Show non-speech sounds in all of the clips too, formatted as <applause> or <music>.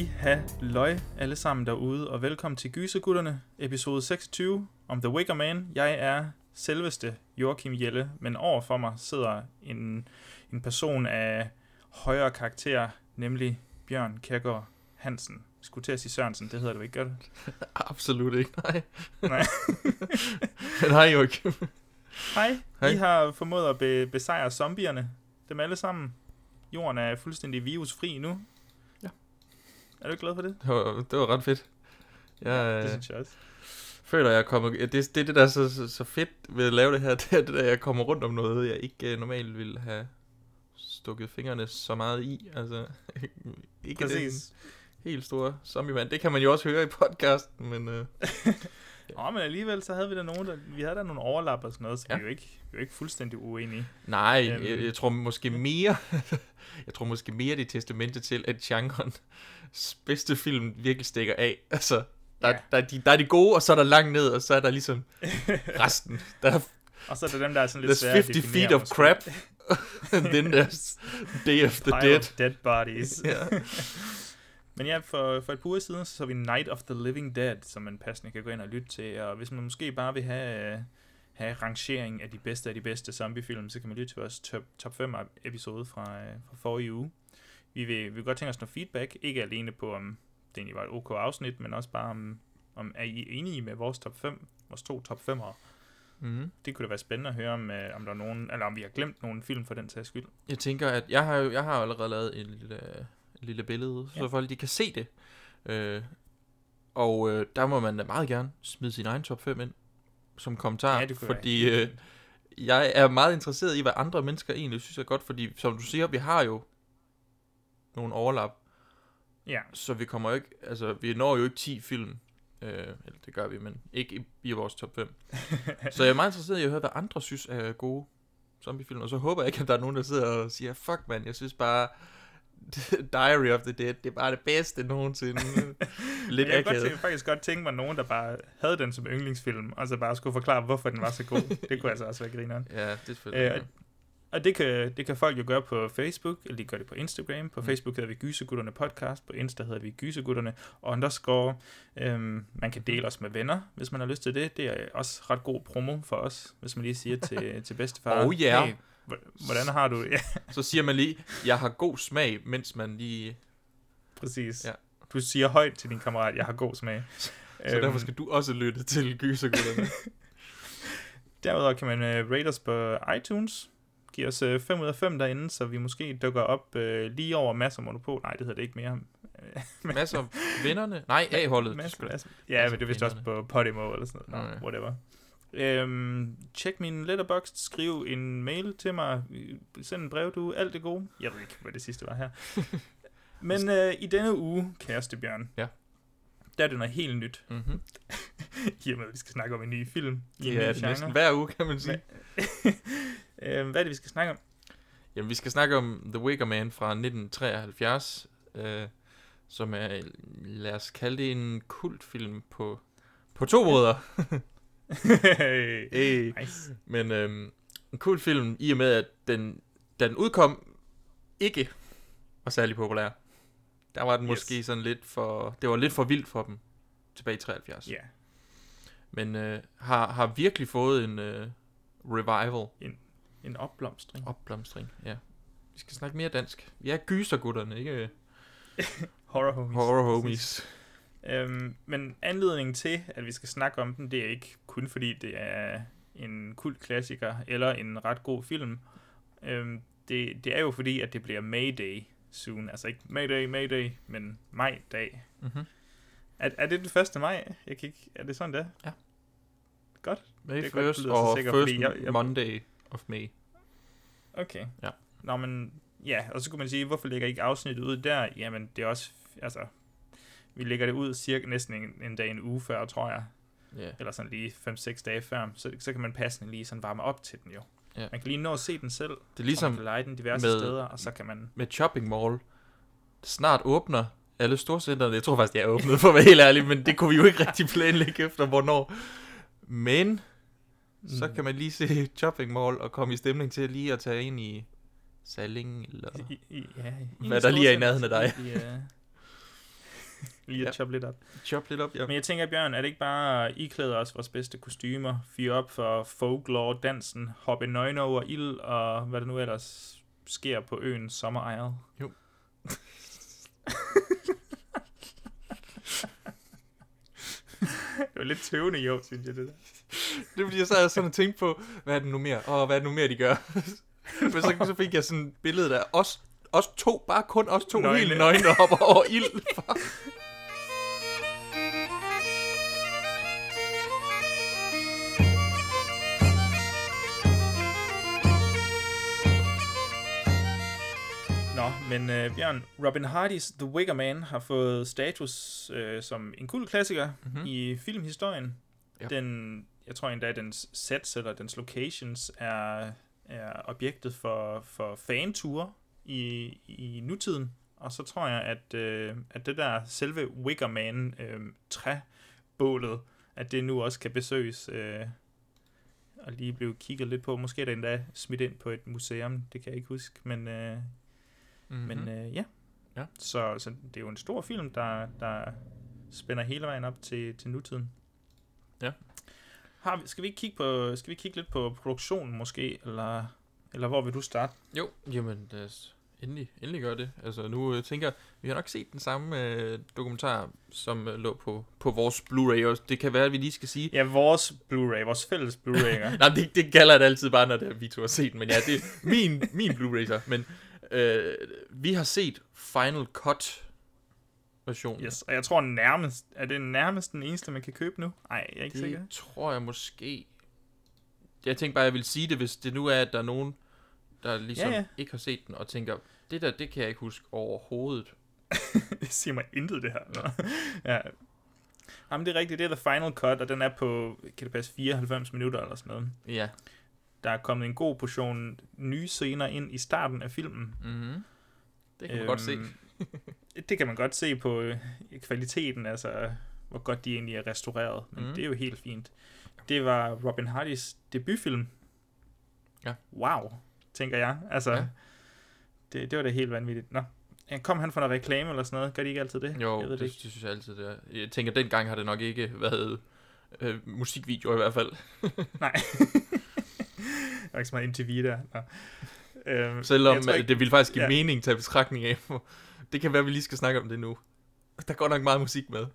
Ha, lige ha, løg alle sammen derude, og velkommen til Gysergutterne, episode 26 om The Wicker Man. Jeg er selveste Joachim Jelle, men over for mig sidder en, en person af højere karakter, nemlig Bjørn Kærgaard Hansen. Skulle til at sige Sørensen, det hedder du ikke, gør det? <laughs> Absolut ikke, nej. Nej. <laughs> Hej Joachim. Hej, Hej. I har formået at be- besejre zombierne, dem alle sammen. Jorden er fuldstændig virusfri nu. Er du glad for det? Det var, det var ret fedt. Jeg Det øh, synes jeg også. føler, jeg er kommet... ja, Det, det er det, der er så, så, fedt ved at lave det her. <laughs> Det er det der, jeg kommer rundt om noget, jeg ikke uh, normalt ville have stukket fingrene så meget i. Altså, <laughs> ikke den Præcis. helt store zombie-mand. Det kan man jo også høre i podcasten, men... Uh, <laughs> Nå, men alligevel så havde vi da nogen, der, vi havde da nogle overlap og sådan noget, så ja. Vi er jo ikke, vi er jo ikke fuldstændig uenige. nej, Øhm. jeg, jeg tror måske mere... <laughs> jeg tror måske mere, det testamente til, at genrens bedste film virkelig stikker af. Altså, der, Ja. der, er de, der er de gode, og så er der langt ned, og så er der ligesom <laughs> resten. Der er Og så er der dem, der er sådan lidt svære at 50 definere, feet of måske. crap, <laughs> and then there's Day of the Dead. of dead bodies. Ja. Men ja, for, for et par uger siden, så så vi Night of the Living Dead, som man passende kan gå ind og lytte til. Og hvis man måske bare vil have, øh, have rangering af de bedste af de bedste zombiefilm, så kan man lytte til vores top, top 5 episode fra, øh, fra forrige uge. Vi vil, vi vil godt tænke os noget feedback, ikke alene på, om det egentlig var et ok afsnit, men også bare om, om er I enige med vores top 5, vores to top 5'ere. Mm. Det kunne da være spændende at høre, om, øh, om der er nogen, eller om vi har glemt nogle film for den sags skyld. Jeg tænker, at jeg har jo jeg har allerede lavet en lille, et lille billede, Ja. så folk de kan se det. Øh, og øh, der må man da meget gerne smide sin egen top 5 ind som kommentar, Ja, det være fordi øh, jeg er meget interesseret i, hvad andre mennesker egentlig synes er godt, fordi som du siger, vi har jo nogle overlap, Ja, så vi kommer ikke, altså vi når jo ikke 10 film, øh, eller det gør vi, men ikke i, i vores top 5. <laughs> så jeg er meget interesseret i at høre, hvad andre synes er gode zombiefilm, og så håber jeg ikke, at der er nogen, der sidder og siger, fuck man, jeg synes bare, <laughs> Diary of the Dead, det er bare det bedste nogensinde. <laughs> Lidt jeg kunne godt faktisk godt tænke mig nogen, der bare havde den som yndlingsfilm, og så bare skulle forklare, hvorfor den var så god. det kunne altså også være grineren. <laughs> Ja, det er selvfølgelig. Øh, Og det kan, det kan folk jo gøre på Facebook, eller de gør det på Instagram. På Mm. Facebook hedder vi Gysegutterne Podcast, på Insta hedder vi Gysegutterne underscore. Øhm, man kan dele os med venner, hvis man har lyst til det. Det er også ret god promo for os, hvis man lige siger til, til bedstefar. Oh, yeah. Hey, hvordan har du Ja, <laughs> Så siger man lige, jeg har god smag, mens man lige... præcis. Ja. Du siger højt til din kammerat, jeg har god smag. <laughs> Så Øhm, derfor skal du også lytte til gysergutterne. <laughs> Derudover kan man uh, rate os på iTunes. Giv os 5 ud af 5 derinde, så vi måske dukker op uh, lige over masser monopol. Nej, det hedder det ikke mere. Masser af vennerne. Nej, A-holdet. Masser, masser. Ja, Masser men det er vist også vinderne. på Podimo eller sådan noget. No, whatever. Øhm, tjek min letterbox, skriv en mail til mig, send en brev, du alt det gode. Jeg ved ikke, hvad det sidste var her. <laughs> Men øh, i denne uge, kæreste Bjørn, Ja. der er det noget helt nyt. Mm-hmm. <laughs> I og med, at vi skal snakke om en ny film. i en Det er ny det genre. næsten hver uge, kan man sige. <laughs> øhm, hvad er det, vi skal snakke om? Jamen, vi skal snakke om The Wicker Man fra 1973, øh, som er, lad os kalde det en kultfilm på, på to måder. <laughs> hey. nice. Men øhm, en kultfilm i og med, at den, da den udkom, ikke var særlig populær. Der var den Yes. måske sådan lidt for, det var lidt for vildt for dem tilbage i 73. Ja, Men øh, har, har virkelig fået en øh, revival, en opblomstring. opblomstring, ja. Vi skal snakke mere dansk. Vi er gysergutterne, ikke øh, <laughs> Horror homies. horror homies. Øhm, men anledningen til, at vi skal snakke om den, det er ikke kun fordi det er en kult klassiker eller en ret god film. Øhm, det, det er jo fordi, at det bliver Mayday soon. Altså ikke Mayday, Mayday, men maj-dag. Mm-hmm. Er, er det den 1. maj? Jeg kan ikke, er det sådan, det er? Ja. Godt. May Det er godt, first så og sikker, first jeg- jeg- Monday of May. Okay. Ja. Nå, men ja, og så kunne man sige, hvorfor lægger I ikke afsnittet ud der? Jamen, det er også, altså, vi lægger det ud cirka næsten en, en dag, en uge før, tror jeg. Ja. Eller sådan lige 5-6 dage før. Så, så kan man passende lige sådan varme op til den jo. Ja. Man kan lige nå at se den selv. Det er ligesom man kan lege den diverse med- steder, og så kan man... med Shopping Mall. Snart åbner alle storcentrene. Jeg tror faktisk, det er åbnet, for at være helt ærlig, men det kunne vi jo ikke rigtig planlægge efter, hvornår. Men så Mm. kan man lige se Shopping Mall og komme i stemning til lige at tage ind i Salling, eller... I, i, ja, i Hvad der lige er i nærheden af dig. så Lige, at Ja. choppe lidt op. Chop lidt op, ja. Men jeg tænker, Bjørn, er det ikke bare iklæde os vores bedste kostymer, fyre op for folklore, dansen, hoppe nøgen over ild, og hvad der nu ellers sker på øen Sommer Isle? Jo. <laughs> det var lidt tøvende år, synes jeg, det der. Det er fordi, jeg sad sådan og tænkte på, hvad er det nu mere? Og hvad er det nu mere, de gør? <laughs> Men så, så fik jeg sådan et billede der. Os, os to, bare kun os to Nøgne. helt nøgne hopper over ild. <laughs> Nå, men øh, Bjørn, Robin Hardys The Wicker Man har fået status øh, som en kul klassiker Mhm. mm-hmm. i filmhistorien. Ja. Den, jeg tror endda, at dens sets eller dens locations er, er objektet for, for fanture i, i nutiden. Og så tror jeg, at, øh, at det der selve Wicker Man øh, træbålet, at det nu også kan besøges øh, og lige blive kigget lidt på. Måske er det endda smidt ind på et museum, det kan jeg ikke huske, men... Øh, Mm-hmm. men øh, ja. Ja. Så, så det er jo en stor film, der, der spænder hele vejen op til, til nutiden. Ja. Har vi, skal, vi kigge på, skal vi kigge lidt på produktionen måske, eller, eller hvor vil du starte? Jo, jamen endelig, endelig gøre det. Altså nu øh, tænker jeg, vi har nok set den samme øh, dokumentar, som øh, lå på, på vores Blu-ray, og det kan være, at vi lige skal sige... Ja, vores Blu-ray, vores fælles Blu-ray. <laughs> Nej, det, det gælder det altid bare, når det er, vi to har set den, men ja, det er <laughs> min, min Blu-ray så. Men øh, vi har set Final Cut versionen. yes, og jeg tror nærmest, er det nærmest den eneste, man kan købe nu? Nej, jeg er ikke det sikker. tror jeg måske... Jeg tænkte bare, jeg vil sige det, hvis det nu er, at der er nogen, der ligesom Ja, ja, ikke har set den, og tænker, det der, det kan jeg ikke huske overhovedet. <laughs> det siger mig intet, det her. Nå. ja. Jamen, det er rigtigt, det er The Final Cut, og den er på, kan det passe, 94 minutter eller sådan noget. Ja. Der er kommet en god portion nye scener ind i starten af filmen. Mm-hmm. Det kan man øhm, godt se. <laughs> det kan man godt se på øh, kvaliteten, altså hvor godt de egentlig er restaureret. Men mm. det er jo helt fint. Det var Robin Hardys debutfilm. Ja. Wow, tænker jeg. Altså, Ja. det, det var da helt vanvittigt. Nå, kom han for noget reklame eller sådan noget? Gør de ikke altid det? Jo, jeg det, det, det synes jeg altid, det er. Jeg tænker, dengang har det nok ikke været øh, musikvideoer i hvert fald. <laughs> Nej. der var ikke så meget MTV der. Nå. Øhm, Selvom jeg tror ikke, det ville faktisk give ja. mening til betragtning af. Det kan være, at vi lige skal snakke om det nu. Der går nok meget musik med.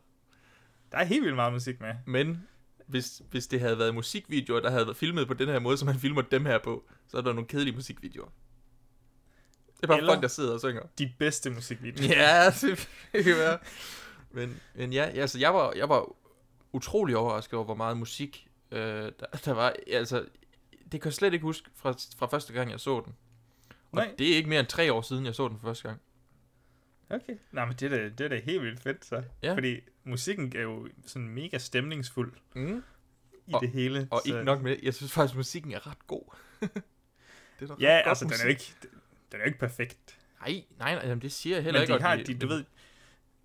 Der er helt vildt meget musik med. Men hvis, hvis det havde været musikvideoer, der havde været filmet på den her måde, som man filmer dem her på, så er der nogle kedelige musikvideoer. Det er bare Eller- folk, der sidder og synger. De bedste musikvideoer. Ja, <laughs> det kan være. Men, men ja, altså, jeg var, jeg var utrolig overrasket over, hvor meget musik øh, der, der var. Altså, det kan jeg slet ikke huske fra, fra første gang, jeg så den. Og Nej. det er ikke mere end tre år siden, jeg så den for første gang. Okay. Nej, men det er da, det er da helt vildt fedt, så. Ja. Fordi musikken er jo sådan mega stemningsfuld Mm. i Og- det hele. Og så. ikke nok med jeg synes faktisk, musikken er ret god. <laughs> det er ret Ja, godt altså, den er jo ikke, den er jo ikke perfekt. Nej, nej, nej, jamen, det siger jeg heller Men ikke. de og har, det- de, du ved,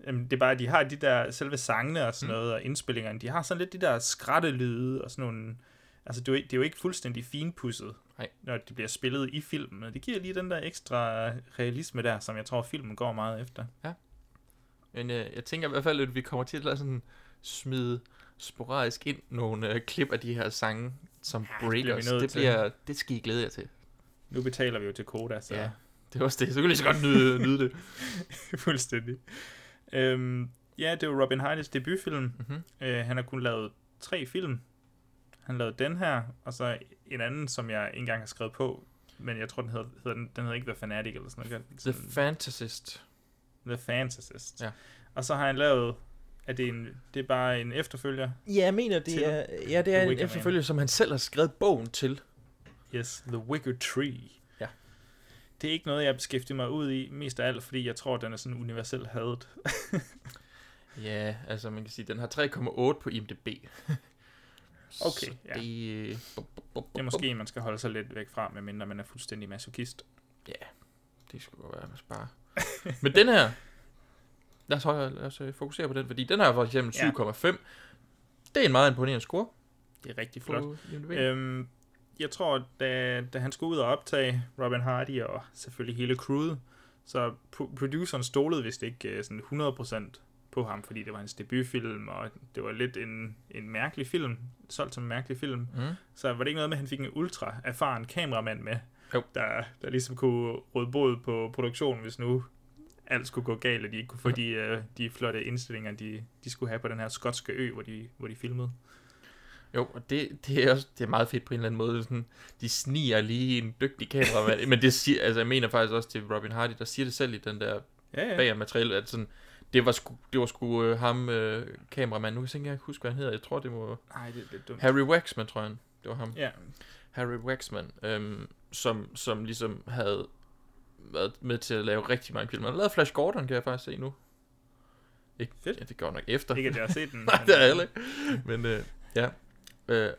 jamen, det er bare, de har de der selve sangene og sådan Mm. noget, og indspillingerne, de har sådan lidt de der skrættelyde og sådan nogle, altså det er jo, ikke- det er jo ikke fuldstændig finpudset, Nej. når det bliver spillet i filmen, det giver lige den der ekstra realisme der, som jeg tror, filmen går meget efter. Men øh, jeg tænker i hvert fald, at vi kommer til at sådan smide sporadisk ind nogle øh, klip af de her sange, som Ja, det breakers. Det, til. bliver, det skal I glæde jer til. Nu betaler vi jo til Koda, så Ja. Det er også det. Så kan lige så godt nyde, <laughs> nyde det. fuldstændig. Øhm, ja, det var Robin Hardys debutfilm. Mm-hmm. Øh, han har kun lavet tre film. Han lavede den her, og så en anden, som jeg ikke engang har skrevet på, men jeg tror, den hedder, hedder den, den hedder ikke The Fanatic eller sådan noget. The Fantasist. The Fantasist. Ja. Og så har han lavet, er det, en, det er bare en efterfølger? Ja, jeg mener, det er, ja, det er en Wicker Man. efterfølger, som han selv har skrevet bogen til. Yes, The Wicker Tree. Ja. det er ikke noget, jeg beskæftiger mig ud i, mest af alt, fordi jeg tror, den er sådan universelt hadet. <laughs> Ja, altså man kan sige, den har 3,8 på IMDb. <laughs> Okay, Så ja. det, bup, bup, bup, Det er måske man skal holde sig lidt væk fra, medmindre man er fuldstændig masochist. Ja, det skulle være, at man sparer. <laughs> Men den her, lad os, holde, lad os øh, fokusere på den, fordi den her er for eksempel Ja. 7,5. Det er en meget imponerende score Det er rigtig flot. Øhm, jeg tror, da, da han skulle ud og optage Robin Hardy og selvfølgelig hele crewet, så pro- produceren stolede vist ikke uh, sådan 100% på ham, fordi det var hans debutfilm, og det var lidt en, en mærkelig film, solgt som en mærkelig film. Mm. Så var det ikke noget med, at han fik en ultra erfaren kameramand med, Jo. der, der ligesom kunne råde bod på produktionen, hvis nu alt skulle gå galt, og de ikke kunne få de, uh, de flotte indstillinger, de, de skulle have på den her skotske ø, hvor de, hvor de filmede. Jo, og det, det, er også det er meget fedt på en eller anden måde. Sådan, de sniger lige en dygtig kameramand. <laughs> Men det siger, altså, jeg mener faktisk også til Robin Hardy, der siger det selv i den der Ja, ja. bag materiale, at sådan, det var sgu, det var sgu øh, ham, øh, kameramanden. Nu kan jeg ikke engang huske, hvad han hedder. Jeg tror, det var Nej, det, det er dumt. Harry Waxman, tror jeg. Det var ham. Ja, Harry Waxman, øhm, som, som ligesom havde været med til at lave rigtig mange film. Han har lavet Flash Gordon, kan jeg faktisk se nu. Ikke, Fedt. Ja, det går nok efter. ikke at jeg har set den. <laughs> Nej, det er jeg ikke. Men øh, ja. Øh,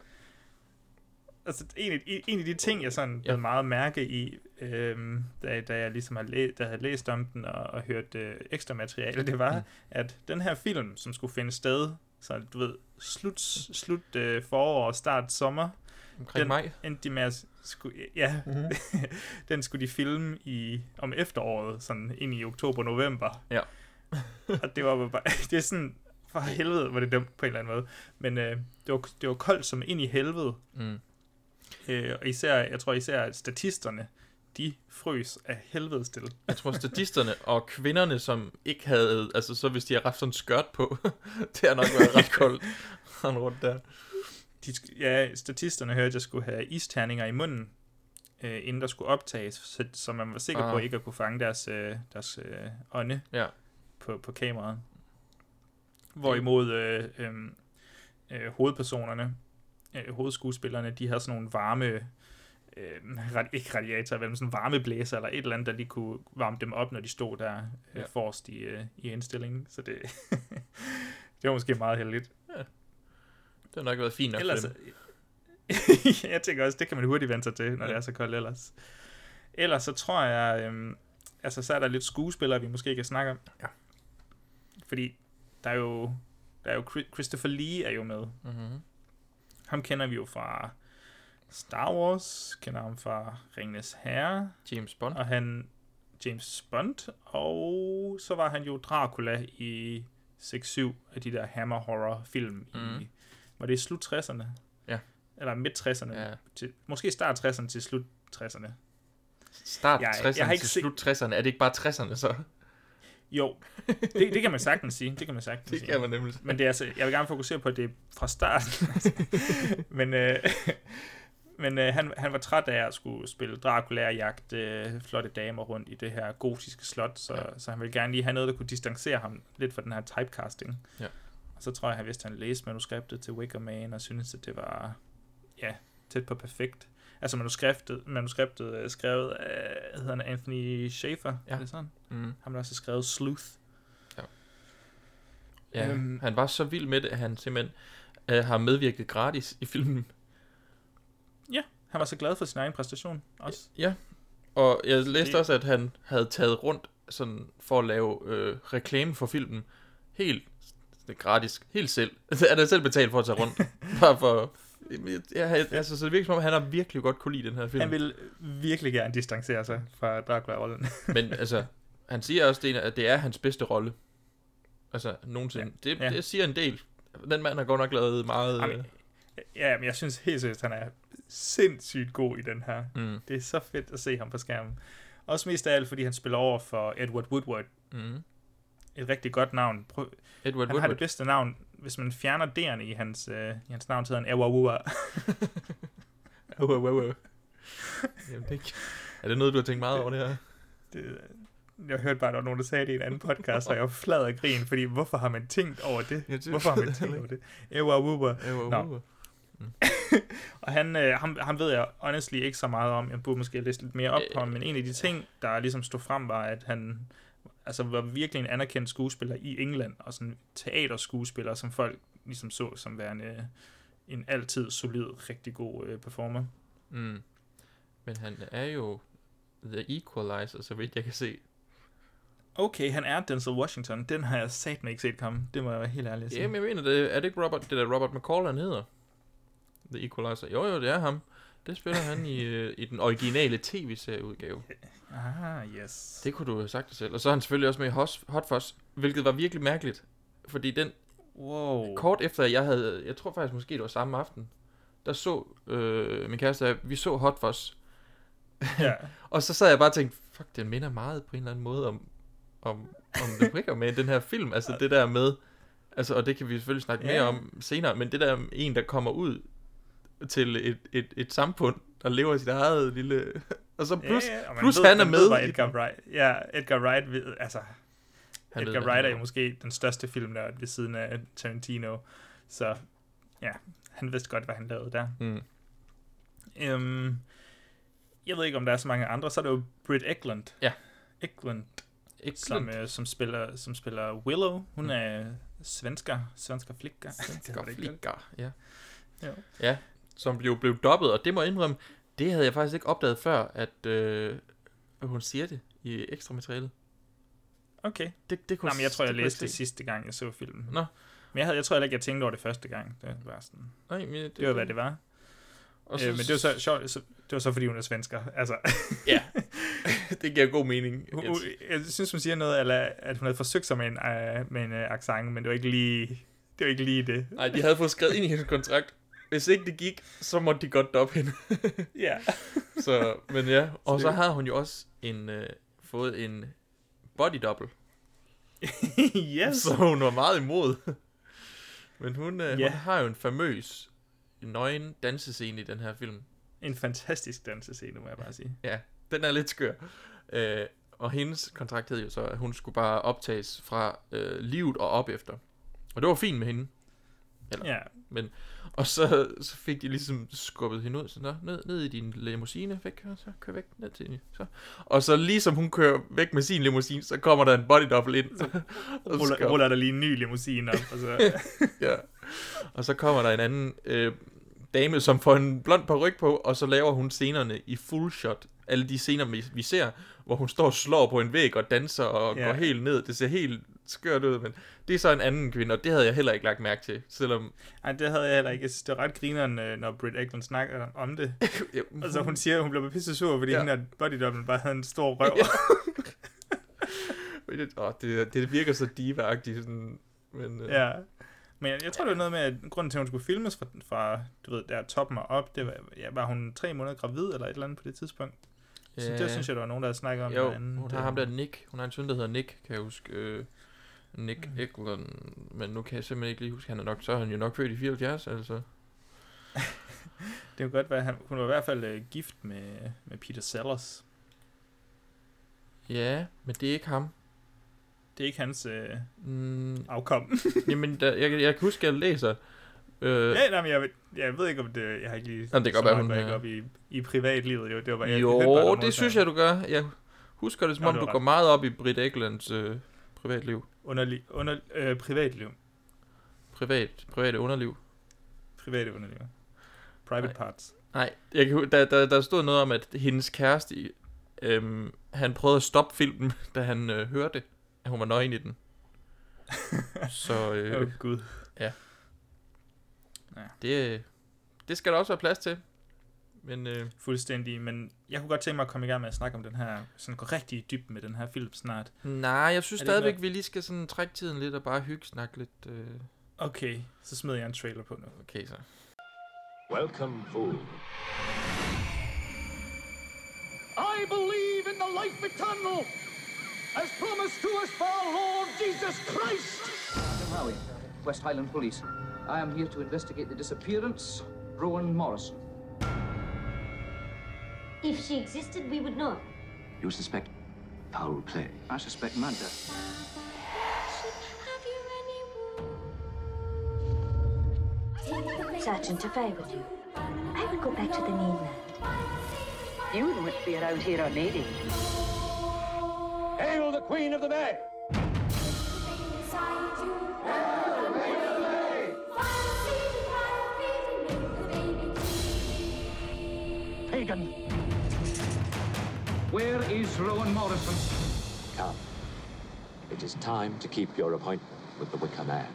altså, en, af, en af de ting, jeg sådan Ja. meget mærke i, øhm, da, da jeg ligesom har læ- da havde læst om den og, og hørt øh, ekstra materiale, det var, mm. at den her film, som skulle finde sted, så du ved, slut, slut øh, forår og start sommer, omkring Den- mig. endte de med at skulle, ja, Mhm. <laughs> den skulle de filme i, om efteråret, sådan ind i oktober-november. Ja. og det var bare, <laughs> det er sådan, for helvede var det dumt på en eller anden måde. Men øh, det, var, det var koldt som ind i helvede. Mm. Øh, og især, jeg tror især, at statisterne, de frøs af helvede til. Jeg tror, statisterne og kvinderne, som ikke havde... Altså, så hvis de har haft sådan en skørt på, <laughs> det har nok været ret koldt. Han rundt der. De, ja, statisterne hørte, at jeg skulle have isterninger i munden, øh, inden der skulle optages, så, så man var sikker Ah. på ikke at kunne fange deres, øh, deres øh, ånde Ja. på, på kameraet. Hvorimod øh, øh, øh, hovedpersonerne, øh, hovedskuespillerne, de havde sådan nogle varme, øh, radi- ikke radiatorer, men sådan varmeblæser eller et eller andet, der lige kunne varme dem op, når de stod der øh, ja. forrest i, øh, i indstillingen. Så det, <laughs> det var måske meget heldigt. Det har nok været fint nok Ellers, <laughs> jeg tænker også, det kan man hurtigt vende sig til, når Ja. det er så koldt ellers. Ellers så tror jeg, øhm, altså så er der lidt skuespillere, vi måske kan snakke om. Ja. Fordi der er jo, der er jo Chri- Christopher Lee er jo med. Mm-hmm. Ham kender vi jo fra Star Wars, kender ham fra Ringenes Herre, James Bond. og han James Bond, og så var han jo Dracula i 6-7 af de der Hammer Horror film Mhm. i, var det i slut 60'erne? Ja. Eller midt 60'erne? Ja. Til, måske start 60'erne til slut 60'erne. Start Jeg- 60'erne jeg har ikke til slut 60'erne. Er det ikke bare 60'erne så? Jo, det, det kan man sagtens sige. Det kan man sagtens Det sige. kan man nemlig. Men det er altså, jeg vil gerne fokusere på, det fra starten. <laughs> men øh, men øh, han, han var træt af at skulle spille Dracula og jagte øh, flotte damer rundt i det her gotiske slot, så, ja. så han ville gerne lige have noget, der kunne distancere ham lidt fra den her typecasting. Ja. Og så tror jeg, han vidste, at han læste manuskriptet til Wicker Man, og syntes, at det var ja, tæt på perfekt. Altså manuskriptet, manuskriptet skrevet af, hedder han Anthony Schaefer, Ja. er det sådan? Mm. Han har også skrevet Sleuth. Ja, Øhm. han var så vild med det, at han simpelthen øh, har medvirket gratis i filmen. Han var så glad for sin egen præstation også. Ja, og jeg læste Det- også, at han havde taget rundt sådan, for at lave øh, reklame for filmen. Helt det gratis. Helt selv. <laughs> Han har selv betalt for at tage rundt. <laughs> Bare for... Ja, altså, så det virker som om, han har virkelig godt kunne lide den her film. Han vil virkelig gerne distancere sig fra Dracula-rollen. <laughs> Men altså, han siger også, at det er hans bedste rolle. Altså, nogensinde. Ja. Det, Ja. det siger en del. Den mand har godt nok lavet meget... Jamen, øh, ja, men jeg synes helt seriøst, han er sindssygt god i den her. mm, Det er så fedt at se ham på skærmen. Også mest af alt, fordi han spiller over for Edward Woodward. mm. Et rigtig godt navn. Prøv, Edward han har Woodward. det bedste navn. Hvis man fjerner D'erne i hans, øh, i hans navn, så hedder han Ewawua. <laughs> Jamen, det er, det noget, du har tænkt meget over det her? <laughs> Det, jeg hørte bare, at der var nogen, der sagde det i en anden podcast, og jeg var flad af grin, fordi hvorfor har man tænkt over det? Ja, det Hvorfor har man tænkt over det? Ewawua. Edward Nå. Woodward. <laughs> og han, øh, ham, ham ved jeg honestly ikke så meget om. Jeg burde måske læse lidt mere op på ham, Øh. men en af de ting, der ligesom stod frem, var, at han altså, var virkelig en anerkendt skuespiller i England, og sådan teaterskuespiller, som folk ligesom så som værende en altid solid, rigtig god øh, performer. Mm. Men han er jo The Equalizer, så vidt jeg kan se. Okay, han er Denzel Washington. Den har jeg satme ikke set komme. Det må jeg være helt ærlig at sige. Jamen, jeg mener, det, er det ikke Robert, det der Robert McCall, han hedder? The Equalizer. Jo, jo, det er ham. Det spiller han i, øh, i den originale tv-serieudgave. Ah, yes. Det kunne du have sagt dig selv. Og så er han selvfølgelig også med i Hot, Hot Fuzz, hvilket var virkelig mærkeligt. Fordi den, Wow. kort efter jeg havde, jeg tror faktisk måske det var samme aften, der så øh, min kæreste, vi så Hot Fuzz. Ja. <laughs> Og så sad jeg bare og tænkte, fuck, den minder meget på en eller anden måde om, om, om The Bricker med den her film. Altså det der med, altså, og det kan vi selvfølgelig snakke Ja. mere om senere, men det der en, der kommer ud til et, et, et samfund, der lever sit eget lille... <laughs> Og så plus, ja, ja, plus ved, han er med. Ved, i Edgar. Wright. Ja, Edgar Wright ved, altså, Han ved, Edgar hvad Wright er jo måske den største filmnørd ved siden af Tarantino. Så ja, han vidste godt, hvad han lavede der. Mm. Øhm, jeg ved ikke, om der er så mange andre. Så er der jo Britt Eklund. Ja. Eklund, Ikke som, øh, som, spiller, som spiller Willow. Hun Mm. er svensker. Svensker flikker. Det det godt. Flikker, ja. Jo. Ja, som blev, blev dobbet, og det må jeg indrømme, det havde jeg faktisk ikke opdaget før, at øh, hun siger det i ekstra materiale. Okay. Det, det kunne, Nå, men jeg tror, jeg kunne læste det sidste gang, jeg så filmen. Nå. Men jeg, havde, jeg tror heller ikke, jeg tænkte over det første gang. Det var sådan, Nej, men det, det var, hvad det var. Og Øh, men det var så sjovt, så, det var så fordi hun er svensker. Altså, ja, <laughs> <laughs> det giver god mening. hun, hun, jeg synes, hun siger noget, eller, at hun havde forsøgt sig med en, uh, med en uh, accent, men det var ikke lige det. Var ikke lige det. Nej, de havde fået skrevet ind i hendes kontrakt. Hvis ikke det gik, så måtte de godt doppe hende. <laughs> Ja. <laughs> så, men ja, og Så så, har hun jo også en, øh, fået en body double. <laughs> yes. Så hun var meget imod. Men hun, øh, Ja. hun har jo en famøs nøgen dansescene i den her film. En fantastisk dansescene, må jeg bare sige. Ja, den er lidt skør. Øh, og hendes kontrakt hed jo så, at hun skulle bare optages fra øh, livet og op efter. Og det var fint med hende. Eller, Ja. Men, og så, så fik de ligesom skubbet hende ud, så Nå, ned, ned i din limousine, væk, og så kør væk ned til hende. Så. Og så ligesom hun kører væk med sin limousine, så kommer der en body double ind. Så, <laughs> og så Ruller, skal- ruller der lige en ny limousine op, og så... <laughs> ja. Og så kommer der en anden øh, dame, som får en blond paryk på, og så laver hun scenerne i full shot. Alle de scener, vi, ser, hvor hun står og slår på en væg og danser og Ja. går helt ned. Det ser helt skørt ud, men det er så en anden kvinde, og det havde jeg heller ikke lagt mærke til, selvom... Ej, det havde jeg heller ikke. Jeg synes, det var ret grineren, øh, når Britt Eklund snakker om det. <laughs> Ja, Altså, hun siger, at hun blev pisse sur, fordi Ja. hende der body double bare havde en stor røv. Ja. <laughs> det, åh, det, det virker så diva-agtigt, sådan, men... Øh, Ja. Men jeg, jeg tror, det var noget med, at grunden til, at hun skulle filmes fra, fra du ved, der toppen og op, det var, ja, var hun tre måneder gravid eller et eller andet på det tidspunkt. Så det synes jeg, der var nogen, der havde snakket om. Jo, derinde. hun Det- har ham der Nick. Hun har en søn, der hedder Nick, kan jeg huske. Øh, Nick Eklund. Men nu kan jeg simpelthen ikke lige huske, han er nok, så er han jo nok født i 74, altså. <laughs> Det kunne godt være, han, hun var i hvert fald øh, gift med, med Peter Sellers. Ja, men det er ikke ham. Det er ikke hans øh, Mm, afkom. <laughs> jamen, der, jeg, jeg kan huske, at jeg læser... Øh, ja, nej, men jeg, ved- jeg ved ikke, om det... Jeg har ikke lige... Jamen, det kan godt være, hun jeg ikke op i, i privatlivet. Jo, det var bare, jeg, jo, hørte bare, der var det synes jeg, du gør. Jeg husker det, som Nå, om det du går meget op i Britt Eklands øh, privatliv. Underlig, under, øh, privatliv. Privat, private underliv. Private underliv. Private Nej. parts. Nej, jeg kan, der, der, der stod noget om, at hendes kæreste, øhm, han prøvede at stoppe filmen, <laughs> da han øh, hørte, at hun var nøgen i den. <laughs> Så øh, oh, gud. det, det skal der også være plads til. Men øh, Fuldstændig, men jeg kunne godt tænke mig at komme i gang med at snakke om den her, sådan gå rigtig i dybden med den her film snart. nej, jeg synes stadigvæk, noget- vi lige skal sådan trække tiden lidt og bare hygge snakke lidt. Øh. Okay, så smider jeg en trailer på nu. Okay, så. Welcome, fool. I believe in the life eternal, as promised to us by our Lord Jesus Christ. Howie, West Highland Police. I am here to investigate the disappearance Rowan Morrison. If she existed, we would know. You suspect foul play. I suspect murder. Sergeant, if I were you, I would go back to the mainland. You wouldn't want to be around here on lady. Hail the Queen of the May! Where is Rowan Morrison? Come. It is time to keep your appointment with the Wicker Man.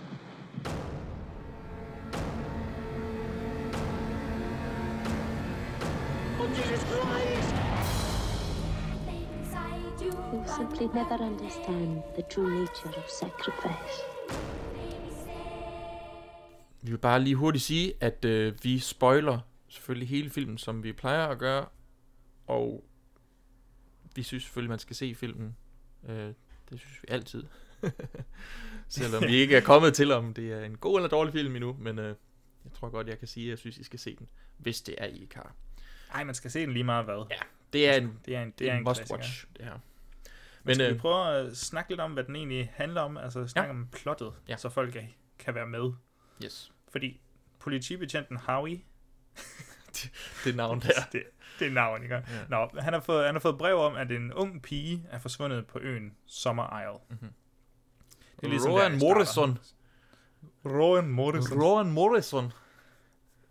Oh, Jesus Christ! You simply never understand the true nature of sacrifice. Vi vil bare lige hurtigt sige, at øh, vi spoiler selvfølgelig hele filmen, som vi plejer at gøre. Og vi synes selvfølgelig, man skal se filmen. Øh, det synes vi altid. <laughs> Selvom vi ikke er kommet til, om det er en god eller dårlig film endnu. Men øh, jeg tror godt, jeg kan sige, at jeg synes, I skal se den, hvis det er I ikke har. Ej, man skal se den lige meget hvad. Ja, det er en, det er en, det er en must klassiker. watch. Det her. Men skal øh, vi prøve at snakke lidt om, hvad den egentlig handler om? Altså snakke Ja. om plottet, Ja. så folk kan, kan være med. yes, Fordi politibetjenten Howie, <laughs> det navn der. det, <laughs> det er navn, ikke? Ja. Nå, han har, fået, han har fået brev om, at en ung pige er forsvundet på øen Summer Isle. Mm-hmm. Det Rowan Morrison. Rowan Morrison. Rowan Morrison.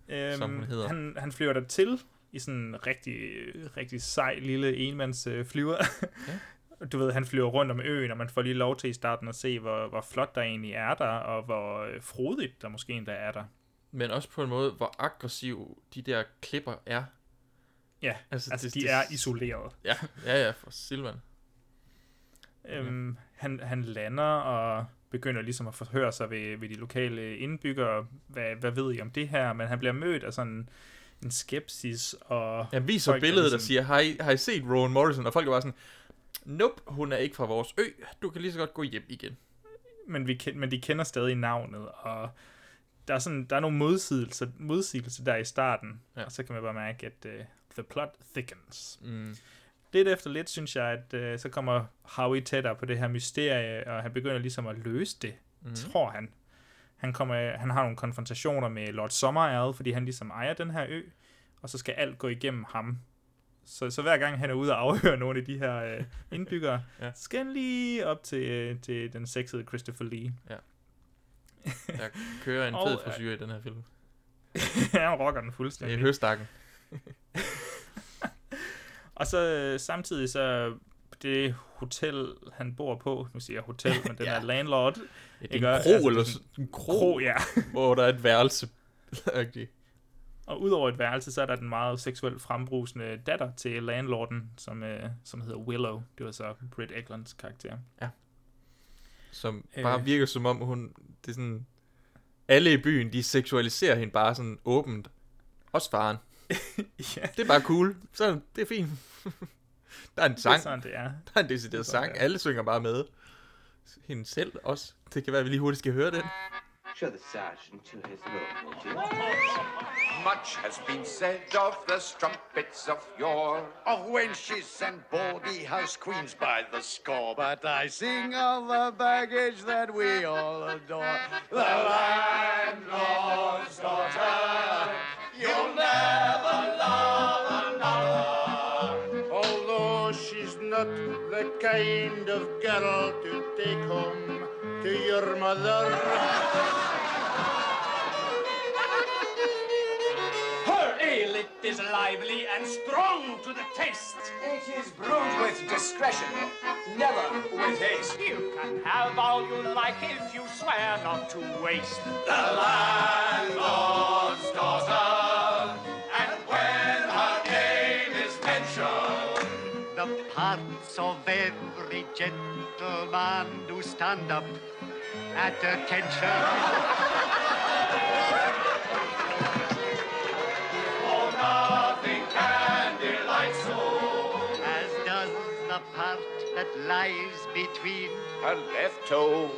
Øhm, som hun hedder. Han, han flyver der til i sådan en rigtig, rigtig sej lille enmands øh, flyver. Ja. <laughs> Du ved, han flyver rundt om øen, og man får lige lov til i starten at se, hvor, hvor flot der egentlig er der, og hvor øh, frodigt der måske endda er der. Men også på en måde, hvor aggressiv de der klipper er. Ja, Altså, altså, det- de det- er isoleret. Ja, ja, ja, for Silvan. Øhm, han, han lander og begynder ligesom at forhøre sig ved, ved de lokale indbyggere. Hvad, hvad ved I om det her? Men han bliver mødt af sådan en skepsis. Og Jeg viser folk, billedet, der ligesom- siger, har I, har I set Rowan Morrison? Og folk er bare sådan, nope, hun er ikke fra vores ø. Du kan lige så godt gå hjem igen. men, vi, men de kender stadig navnet, og der er, sådan, der er nogle modsigelser, modsigelser der i starten, Ja. og så kan man bare mærke, at uh, the plot thickens. Mm. Lidt efter lidt, synes jeg, at uh, så kommer Howie tættere på det her mysterie, og han begynder ligesom at løse det, mm. tror han. Han, kommer, han har nogle konfrontationer med Lord Summerisle, fordi han ligesom ejer den her ø, og så skal alt gå igennem ham. Så, så hver gang han er ude og afhøre nogle af de her øh, <laughs> indbyggere, Ja. ja. skal han lige op til, øh, til den sexede Christopher Lee. Der kører en <laughs> fed øh, frisyr i den her film. <laughs> han rocker den Det er fuldstændig. høstakken. <laughs> Og så øh, samtidig så det hotel, han bor på, nu siger jeg hotel, men <laughs> den Ja. er landlord. Ja, det ikke? er en kro, Altså, eller det er sådan en kro, Kro, ja. <laughs> hvor der er et værelse. Og udover et værelse, så er der den meget seksuelt frembrusende datter til landlorden, som, øh, som hedder Willow. Det var så Britt Eklunds karakter. Som Øh. bare virker som om, hun... Det er sådan... Alle i byen, de seksualiserer hende bare sådan åbent. Også faren. Ja, Det er bare cool. Så det er fint. <laughs> der er en det er sang. sådan, det er. Der er en decideret Det er sådan, sang. det er. Alle synger bare med. Hende selv også. Det kan være, at vi lige hurtigt skal høre den. Show the sergeant to his room, would you? Much has been said of the strumpets of yore. Of wenches and bawdy house queens by the score. But I sing of the baggage that we all adore. The landlord's daughter, you'll never love another. Although she's not the kind of girl to take home to your mother. Her ale it is lively and strong to the taste. It is brewed with discretion, never with haste. You can have all you like if you swear not to waste. The landlord's daughter, The parts of every gentleman do stand up at attention. oh, nothing can delight so. As does the part that lies between Her left toe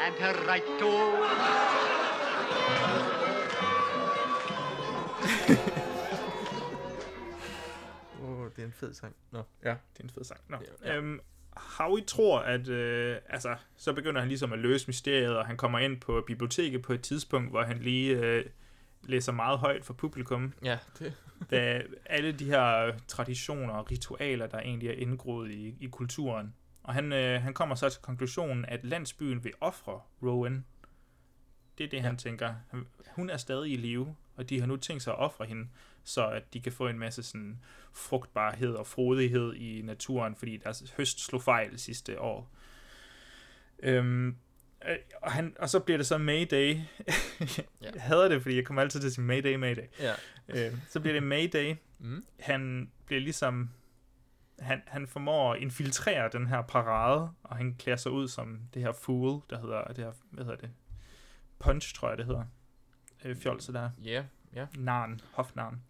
and her right toe. Det er en fed sang. Nå, ja. Det er en fed sang. Nå. Ja. Øhm, Howie tror, at øh, altså, så begynder han ligesom at løse mysteriet, og han kommer ind på biblioteket på et tidspunkt, hvor han lige øh, læser meget højt for publikum. Ja, det... <laughs> da alle de her traditioner og ritualer, der egentlig er indgroet i, i kulturen. Og han, øh, han kommer så til konklusionen, at landsbyen vil ofre Rowan. Det er det, ja. han tænker. Hun er stadig i live, og de har nu tænkt sig at ofre hende, så at de kan få en masse sådan frugtbarhed og frodighed i naturen, fordi deres høst slog fejl sidste år. Øhm, øh, og, han, og så bliver det så Mayday. <laughs> jeg hader det, fordi jeg kommer altid til at sige Mayday, Mayday. Ja. Øh, så bliver det Mayday. Mm. Han bliver ligesom... Han, han formår at infiltrere den her parade, og han klæder sig ud som det her fool, der hedder, det her, hvad hedder det? Punch, tror jeg, det hedder. Øh, fjolse der. Ja, yeah, ja. Yeah. Narn, hofnarn.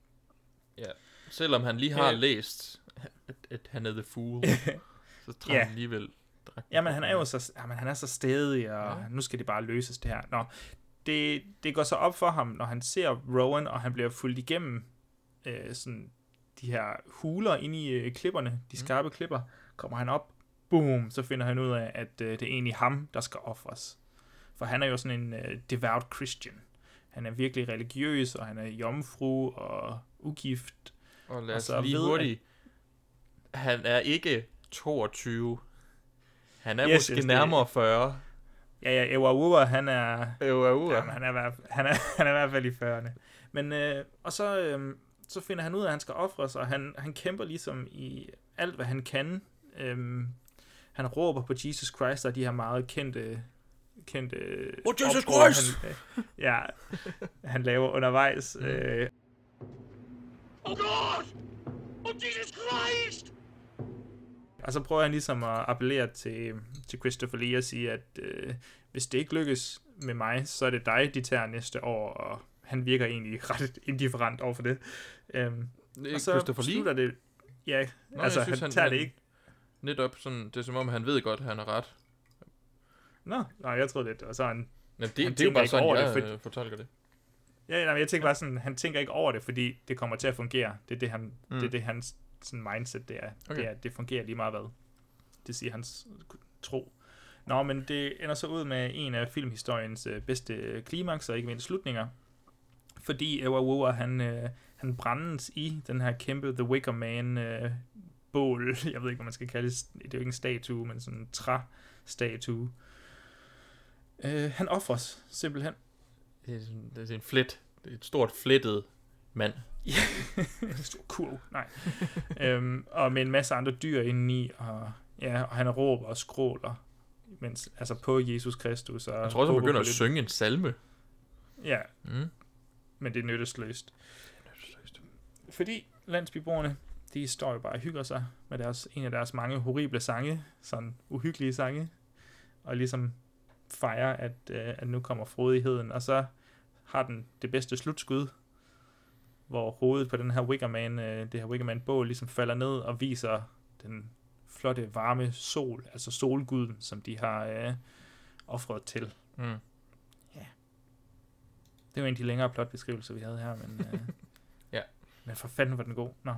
Ja, selvom han lige har læst, at, at han er the fool, <laughs> så tager Ja. han alligevel Jamen, han er jo så, jamen, han er så stedig, og ja. nu skal det bare løses det her. Nå, det, det går så op for ham, når han ser Rowan, og han bliver fuldt igennem øh, sådan de her huler inde i øh, klipperne, de skarpe mm. klipper, kommer han op, boom, så finder han ud af, at øh, det er egentlig ham, der skal ofres. For han er jo sådan en øh, devout Christian. Han er virkelig religiøs, og han er jomfru og ugift. Og lad os så lige ved, hurtigt. Han er ikke 22. Han er Yes, måske yes, det- nærmere 40. Ja, ja, Ewa han er... Ewa Jamen, han, er, han, er, <laughs> han er i hvert fald i 40'erne. Men, øh, og så, øh, så finder han ud af, at han skal ofres, og han, han kæmper ligesom i alt, hvad han kan. Øh, han råber på Jesus Christ, og de her meget kendte kendte Oh, Jesus opråb, Christ! Han, <laughs> øh, ja, han laver undervejs. Mm. Øh, Oh God! Oh Jesus Christ! Og så prøver han ligesom at appellere til, til Christopher Lee og sige, at øh, hvis det ikke lykkes med mig, så er det dig, de tager næste år, og han virker egentlig <laughs> ret indifferent over for det. Øhm, Det er og så Christopher Lee? slutter det... Ja, Nå, altså synes, han, tager det ikke... Netop sådan, det er som om, han ved godt, at han har ret. Nå, nej, jeg troede lidt, og så han... Jamen, det, han det er jo bare sådan, jeg det, øh, fortolker det. Ja, nej, men jeg tænker bare sådan, han tænker ikke over det, fordi det kommer til at fungere. Det er det, han, mm. Det, er det hans sådan mindset, det er. Okay. Det er, det fungerer lige meget hvad. Det siger hans tro. Nå, men det ender så ud med en af filmhistoriens øh, bedste klimaks, og ikke mindst slutninger. Fordi Ewa Wowa, han, øh, han brændes i den her kæmpe The Wicker Man øh, bål. <laughs> Jeg ved ikke, hvad man skal kalde det. Det er jo ikke en statue, men sådan en træ-statue. Øh, han offres simpelthen. Det er, sådan, det er en flet. Det er et stort flettet mand. Ja, en <laughs> stor kurv, nej. <laughs> øhm, og med en masse andre dyr indeni, og, ja, og han råber og skråler, mens, altså på Jesus Kristus. Og Jeg tror også, han begynder at synge en salme. Ja, Mm. men det er nyttesløst. Fordi landsbyboerne, de står jo bare og hygger sig med deres, en af deres mange horrible sange, sådan uhyggelige sange, og ligesom fejrer, at, øh, at nu kommer frodigheden, og så har den det bedste slutskud, hvor hovedet på den her Wickerman, øh, det her Wickerman-bål ligesom falder ned og viser den flotte, varme sol, altså solguden, som de har øh, offret til. Mm. Ja. Det var en af de længere plotbeskrivelser, vi havde her, men, øh, <laughs> Ja. men for fanden var den god. Nå.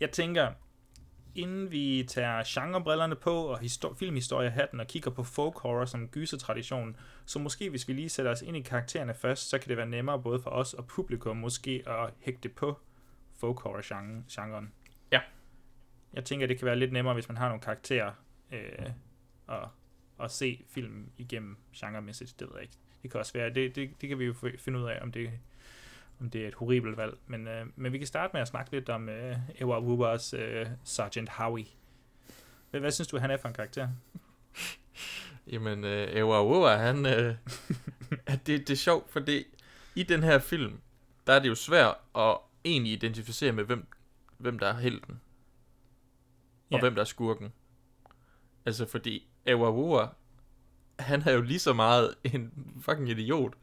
Jeg tænker, inden vi tager genrebrillerne på og histor- filmhistorie hatten og kigger på folk horror som gysertradition, så måske hvis vi lige sætter os ind i karaktererne først, så kan det være nemmere både for os og publikum måske at hægte på folk horror -genre- genren. Ja. Jeg tænker, det kan være lidt nemmere, hvis man har nogle karakterer øh, og, og se film igennem genremæssigt. Det ved jeg ikke. Det kan også være, det, det, det kan vi jo finde ud af, om det, om det er et horribelt valg. Men, øh, men vi kan starte med at snakke lidt om øh, Ewa Wubas øh, Sergeant Howie. Hvad, hvad synes du, han er for en karakter? <laughs> Jamen, øh, Ewa Wowa, han... Øh, <laughs> at det, det er sjovt, fordi i den her film, der er det jo svært at egentlig identificere med, hvem, hvem der er helten. Og Ja. hvem der er skurken. Altså, fordi Ewa Wowa, han er jo lige så meget en fucking idiot,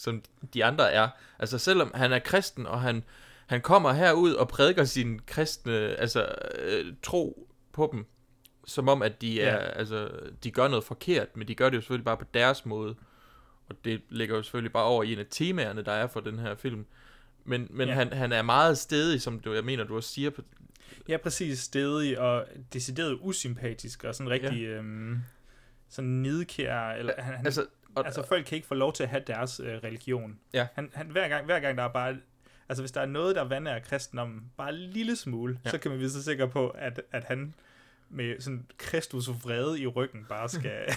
som de andre er. Altså, selvom han er kristen, og han, han kommer herud og prædiker sin kristne altså, øh, tro på dem, som om, at de, er, Ja. altså, de gør noget forkert, men de gør det jo selvfølgelig bare på deres måde. Og det ligger jo selvfølgelig bare over i en af temaerne, der er for den her film. Men, men Ja. han, han er meget stedig, som du, jeg mener, du også siger. På, Ja, præcis. Stedig og decideret usympatisk og sådan rigtig ja. øhm, sådan nidkær. Eller, han, han, altså, Og, altså, folk kan ikke få lov til at have deres øh, religion. Ja. Han, han, hver, gang, hver gang der er bare... Altså, hvis der er noget, der vander af kristendommen, bare en lille smule, Ja. så kan man vide sig sikker på, at, at han med sådan Kristus vrede i ryggen bare <laughs> skal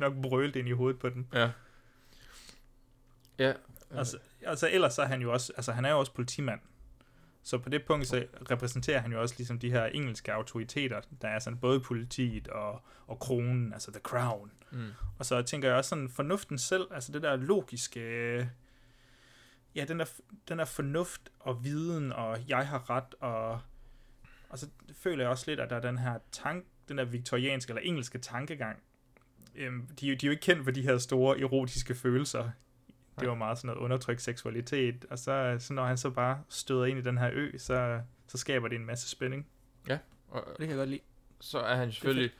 nok brøle det ind i hovedet på den. Ja. Ja. Altså, altså ellers så er han jo også, altså han er jo også politimand. Så på det punkt, så repræsenterer han jo også ligesom de her engelske autoriteter, der er sådan både politiet og, og kronen, altså the crown. Mm. Og så tænker jeg også sådan fornuften selv, altså det der logiske, øh, ja, den der, den der fornuft og viden, og jeg har ret, og, og så føler jeg også lidt, at der er den her tank, den der viktorianske eller engelske tankegang. Øhm, de, de er jo ikke kendt for de her store erotiske følelser. Det var meget sådan noget undertrykt seksualitet, og så, så når han så bare støder ind i den her ø, så, så skaber det en masse spænding. Ja. Og, Det kan jeg godt lide. Så er han selvfølgelig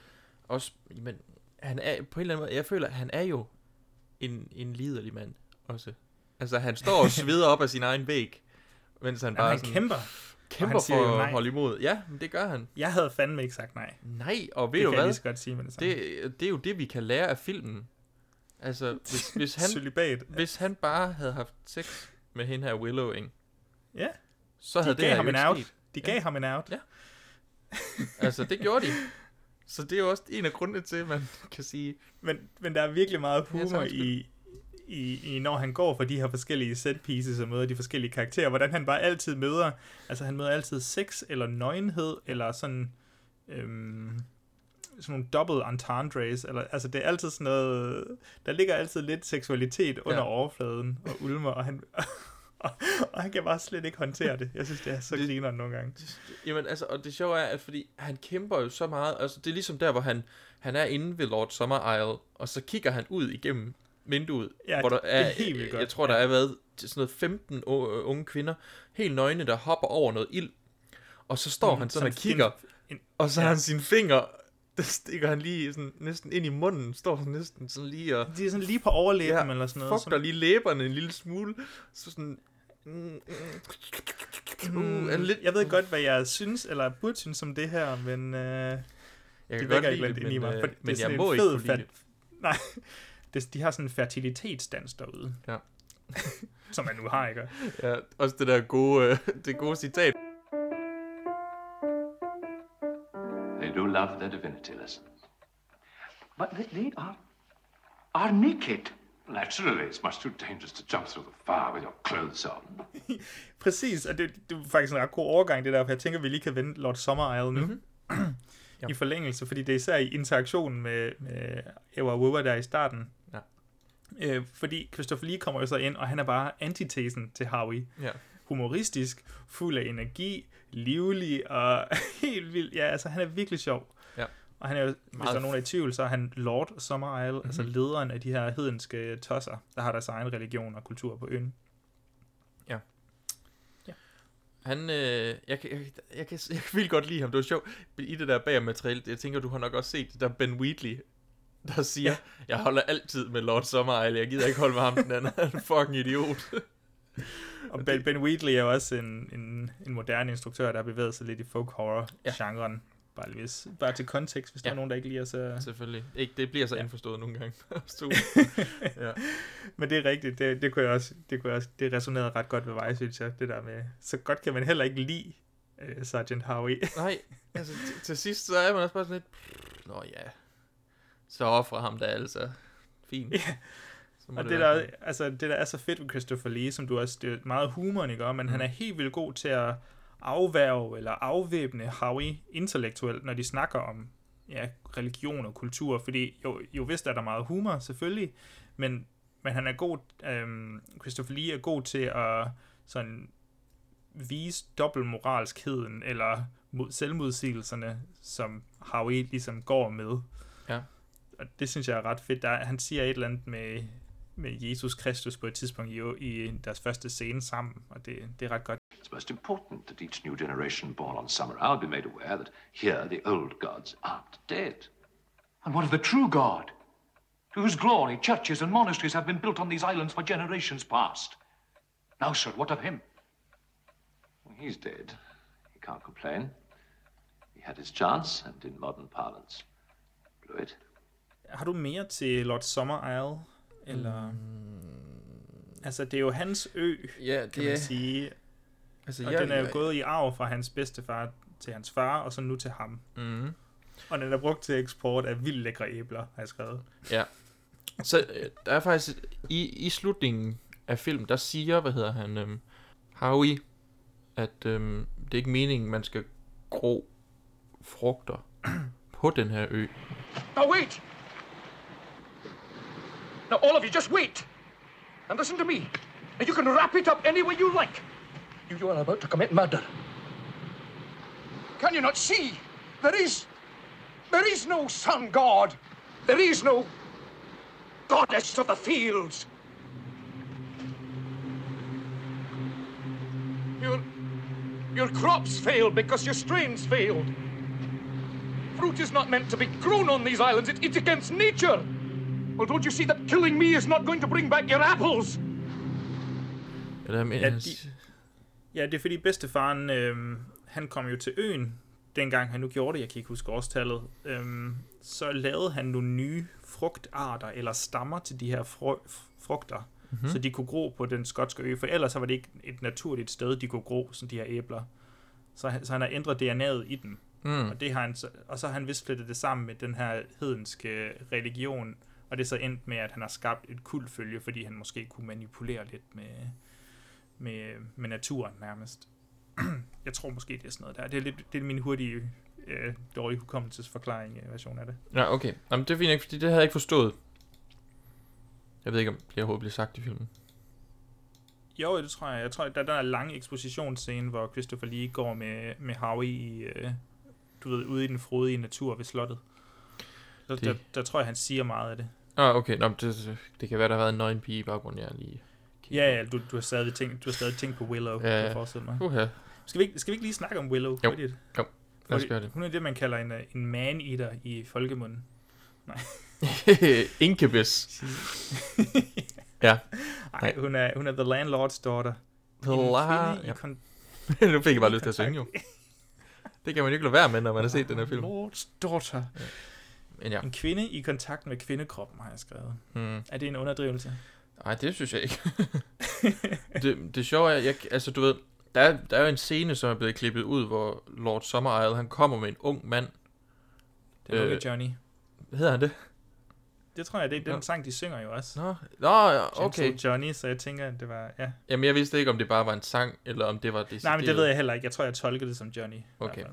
også, men han er på en eller anden måde, jeg føler, at han er jo en, en liderlig mand også. Altså, han står og <laughs> sveder op af sin egen væg, mens han Jamen, bare han sådan, kæmper. kæmper han for at holde imod. Ja, men det gør han. Jeg havde fandme ikke sagt nej. Nej, og ved Det du kan jeg hvad? lige så godt sige med det samme. det, det er jo det, vi kan lære af filmen. Altså, <laughs> hvis, hvis, han, Cølibat. hvis han bare havde haft sex med hende her Willow, ikke? Ja. så De havde det gav her ham en out. sket. De gav ham en out. Ja. <laughs> altså, det gjorde de. Så det er jo også en af grundene til, at man <laughs> kan sige... Men, men der er virkelig meget humor i, i, i, når han går for de her forskellige set pieces og møder de forskellige karakterer, hvordan han bare altid møder, altså han møder altid sex eller nøgenhed, eller sådan, øhm, sådan nogle double entendres, eller, altså det er altid sådan noget, der ligger altid lidt seksualitet under Ja. overfladen og ulmer, og han, <laughs> og, og han kan bare slet ikke håndtere det. Jeg synes, det er så <laughs> grineren nogle gange. Jamen, altså, og det sjove er, at fordi han kæmper jo så meget, altså det er ligesom der, hvor han, han er inde ved Lord Summer Isle, og så kigger han ud igennem vinduet, Ja, hvor der det- det er helt vildt godt. jeg tror, der er været sådan noget 15 u- unge kvinder, helt nøgne, der hopper over noget ild, og så står Mm, han sådan og kigger, en- og så har ja. han sine fingre, <laughs> der stikker han lige sådan, næsten ind i munden, står han næsten sådan lige og... De er sådan lige på overlæben eller sådan noget, Fugter lige læberne en lille smule, så sådan... Mm, mm, Mm, uh, lidt, Jeg ved godt, hvad jeg synes, eller burde synes om det her, men øh, Jeg det kan vækker godt ikke lide lidt ind i mig. øh, for det men sådan jeg må ikke kunne lide <laughs> Nej, det, de har sådan en fertilitetsdans derude. Ja. <laughs> som man nu har, ikke? Ja, også det der gode, øh, det gode citat. Love their divinity lessons. But they, they are, are naked. Naturally, it's much too dangerous to jump through the fire with your clothes on. <laughs> Præcis, og det, det er faktisk en ret god overgang, det der, for jeg tænker, vi lige kan vende Lord Summer Isle nu. <clears throat> Mm-hmm. Ja. I forlængelse, fordi det er især i interaktionen med, med Ewa Weaver der i starten. Ja. Øh, fordi Christopher Lee kommer jo så ind, og han er bare antitesen til Howie. Ja. Humoristisk, fuld af energi, livlig og <laughs> helt vild. Ja, altså han er virkelig sjov. Ja. Og han er jo, hvis Meget der er nogen der er i tvivl, så er han Lord Summer Isle, mm-hmm. altså lederen af de her hedenske tosser, der har deres egen religion og kultur på øen. Ja. Ja. Han, øh, jeg, kan, jeg, kan- jeg, kan, jeg kan vildt godt lide ham. Det var sjovt. I det der bagmateriale, jeg tænker, du har nok også set det der Ben Wheatley, der siger, ja. jeg holder altid med Lord Summer Isle. Jeg gider ikke holde med ham, den anden er en fucking idiot. <laughs> Og Ben, ben Wheatley er også en, en, en moderne instruktør, der har bevæget sig lidt i folk horror-genren. Bare, lige hvis, bare til kontekst, hvis ja. der er nogen, der ikke lige så... Selvfølgelig. Ikke, det bliver så indforstået nogle gange. <laughs> <laughs> Ja. Men det er rigtigt, det, det kunne jeg også, det, kunne jeg også, det resonerede ret godt ved mig, synes jeg, det der med, så godt kan man heller ikke lide uh, Sergeant Howie. <laughs> Nej, altså til, til sidst, så er man også bare sådan lidt, nå ja, så offrer ham da altså. Fint. Ja. Og det, være der, altså, det, der er så fedt ved Christopher Lee, som du også, det er meget humor, ikke? men mm. han er helt vildt god til at afværge eller afvæbne Howie intellektuelt, når de snakker om ja, religion og kultur, fordi jo, jo vist er der meget humor, selvfølgelig, men, men han er god, øhm, Christopher Lee er god til at sådan vise dobbeltmoralskheden, eller mod, selvmodsigelserne, som Howie ligesom går med. Ja. Og det synes jeg er ret fedt. Der, han siger et eller andet med, med Jesus Kristus på et tidspunkt i, i deres første scene sammen, og det, det er ret godt. It's most important that each new generation born on Summer Isle be made aware that here the old gods aren't dead. And what of the true God? To whose glory churches and monasteries have been built on these islands for generations past. Now, sir, what of him? He's dead. He can't complain. He had his chance, and in modern parlance, blew it. Har du mere til Lord Summer Isle, Eller... Mm. Altså, det er jo hans ø, ja, kan det man er- sige. Altså, og jeg- den er jo jeg- gået i arv fra hans bedstefar til hans far, og så nu til ham. Mhm. Og den er brugt til eksport af vildt lækre æbler, har jeg skrevet. Ja. Så øh, der er faktisk, i, i slutningen af filmen, der siger, hvad hedder han, øhm, Howie, at øhm, det er ikke meningen, man skal gro frugter på den her ø. Now wait! Now all of you, just wait! And listen to me. And you can wrap it up any way you like. You, you are about to commit murder. Can you not see? There is... There is no sun god. There is no goddess of the fields. Your... Your crops failed because your strains failed. Fruit is not meant to be grown on these islands. It, it's against nature. Well, don't you see that killing me is not going to bring back your apples? Eller, men, Ja, de, ja, det er fordi bedstefaren, øhm, han kom jo til øen, dengang han nu gjorde det, jeg kan ikke huske årstallet, øhm, så lavede han nogle nye frugtarter, eller stammer til de her frø, frugter, Mhm. mm-hmm. så de kunne gro på den skotske ø, for ellers så var det ikke et naturligt sted, de kunne gro, sådan de her æbler. Så, han- så han har ændret DNA'et i dem. Mm. Og, det har han så, og så har han vist flettet det sammen med den her hedenske religion, og det er så endt med, at han har skabt et kultfølge, fordi han måske kunne manipulere lidt med, med, med naturen nærmest. <clears throat> Jeg tror måske, det er sådan noget der. Det er, lidt, det er min hurtige, øh, dårlige hukommelsesforklaring øh, version af det. Ja, okay. Jamen, det er fint ikke, fordi det havde jeg ikke forstået. Jeg ved ikke, om det overhovedet bliver sagt i filmen. Jo, det tror jeg. Jeg tror, der er den her lange ekspositionsscene, hvor Christopher Lee går med, med Howie i, øh, du ved, ude i den frodige natur ved slottet. Så Det- der, der, tror jeg, han siger meget af det. Ah, okay. Nå, det, det kan være, der har været en nøgen pige i baggrunden, jeg lige... Ja, ja, du, du har stadig tænkt, du har stadig tænkt på Willow, Ja, ja. jeg forestille mig. Uha. Skal vi, ikke- skal vi ikke lige snakke om Willow? Jo. hurtigt? Jo. Lad os gøre det. Hun er det, man kalder en, øh, en man-eater i folkemunden. Nej. <laughs> Incubus. <laughs> ja. Nej, hun er, hun er the landlord's daughter. The la- ja. kon- <laughs> nu fik jeg bare lyst til at synge, jo. Det kan man jo ikke lade være med, når man har set den her film. Lord's daughter. Ja. En kvinde i kontakt med kvindekroppen, har jeg skrevet. Hmm. Er det en underdrivelse? Nej, det synes jeg ikke. <laughs> det, det sjove er, jeg, altså du ved, der er, der er jo en scene, som er blevet klippet ud, hvor Lord Summerisle, han kommer med en ung mand. Det er øh, Johnny. Hedder han det? Det tror jeg, det er den Nå. sang, de synger jo også. Nå, Nå ja, okay. Gentle Johnny, så jeg tænker, at det var, ja. Jamen, jeg vidste ikke, om det bare var en sang, eller om det var det. Nej, men det ved jeg heller ikke. Jeg tror, jeg tolker det som Johnny. Okay. I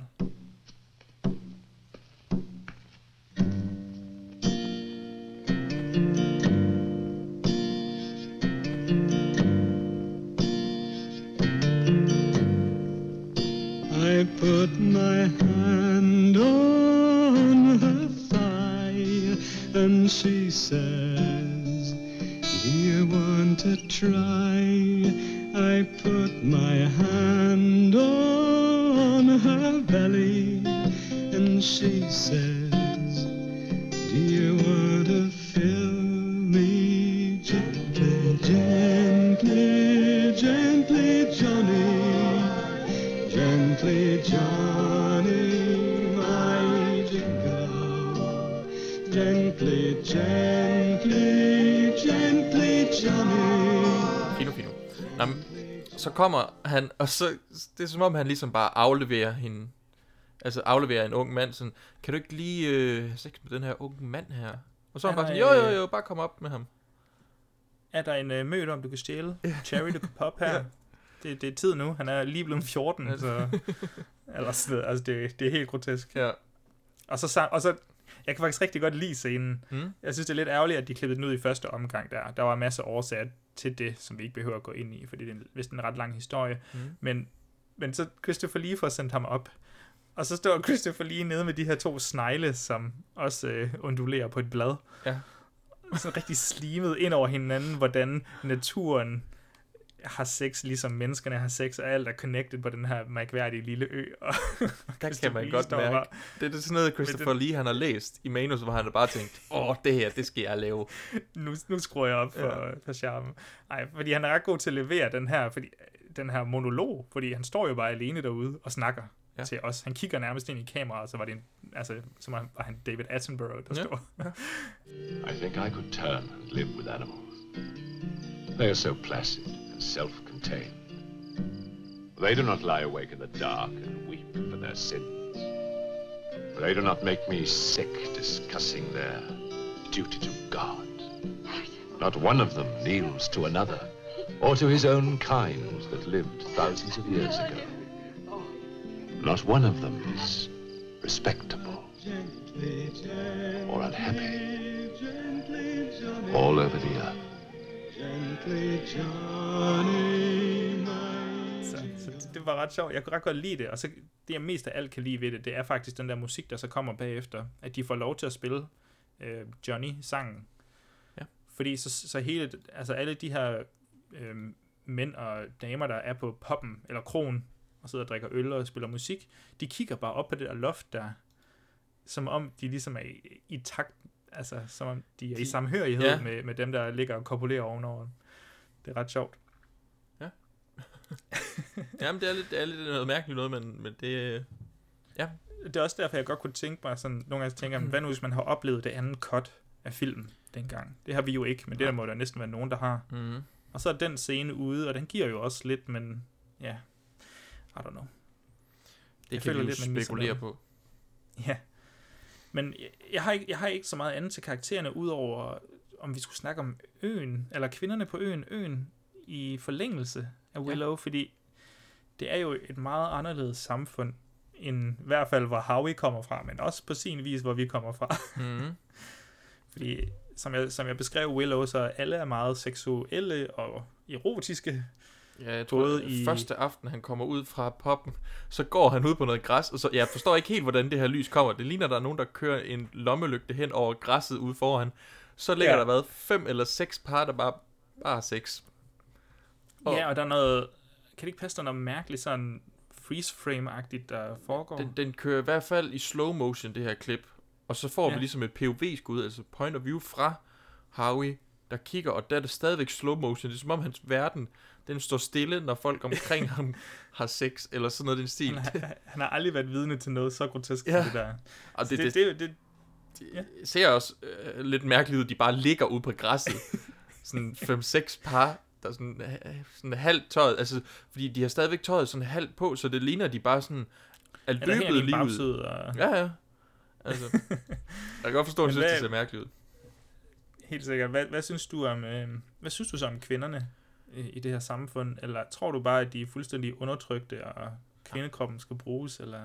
kommer han, og så, det er som om, han ligesom bare afleverer hende, altså afleverer en ung mand, sådan, kan du ikke lige øh, sex med den her unge mand her? Og så er han bare sådan, jo, jo, øh, jo, bare kom op med ham. Er der en øh, møde om, du kan stjæle? Cherry, du kan poppe her? <laughs> det, det er tid nu. Han er lige blevet 14, så... Eller sådan noget. Altså, det, det er helt grotesk. Ja. Og så, og så... Jeg kan faktisk rigtig godt lide scenen. Mm. Jeg synes, det er lidt ærgerligt, at de klippede den ud i første omgang der. Der var masser af årsager til det, som vi ikke behøver at gå ind i, fordi det er en- vist en ret lang historie. Mm. Men, men så Christopher Lee får sendt ham op. Og så står <laughs> Christopher Lee nede med de her to snegle, som også øh, undulerer på et blad. Ja. Så rigtig slimet ind over hinanden, hvordan naturen har sex, ligesom menneskerne har sex, og alt er connected på den her mærkværdige lille ø. Og <laughs> Der kan man godt mærke. Det er sådan noget, Christopher Lee, han har læst i manus, hvor han har bare tænkt, åh, det her, det skal jeg lave. <laughs> nu, nu skruer jeg op for, ja. for charmen. Nej, fordi han er ret god til at levere den her, fordi, den her monolog, fordi han står jo bare alene derude og snakker. ja. til os. Han kigger nærmest ind i kameraet, og så var det en, altså, så var var han David Attenborough, der Ja. står. I think I could turn and live with animals. They are so placid self-contained. They do not lie awake in the dark and weep for their sins. They do not make me sick discussing their duty to God. Not one of them kneels to another or to his own kind that lived thousands of years ago. Not one of them is respectable or unhappy all over the earth. Så, så det- det var ret sjovt. Jeg kunne ret godt lide det, og så det jeg mest af alt kan lide ved det, det er faktisk den der musik, der så kommer bagefter. At de får lov til at spille øh, Johnny-sangen. Ja. Fordi så, så hele, altså alle de her øh, mænd og damer, der er på poppen eller kronen, og sidder og drikker øl og spiller musik, de kigger bare op på det der loft der, som om de ligesom er i, i takt, altså som om de er i De- samhørighed ja. ja. med, med dem, der ligger og kopulerer ovenover. Det er ret sjovt. <laughs> Jamen, det er lidt, det er lidt noget mærkeligt noget, men, men det... Ja. det er også derfor, jeg godt kunne tænke mig sådan, nogle gange tænker jeg, hvad nu hvis man har oplevet det andet cut af filmen dengang? Det har vi jo ikke, men det der må der næsten være nogen, der har. Mhm. Og så er den scene ude, og den giver jo også lidt, men ja, I don't know. Det Jeg kan føler vi jo lidt, man spekulere på. Ja. Men jeg, jeg, har ikke, jeg har ikke så meget andet til karaktererne, udover om vi skulle snakke om øen, eller kvinderne på øen, øen i forlængelse af Willow, ja. fordi det er jo et meget anderledes samfund, end i hvert fald, hvor Howie kommer fra, men også på sin vis, hvor vi kommer fra. Mhm. <laughs> fordi, som jeg, som jeg beskrev Willow, så alle er meget seksuelle og erotiske. Ja, jeg tror, Både i... i- første aften, han kommer ud fra poppen, så går han ud på noget græs, og så, jeg forstår ikke helt, hvordan det her lys kommer. Det ligner, der er nogen, der kører en lommelygte hen over græsset ude foran. Så ligger Ja. der været fem eller seks par, der bare, bare sex. Og, ja, og der er noget, kan det ikke passe, der er noget mærkeligt sådan freeze frame-agtigt, der foregår? Den, den kører i hvert fald i slow motion, det her klip. Og så får ja. Vi ligesom et POV-skud, altså point of view fra Howie, der kigger, og der er det stadigvæk slow motion. Det er som om hans verden, den står stille, når folk omkring <laughs> ham har sex, eller sådan noget i den stil. Han, har- han har aldrig været vidne til noget så grotesk Ja. det der. Og Så det- det, det- det, Det ser også øh, lidt mærkeligt ud, de bare ligger ude på græsset. <laughs> sådan 5-6 par, der er sådan, øh, sådan halvt tøjet, altså, fordi de har stadigvæk tøjet sådan halvt på, så det ligner, de bare sådan er løbet en lige ud. og- Ja, ja. Altså, <laughs> jeg kan godt forstå, at du synes, det ser mærkeligt ud. Helt sikkert. Hvad, hvad synes du om, øh, hvad synes du så om kvinderne øh, i det her samfund? Eller tror du bare, at de er fuldstændig undertrykte, og kvindekroppen skal bruges? Eller,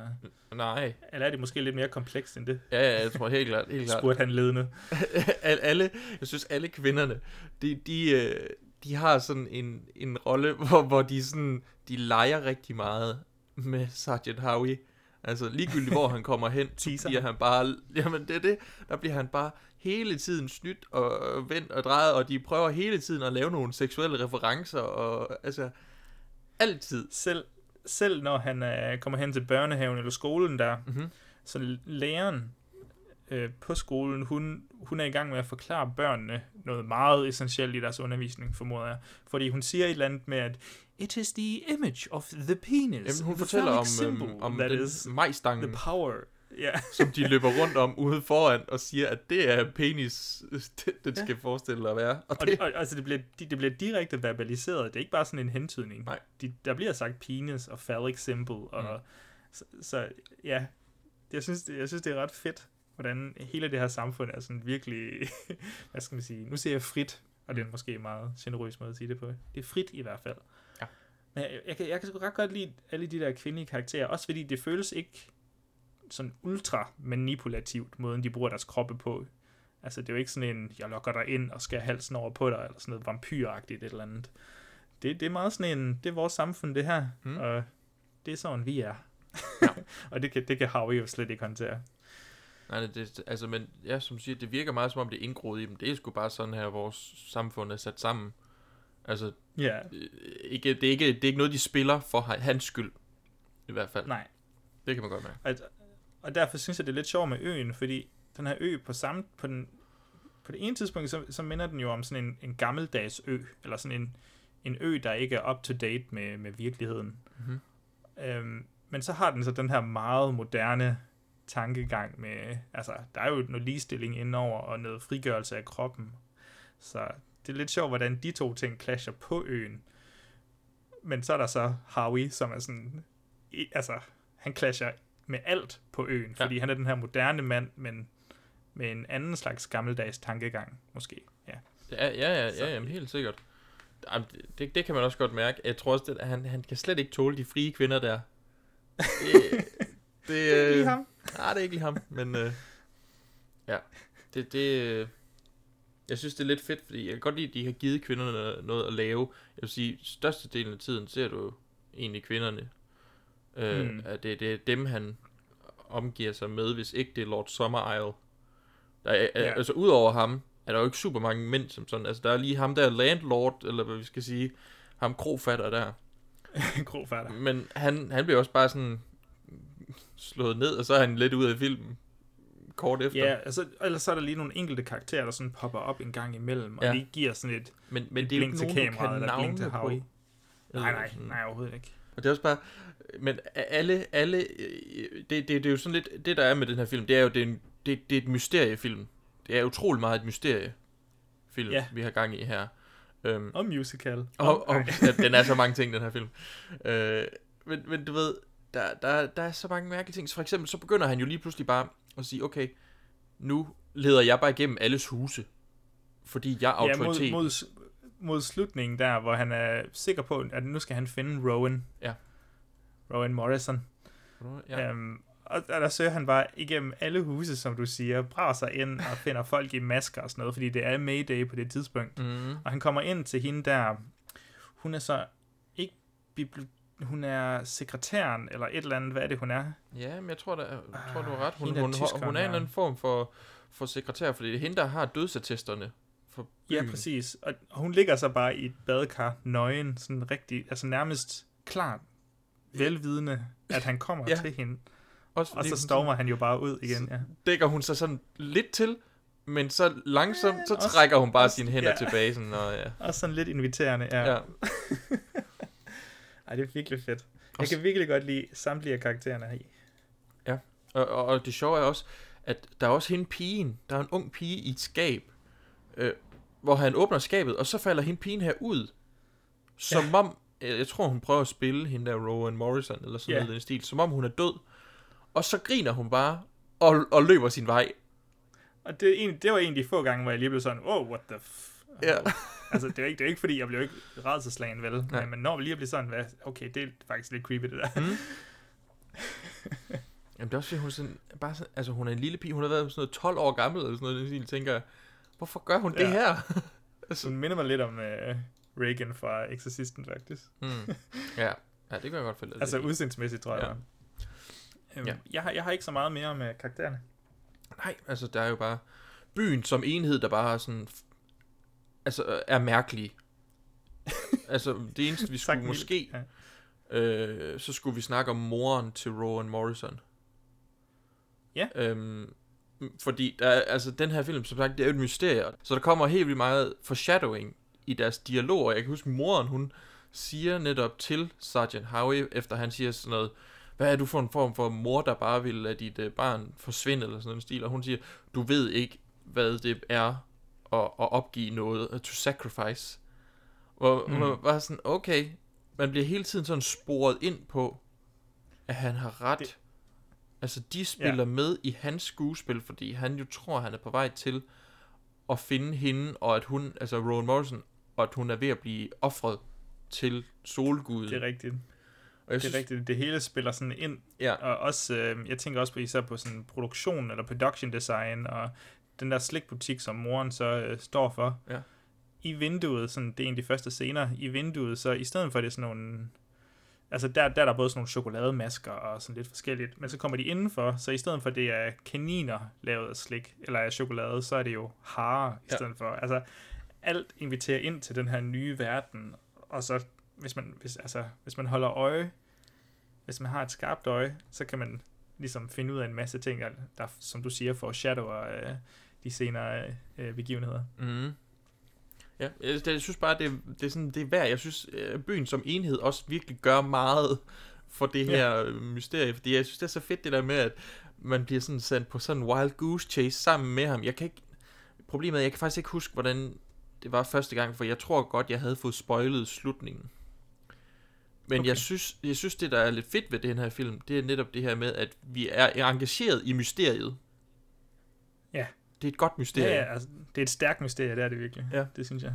Nej. eller er det måske lidt mere komplekst end det? Ja, ja, jeg tror helt klart. Helt <laughs> klart. Spurgte han ledende. <laughs> Al- alle, jeg synes, alle kvinderne, de, de, øh, de har sådan en, en rolle, <laughs> hvor, hvor de sådan, de leger rigtig meget med Sergeant Howie. Altså ligegyldigt, hvor han kommer hen, så bliver han bare, jamen det er det, der bliver han bare hele tiden snydt og vendt og drejet, og de prøver hele tiden at lave nogle seksuelle referencer, og altså, altid. Selv, selv når han øh, kommer hen til børnehaven eller skolen der, Mhm. så læreren øh, på skolen, hun, hun er i gang med at forklare børnene noget meget essentielt i deres undervisning, formoder jeg. Fordi hun siger et eller andet med, at it is the image of the penis. Jamen, hun the fortæller om, øhm, symbol om that den is majstangen, the power. Ja. <laughs> som de løber rundt om ude foran, og siger, at det er penis, <laughs> det, Ja. skal forestille at være. Og, det, og altså, det bliver, det, det bliver direkte verbaliseret. Det er ikke bare sådan en hentydning. Nej. De, der bliver sagt penis og phallic symbol. Og, Mm. så, så, ja, jeg synes, det, jeg synes, det er ret fedt, hvordan hele det her samfund er sådan virkelig, <laughs> hvad skal man sige, nu siger jeg frit, og det er måske en meget generøs måde at sige det på. Det er frit i hvert fald. Ja. Men jeg, jeg, kan, jeg kan sgu ret godt lide alle de der kvindelige karakterer, også fordi det føles ikke sådan ultra manipulativt, måden de bruger deres kroppe på. Altså, det er jo ikke sådan en, jeg lokker dig ind og skærer halsen over på dig, eller sådan noget vampyragtigt et eller andet. Det, det er meget sådan en, det er vores samfund, det her, Mm. og det er sådan, vi er. Ja. <laughs> og det kan, det kan Howie jo slet ikke håndtere. Nej, det, det, altså, men ja, som du siger, det virker meget som om det er indgroet i dem. Det er sgu bare sådan her, vores samfund er sat sammen. Altså, Ja. øh, ikke, det, er ikke, det er ikke noget, de spiller for ha- hans skyld. I hvert fald. Nej. Det kan man godt mærke. Og, og derfor synes jeg, det er lidt sjovt med øen, fordi den her ø på samme, på den, på det ene tidspunkt, så, så minder den jo om sådan en, en gammeldags ø, eller sådan en, en ø, der ikke er up to date med, med virkeligheden. Mhm. Øhm, men så har den så den her meget moderne tankegang med, altså, der er jo noget ligestilling indover, og noget frigørelse af kroppen. Så det er lidt sjovt, hvordan de to ting clasher på øen. Men så er der så Howie, som er sådan, altså, han clasher med alt på øen, fordi han er den her moderne mand, men med en anden slags gammeldags tankegang, måske. Ja. Ja, ja, ja, Så- ja jamen, helt sikkert. Jamen, det- det, kan man også godt mærke. Jeg tror også, at han, han kan slet ikke tåle de frie kvinder der. Det, <laughs> det, Det er ikke lige øh, ham. Nej, det er ikke lige ham, men øh, ja, det, det, øh, jeg synes, det er lidt fedt, fordi jeg kan godt lide, at de har givet kvinderne noget- noget at lave. Jeg vil sige, størstedelen af tiden ser du egentlig kvinderne. Øh, Mm. at det, det er dem, han omgiver sig med, hvis ikke det er Lord Summerisle. Der er, Ja. ja. Altså, udover ham, er der jo ikke super mange mænd som sådan. Altså, der er lige ham der landlord, eller hvad vi skal sige, ham krofatter der. <laughs> Krofatter. Men han, han bliver også bare sådan slået ned, og så er han lidt ud af filmen kort efter. Ja, altså, ellers så er der lige nogle enkelte karakterer, der sådan popper op en gang imellem, og Ja. lige giver sådan et, Men- men et det er blink ikke til kameraet, eller blink til. Howie. Nej, Eller nej, nej, overhovedet ikke. Og det er også bare, men alle, alle, øh, det, det, det er jo sådan lidt, det der er med den her film, det er jo, det er, en, det, det er et mysteriefilm. Det er utrolig meget et mysteriefilm, Ja. vi har gang i her. Um, Og musical. Og, og <laughs> ja, den er så mange ting, den her film. Øh, men, men du ved, der, der, der er så mange mærkelige ting. Så for eksempel, så begynder han jo lige pludselig bare at sige, okay, nu leder jeg bare igennem alles huse, fordi jeg er Ja, autoritet. mod, mod, mod slutningen der, hvor han er sikker på, at nu skal han finde Rowan. Ja. Rowan Morrison. Ja. Øhm, og, og der søger han bare igennem alle huse, som du siger, brager sig ind og finder folk i masker og sådan noget, fordi det er Mayday på det tidspunkt. Mhm. Og han kommer ind til hende der, hun er så ikke bibli- hun er sekretæren, eller et eller andet, hvad er det, hun er? Ja, men jeg tror, der, jeg tror du har ret. Hun, er hun, hun, hun er en eller anden form for, for sekretær, fordi det er hende, der har dødsattesterne for Ja, byen. præcis. Og hun ligger så bare i et badekar, nøgen, sådan rigtig, altså nærmest klart, velvidende, at han kommer Ja. til hende. Også og så stormer sådan- han jo bare ud igen, ja. Dækker hun sig sådan lidt til, men så langsomt, så også- trækker hun bare også- sine hænder ja. tilbage. Sådan, og, ja. <laughs> Og sådan lidt inviterende, ja. Ja. <laughs> Ej, det er virkelig fedt. Jeg Også- kan virkelig godt lide samtlige af karaktererne her i. Ja, og, og, og det sjove er også, at der er også hende pigen, der er en ung pige i et skab, øh, hvor han åbner skabet, og så falder hende pigen her ud, som ja. om, jeg tror hun prøver at spille hende der Rowan Morrison, eller sådan Ja. noget i den stil, som om hun er død, og så griner hun bare, og, og løber sin vej. Og det, egentlig, det var en af de få gange, hvor jeg lige blev sådan, oh, what the f... Ja. <laughs> altså, det er, ikke, det er ikke, fordi jeg blev ikke redselslagen, vel? Nej. Men, når vi lige at blive sådan, hvad, okay, det er faktisk lidt creepy, det der. Mm. <laughs> Jamen det er også fordi, hun sådan, bare sådan, altså hun er en lille pige, hun har været sådan noget 12 år gammel, eller sådan noget, stil, tænker jeg, hvorfor gør hun det Ja. her? <laughs> altså, hun minder mig lidt om uh, Reagan fra Exorcisten, faktisk. Mm. Ja. ja, det kan jeg godt følge. altså udseendsmæssigt, tror jeg. Ja. Øhm, Ja. jeg, har, jeg har ikke så meget mere med karaktererne. Nej, altså der er jo bare byen som enhed, der bare er sådan, altså øh, er mærkelig. <laughs> altså det eneste, vi skulle måske, ja. øh, så skulle vi snakke om moren til Rowan Morrison. Ja. Øhm, fordi der, er- altså den her film, som sagt, det er jo et mysterie, så der kommer helt vildt meget foreshadowing i deres dialoger. Jeg kan huske, moren, hun siger netop til Sergeant Howie, efter han siger sådan noget, hvad er du for en form for mor, der bare vil lade dit øh, barn forsvinde, eller sådan en stil, og hun siger, du ved ikke, hvad det er at, at opgive noget, to sacrifice. Hvor. Mm. man var sådan, okay, man bliver hele tiden sådan sporet ind på, at han har ret. Det. Altså, de spiller ja. med i hans skuespil, fordi han jo tror, han er på vej til at finde hende, og at hun, altså Rowan Morrison, og at hun er ved at blive offret til solguden. Det er rigtigt. Og jeg det er synes- rigtigt. Det hele spiller sådan ind. Ja. Og også, øh, jeg tænker også på især på sådan produktion eller production design, og den der slikbutik, som moren så øh, står for. Ja. I vinduet, sådan, det er en af de første scener, i vinduet, så i stedet for det er sådan nogle, altså der, der er der både sådan nogle chokolademasker og sådan lidt forskelligt, men så kommer de indenfor, så i stedet for det er kaniner lavet af slik, eller af chokolade, så er det jo harer i Ja. stedet for. Altså, alt inviterer ind til den her nye verden, og så hvis man, hvis, altså, hvis man holder øje, hvis man har et skarpt øje, så kan man ligesom finde ud af en masse ting, der, som du siger, foreshadower øh, de senere øh, begivenheder. Mm. Ja, jeg, det, jeg synes bare, det, det, er sådan, det er værd. Jeg synes, øh, byen som enhed også virkelig gør meget for det her ja. mysterie, fordi jeg synes, det er så fedt det der med, at man bliver sådan sendt på sådan en wild goose chase sammen med ham. Jeg kan ikke, problemet er, jeg kan faktisk ikke huske, hvordan det var første gang, for jeg tror godt, jeg havde fået spoilet slutningen. Men okay. jeg, synes, jeg synes, det der er lidt fedt ved den her film, det er netop det her med, at vi er engageret i mysteriet. Ja. Det er et godt mysterie. Ja, ja altså, det er et stærkt mysterie, det er det virkelig. Ja. Det synes jeg.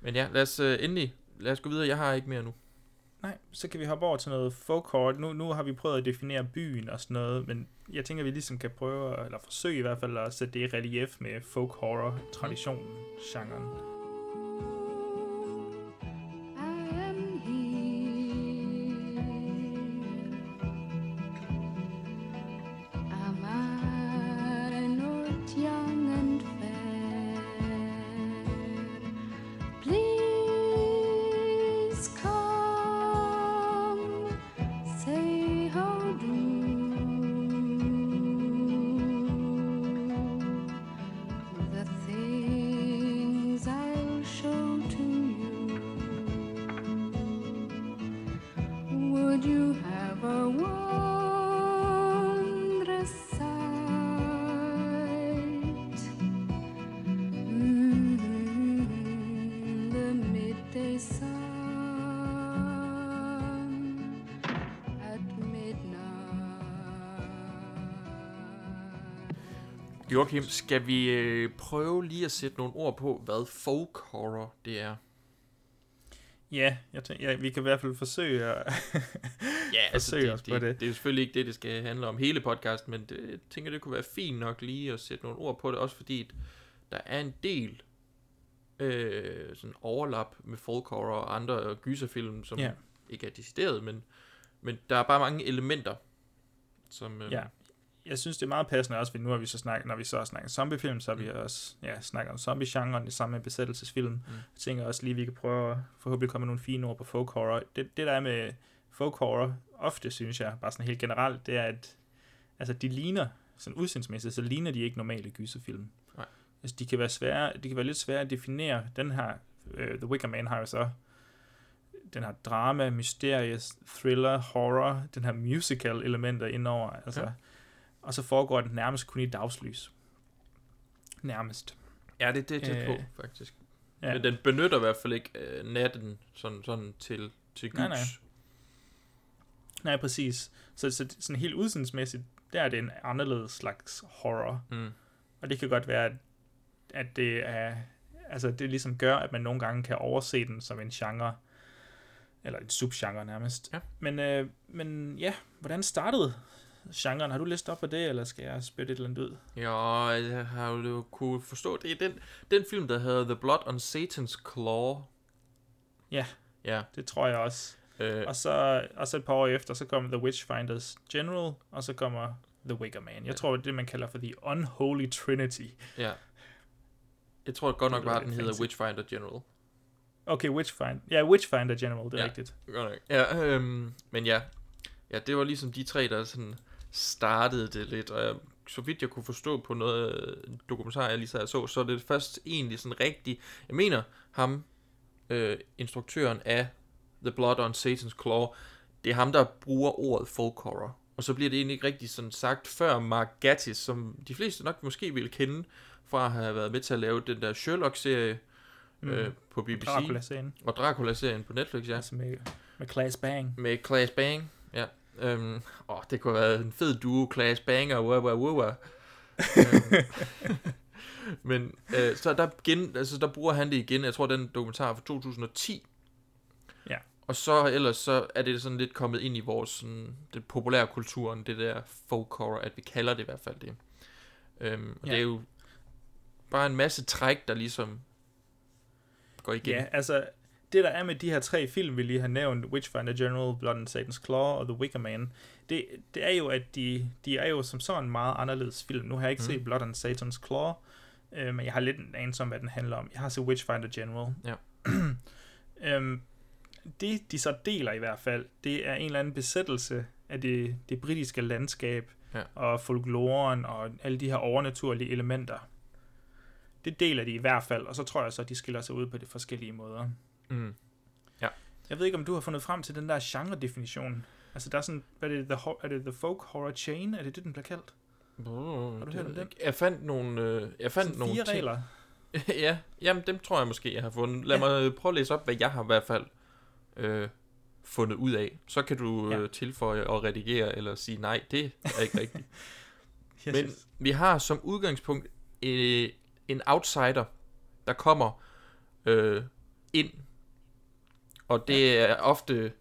Men ja, lad os uh, endelig, lad os gå videre. Jeg har ikke mere nu. Nej, så kan vi hoppe over til noget folk horror. Nu, nu har vi prøvet at definere byen og sådan noget, men jeg tænker, at vi ligesom kan prøve, eller forsøge i hvert fald at sætte det i relief med folk horror traditionen, genren. Joachim, skal vi øh, prøve lige at sætte nogle ord på, hvad folk horror det er? Ja, jeg tænker, ja, vi kan i hvert fald forsøge at <laughs> Ja, <laughs> altså forsøge det, os på det, det. det. det er selvfølgelig ikke det, det skal handle om hele podcasten, men det, jeg tænker, det kunne være fint nok lige at sætte nogle ord på det, også fordi der er en del øh, sådan overlap med folk horror og andre gyserfilm, som Ja. ikke er decideret, men, men der er bare mange elementer, som... Øh, Ja. Jeg synes, det er meget passende også, fordi nu har vi så snakket, når vi så har snakket zombiefilm, så har vi også ja, snakket om zombie-genren, det samme med besættelsesfilm. Mm. Jeg tænker også lige, vi kan prøve at forhåbentlig komme med nogle fine ord på folk horror. Det, det der er med folk horror, ofte synes jeg, bare sådan helt generelt, det er, at altså, de ligner, sådan udseendsmæssigt, så ligner de ikke normale gyserfilm. Nej. Altså, de kan være svære, de kan være lidt svære at definere. Den her, uh, The Wicker Man har jo så den her drama, mysterie, thriller, horror, den her musical elementer indover. Altså, Ja. Og så foregår den nærmest kun i dagslys. Nærmest. Ja, det, det er tæt Øh, på, faktisk. ja. Men den benytter i hvert fald ikke øh, natten sådan, sådan til, til gys. Nej, nej. Nej, præcis. Så, så sådan helt udseendsmæssigt, der er det en anderledes slags horror. Mm. Og det kan godt være, at, at det er, altså det ligesom gør, at man nogle gange kan overse den som en genre, eller en subgenre nærmest. Ja. Men, øh, men ja, hvordan startede genren? Har du læst op på det, eller skal jeg spytte et eller andet ud? Ja, jeg har jo kunne forstå, det er den, den film, der hedder The Blood on Satan's Claw. Ja, Ja. det tror jeg også. Øh, Og så, og så et par år efter, så kommer The Witchfinders General, og så kommer The Wicker Man. Jeg tror, det er det, man kalder for The Unholy Trinity. ja. Jeg tror godt nok bare, den hedder. Witchfinder General. Okay, Witchfinder. Ja, Witchfinder General, det er ja, rigtigt. Godt nok. Ja, øhm, men ja. Ja, det var ligesom de tre, der sådan startede det lidt, og jeg, så vidt jeg kunne forstå på noget dokumentar, jeg lige så, så, så er det først egentlig sådan rigtig, jeg mener ham, øh, instruktøren af The Blood on Satan's Claw, det er ham, der bruger ordet folk horror. Og så bliver det egentlig ikke rigtig sådan sagt før Mark Gatiss, som de fleste nok måske ville kende fra at have været med til at lave den der Sherlock-serie Mm. øh, på BBC. Dracula-serien. Og Dracula-serien på Netflix, ja. Altså med, med Claes Bang. Med Claes Bang. Øhm, åh, det kunne have været en fed duo, Claes Bang og Wawa Wawa. Øhm, <laughs> Men øh, så der, gen, altså, der bruger han det igen. Jeg tror, den dokumentar fra 2010. Ja. Og så ellers så er det sådan lidt kommet ind i vores sådan, det populære kulturen, det der folk horror, at vi kalder det i hvert fald det. Øhm, og Ja. det er jo bare en masse træk, der ligesom går igen. Ja, altså, det der er med de her tre film, vi lige har nævnt, Witchfinder General, Blood and Satan's Claw og The Wicker Man, det, det er jo, at de, de er jo som sådan meget anderledes film. Nu har jeg ikke Mm. set Blood and Satan's Claw, øh, men jeg har lidt en anelse om, hvad den handler om. Jeg har set Witchfinder General. Ja. <clears throat> øhm, det, de så deler i hvert fald, det er en eller anden besættelse af det, det britiske landskab, Ja. og folkloren, og alle de her overnaturlige elementer. Det deler de i hvert fald, og så tror jeg så, at de skiller sig ud på de forskellige måder. Mm. Ja. Jeg ved ikke, om du har fundet frem til den der genre-definition. Altså, der er sådan, hvad er det, the, er det The Folk Horror Chain? Er det det, den bliver kaldt? Oh, Har du hørt om den? Jeg fandt nogle, øh, jeg fandt Sådan nogle fire ting. regler. <laughs> ja, jamen dem tror jeg måske, jeg har fundet. Lad Ja. mig prøve at læse op, hvad jeg har i hvert fald øh, fundet ud af. Så kan du Ja. øh, tilføje og redigere, eller sige nej, det er ikke rigtigt. <laughs> Yes, Men vi har som udgangspunkt øh, en outsider, der kommer øh, ind, og det er ofte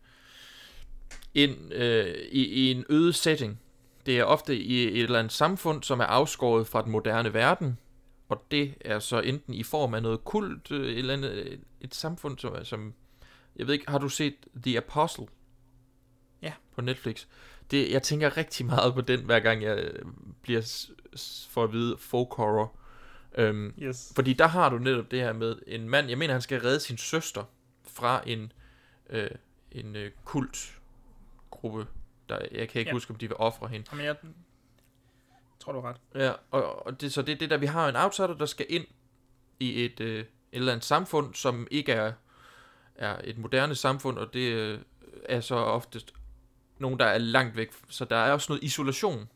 ind øh, i, i en øde setting. Det er ofte i et eller andet samfund, som er afskåret fra den moderne verden, og det er så enten i form af noget kult, øh, et eller andet, øh, et samfund, som, som jeg ved ikke, har du set The Apostle? Ja. På Netflix. Det, jeg tænker rigtig meget på den, hver gang jeg øh, bliver s- s- for at vide folk horror. Øhm, Yes. Fordi der har du netop det her med en mand, jeg mener, han skal redde sin søster fra en, øh, en øh, kultgruppe. Der, jeg kan ikke Ja. huske, om de vil ofre hende. Jamen, jeg tror, du har ret. Ja, og, og det, så det er det der, vi har en outsider, der skal ind i et, øh, et eller andet samfund, som ikke er, er et moderne samfund, og det øh, er så oftest nogen, der er langt væk. Så der er også noget isolation.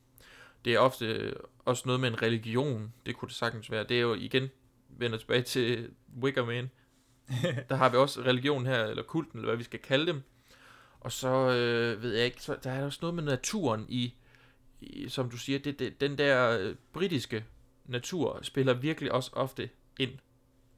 Det er ofte øh, også noget med en religion. Det kunne det sagtens være. Det er jo igen, vender tilbage til Wicker Man. <laughs> der har vi også religion her, eller kulten, eller hvad vi skal kalde dem. Og så øh, ved jeg ikke, så der er også noget med naturen i, i som du siger, det, det, den der øh, britiske natur spiller virkelig også ofte ind,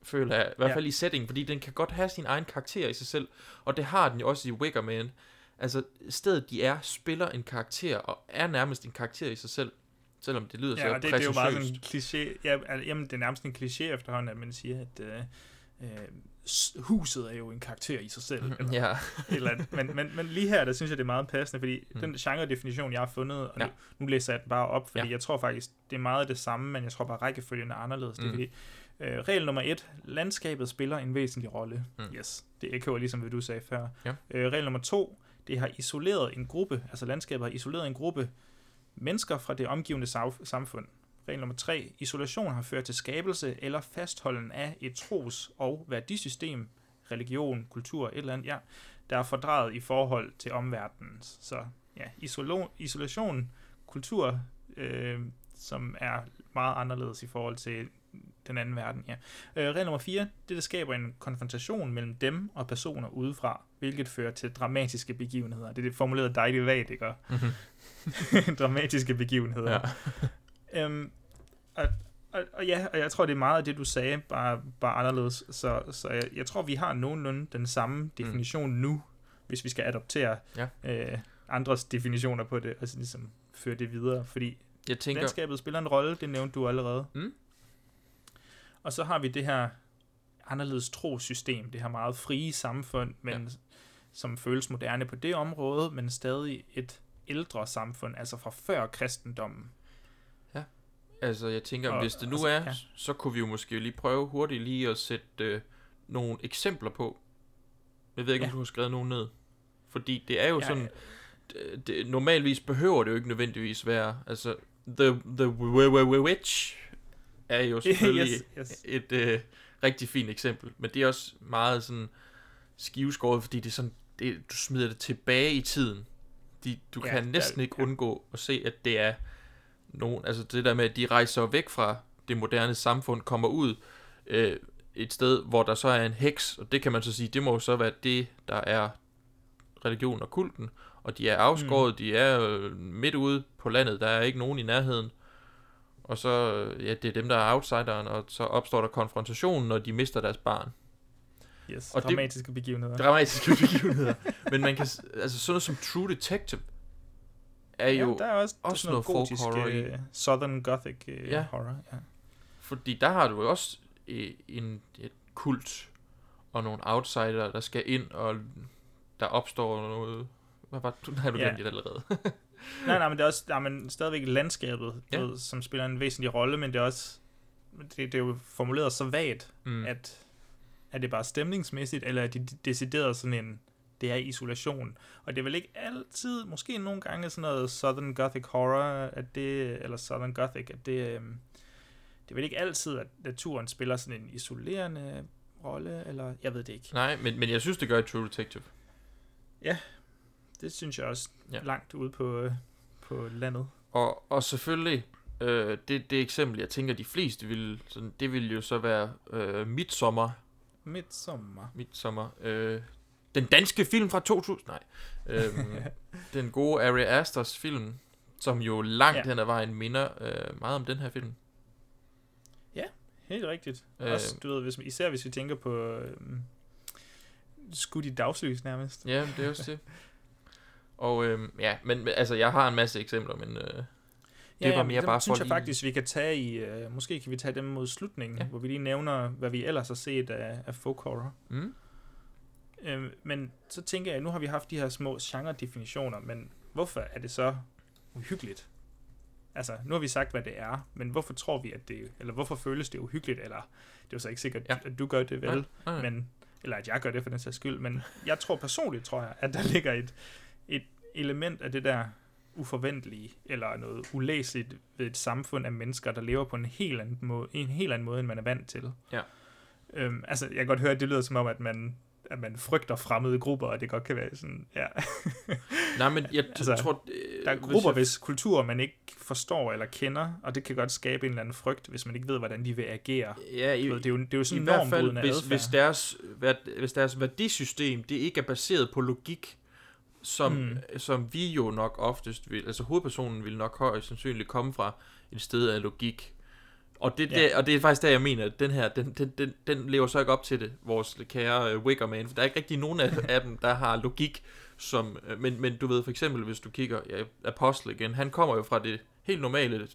føler jeg. I hvert Ja. fald i setting, fordi den kan godt have sin egen karakter i sig selv, og det har den jo også i Wicker Man. Altså, stedet de er, spiller en karakter, og er nærmest en karakter i sig selv, selvom det lyder så Ja, det, det er jo bare sådan en kliché. Ja, jamen, det er nærmest en kliché efterhånden, at man siger, at øh, øh, huset er jo en karakter i sig selv. Eller, Ja. eller, andet. men, men, men lige her, der synes jeg, det er meget passende, fordi Mm. den genre-definition, jeg har fundet, og Ja. nu, nu læser jeg den bare op, fordi Ja. jeg tror faktisk, det er meget det samme, men jeg tror bare, rækkefølgen er anderledes. Det er Mm. fordi, øh, regel nummer et, landskabet spiller en væsentlig rolle. Mm. Yes, det echoer ligesom, hvad du sagde før. Ja. Øh, regel nummer to, det har isoleret en gruppe, altså landskabet har isoleret en gruppe mennesker fra det omgivende samfund. Regel nummer 3. Isolation har ført til skabelse eller fastholden af et tros- og værdisystem, religion, kultur, et eller andet, ja, der er fordrejet i forhold til omverdenen. Så ja, isolo- isolation, kultur, øh, som er meget anderledes i forhold til den anden verden, ja. Øh, regel nummer 4. Det, der skaber en konfrontation mellem dem og personer udefra, hvilket fører til dramatiske begivenheder. Det er det formuleret dejligt vagt, ikke? Mhm. <laughs> dramatiske begivenheder. Ja. øhm, og, og, og, ja, og jeg tror, det er meget af det, du sagde, bare, bare anderledes. Så, så jeg, jeg tror, vi har nogenlunde den samme definition mm. nu, hvis vi skal adoptere Ja. øh, andres definitioner på det, og så ligesom føre det videre. Fordi Jeg tænker- landskabet spiller en rolle, det nævnte du allerede. Mm. Og så har vi det her anderledes trosystem, det her meget frie samfund, men ja. som føles moderne på det område, men stadig et ældre samfund, altså fra før kristendommen. Ja. Altså, jeg tænker, Og- hvis det nu og så- er, ja. så kunne vi jo måske lige prøve hurtigt lige at sætte øh, nogle eksempler på. Jeg ved ikke, om Ja. du har skrevet nogen ned. Fordi det er jo Ja, sådan, det, det, normalvis behøver det jo ikke nødvendigvis være, altså, The, the Witch er jo <laughs> selvfølgelig Yes, yes. et øh, rigtig fint eksempel, men det er også meget sådan skiveskåret, fordi det er sådan, det, du smider det tilbage i tiden. De, du Ja, kan ja, næsten ikke ja. undgå at se, at det er nogen, altså det der med, at de rejser væk fra det moderne samfund, kommer ud øh, et sted, hvor der så er en heks, og det kan man så sige, det må jo så være det, der er religion og kulten, og de er afskåret, mm. de er øh, midt ude på landet, der er ikke nogen i nærheden, og så, øh, ja, det er dem, der er outsideren, og så opstår der konfrontation, når de mister deres barn. Yes, Og det- dramatiske begivenheder. Dramatiske begivenheder. Men man kan, altså sådan noget som True Detective, er Ja, jo der er også, også sådan noget, noget folk horror i. Southern Gothic øh, Ja. horror. Ja. Fordi der har du jo også øh, en et kult og nogle outsider, der skal ind, og der opstår noget... Hvad var det? Nej, du Ja. glemte det allerede. <laughs> nej, nej, men det er også der er man stadigvæk landskabet, Ja. ja. ved, som spiller en væsentlig rolle, men det er også det, det er jo formuleret så vagt, mm. at er det bare stemningsmæssigt, eller er det decideret sådan en, det er isolation. Og det er vel ikke altid, måske nogle gange sådan noget Southern Gothic horror, at det, eller Southern Gothic, at det, øhm, det er vel ikke altid, at naturen spiller sådan en isolerende rolle, eller jeg ved det ikke. Nej, men, men jeg synes, det gør i True Detective. Ja, det synes jeg også Ja. langt ude på, øh, på landet. Og, og selvfølgelig, øh, det, det eksempel, jeg tænker, de fleste vil, sådan, det vil jo så være øh, Midsommar. Midsommar. Midsommar. Øh, den danske film fra 2000, nej. Øhm, <laughs> den gode Ari Asters film, som jo langt Ja. hen ad vejen minder øh, meget om den her film. Ja, helt rigtigt. Øh. Øh, også, du ved, hvis, især hvis vi tænker på øh, skudt i dagslys nærmest. Ja, det er også det. Og øhm, ja, men altså, jeg har en masse eksempler, men øh, det ja, var ja, mere dem bare for synes jeg lige... faktisk, vi kan tage i... Øh, måske kan vi tage dem mod slutningen, ja. hvor vi lige nævner, hvad vi ellers har set af, af folk horror. Mm. Øh, men så tænker jeg, nu har vi haft de her små genre-definitioner, men hvorfor er det så uhyggeligt? Altså, nu har vi sagt, hvad det er, men hvorfor tror vi, at det... Eller hvorfor føles det uhyggeligt? Eller, det er jo så ikke sikkert, Ja. at du gør det vel, nej, nej. men... Eller at jeg gør det for den sags skyld, men jeg tror personligt, tror jeg, at der <laughs> ligger et, et element af det der uforventelige, eller noget ulæseligt ved et samfund af mennesker, der lever på en helt anden måde, en helt anden måde end man er vant til. Ja. Øhm, altså, jeg kan godt høre, at det lyder som om, at man, at man frygter fremmede grupper, og det godt kan være sådan, ja. <laughs> Nej, men jeg altså, tror... Øh, der er hvis grupper, jeg- hvis kulturer man ikke forstår eller kender, og det kan godt skabe en eller anden frygt, hvis man ikke ved, hvordan de vil agere. Ja, i, ved, det, er jo, det er jo sådan i hvert fald, hvis, adfærd. hvis, deres, hvis deres værdisystem, det ikke er baseret på logik, som. Mm. som vi jo nok oftest vil, altså hovedpersonen vil nok højst sandsynligt komme fra et sted af logik. Og det, Ja. det, og det er faktisk der, jeg mener, at den her, den, den, den, den lever så ikke op til det, vores kære uh, Wickerman, for der er ikke rigtig nogen af, af dem, der har logik, som, øh, men, men du ved for eksempel, hvis du kigger, ja, Apostle igen, han kommer jo fra det helt normale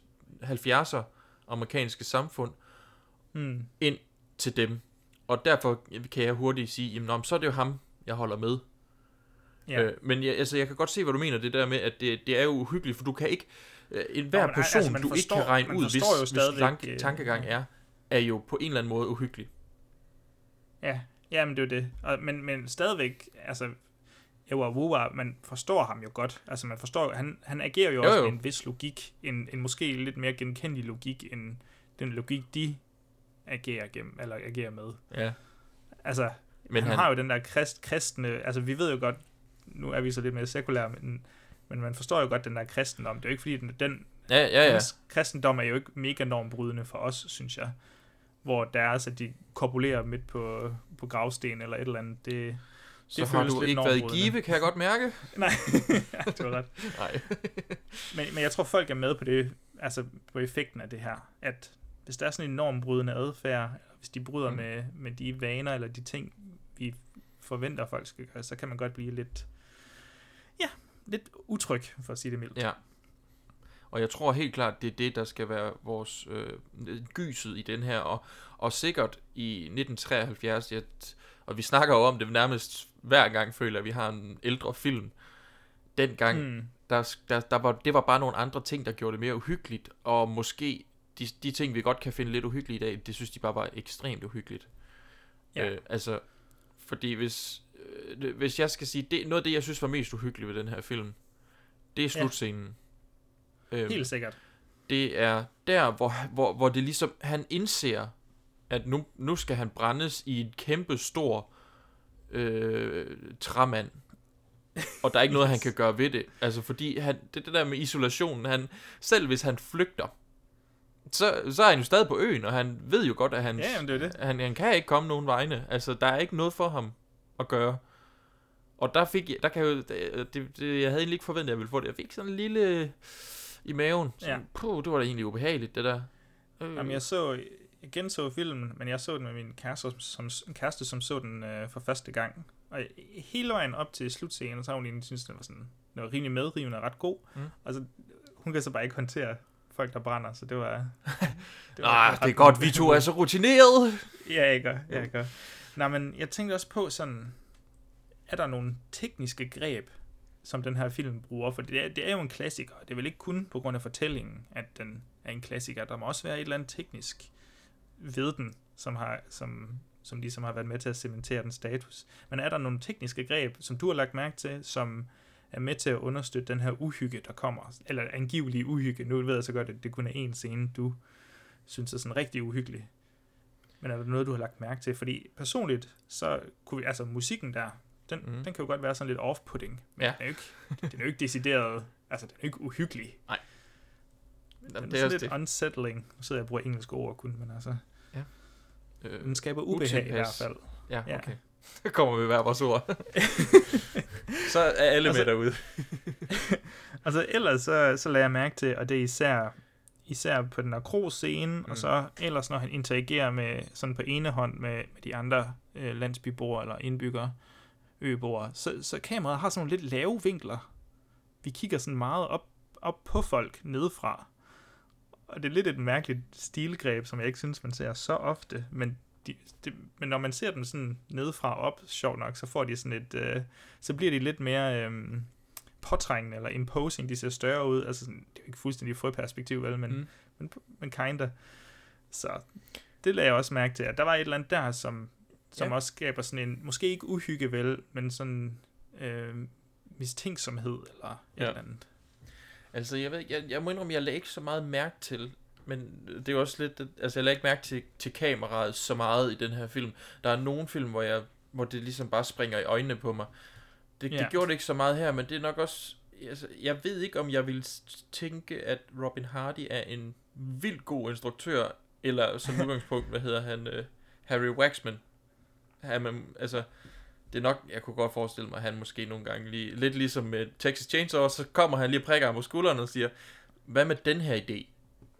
70'er amerikanske samfund, Mm. ind til dem. Og derfor kan jeg hurtigt sige, jamen men så er det jo ham, jeg holder med. Ja. Øh, men jeg, altså, jeg kan godt se, hvad du mener, det der med, at det, det er jo uhyggeligt, for du kan ikke, øh, en hver Nå, men, person, altså, du ikke forstår- kan regne ud, hvis, jo hvis lang, øh, tankegang er, er jo på en eller anden måde uhyggelig. Ja, ja men det er jo det. Og, men, men stadigvæk, altså, Ewa Wuwa, man forstår ham jo godt. Altså, man forstår, han, han agerer jo, Jo, også jo. med en vis logik, en, en måske lidt mere genkendelig logik, end den logik, de agerer, gennem, eller agerer med. Ja. Altså, Men han- han har jo den der krist, kristne, altså vi ved jo godt, nu er vi så lidt mere sekulære, men, men man forstår jo godt den der kristendom. Det er jo ikke fordi, den, den Ja, ja, ja. kristendom er jo ikke mega normbrydende for os, synes jeg. Hvor deres, at de korpulerer midt på, på gravsten eller et eller andet, det, Så det har du ikke været i give, kan jeg godt mærke. <laughs> Nej, ja, det var ret. <laughs> Nej. <laughs> men, men jeg tror, folk er med på det, altså på effekten af det her, at hvis der er sådan en normbrydende adfærd, hvis de bryder Mm. med, med de vaner eller de ting, vi forventer, folk skal gøre, så kan man godt blive lidt, lidt utryg, for at sige det mildt. Ja. Og jeg tror helt klart, det er det, der skal være vores øh, gyset i den her. Og, og sikkert i 1973, jeg, og vi snakker jo om det nærmest hver gang, føler at vi har en ældre film. Dengang, Mm. der, der, der var, det var bare nogle andre ting, der gjorde det mere uhyggeligt. Og måske de, de ting, vi godt kan finde lidt uhyggelige i dag, det synes de bare var ekstremt uhyggeligt. Ja. Øh, altså, fordi hvis, øh, hvis jeg skal sige, det, noget af det, jeg synes var mest uhyggeligt ved den her film, det er Ja. slutscenen. Øhm, Helt sikkert. Det er der, hvor, hvor, hvor det ligesom, han indser, at nu, nu skal han brændes i en kæmpe stor øh, træmand. Og der er ikke noget, han <laughs> kan gøre ved det. Altså, fordi han, det, det der med isolationen, han, selv hvis han flygter, så, så er han jo stadig på øen, og han ved jo godt, at han, Ja, jamen, det det. Han, han kan ikke komme nogen vegne. Altså, der er ikke noget for ham at gøre. Og der fik jeg, der kan jeg jo, det, det, jeg havde egentlig ikke forventet, at jeg ville få det. Jeg fik sådan en lille i maven. Sådan, Ja. Puh, det var da egentlig ubehageligt, det der. Øh. Jamen, jeg så, jeg genså filmen, men jeg så den med min kæreste, som, en kæreste, som så den øh, for første gang. Og hele vejen op til slutscenen, så har hun egentlig synes, den var sådan, den var rimelig medrivende og ret god. Mm. Og så, hun kan så bare ikke håndtere folk, der brænder, så det var... <laughs> det ah, det er godt, vi to er så rutineret. Ja, jeg gør, ja, jeg gør. Nej, men jeg tænkte også på sådan, er der nogle tekniske greb, som den her film bruger? For det er, det er jo en klassiker. Det er vel ikke kun på grund af fortællingen, at den er en klassiker. Der må også være et eller andet teknisk ved den, som, har, som, som ligesom har været med til at cementere den status. Men er der nogle tekniske greb, som du har lagt mærke til, som er med til at understøtte den her uhygge, der kommer? Eller angivelige uhygge. Nu ved jeg så godt, at det kun er en scene, du synes er sådan rigtig uhyggelig. Men er der noget, du har lagt mærke til? Fordi personligt, så kunne vi, altså musikken der, Den, mm. den kan jo godt være sådan lidt off-putting, men Ja. ja. den, er jo ikke, den er jo ikke decideret, altså den er jo ikke uhyggelig. Nej. Den Jamen, er, det er lidt det. unsettling. Nu sidder jeg og bruger engelske ord kun, men altså... Ja. Øh, den skaber ubehag i hvert utilpas. fald. Ja, okay. <laughs> Så kommer vi hver vores ord. <laughs> så er alle Altså- med derude. <laughs> altså ellers så, så lader jeg mærke til, og det er især, især på den akro scene, mm. Og så ellers når han interagerer med sådan på ene hånd med, med de andre øh, landsbyboere eller indbyggere, øboere, så, så kameraet har sådan nogle lidt lave vinkler. Vi kigger sådan meget op, op på folk nedefra. Og det er lidt et mærkeligt stilgreb, som jeg ikke synes, man ser så ofte, men de, de, men når man ser dem sådan nedefra op, sjovt nok, så får de sådan et, øh, så bliver de lidt mere øh, påtrængende eller imposing, de ser større ud, altså sådan, det er jo ikke fuldstændig frøperspektiv, vel, men, Mm. men, men kinda. Så det lagde jeg også mærke til, at der var et eller andet der, som, som Ja. også skaber sådan en, måske ikke uhygge vel, men sådan øh, mistænksomhed eller et Ja. eller andet. Altså, jeg, ved, jeg, jeg må indrømme, jeg lagde ikke så meget mærke til, men det er jo også lidt, altså jeg lagde ikke mærke til, til kameraet så meget i den her film. Der er nogle film, hvor, jeg, hvor det ligesom bare springer i øjnene på mig. Det, det Ja. gjorde det ikke så meget her, men det er nok også, altså, jeg ved ikke, om jeg vil tænke, at Robin Hardy er en vildt god instruktør, eller som <laughs> udgangspunkt, hvad hedder han, uh, Harry Waxman. Han, altså, det er nok, jeg kunne godt forestille mig, at han måske nogle gange lige, lidt ligesom med Texas Chainsaw, så kommer han lige og prikker ham på skulderen og siger, hvad med den her idé?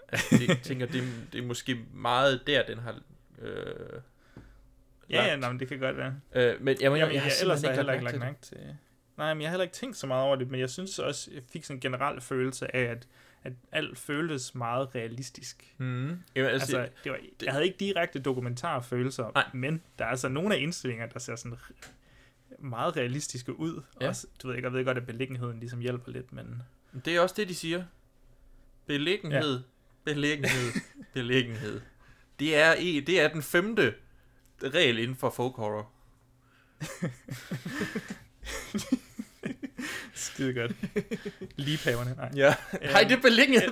Altså, det, jeg tænker, det, er- det er måske meget der, den har... Øh, Ja, ja, nej, men det kan godt være. Øh, men jeg, Jamen, indrømme, jeg har jeg, ellers har jeg ikke heller lagt ikke mærke lagt til mærke til Nej, men jeg har heller ikke tænkt så meget over det, men jeg synes også, jeg fik sådan en generel følelse af, at, at alt føltes meget realistisk. Mhm. Jamen, altså, altså, det var, jeg havde ikke direkte dokumentarfølelser, Nej. men der er altså nogle af indstillinger, der ser sådan meget realistiske ud. Ja. Også, du ved ikke, jeg ved godt, at beliggenheden ligesom hjælper lidt, men... Det er også det, de siger. Beliggenhed, ja. beliggenhed, beliggenhed. <laughs> Det er, det er den femte regel inden for folk horror. <laughs> Skide godt. Ligepaverne, nej. Ja. Nej, det er beliggenhed.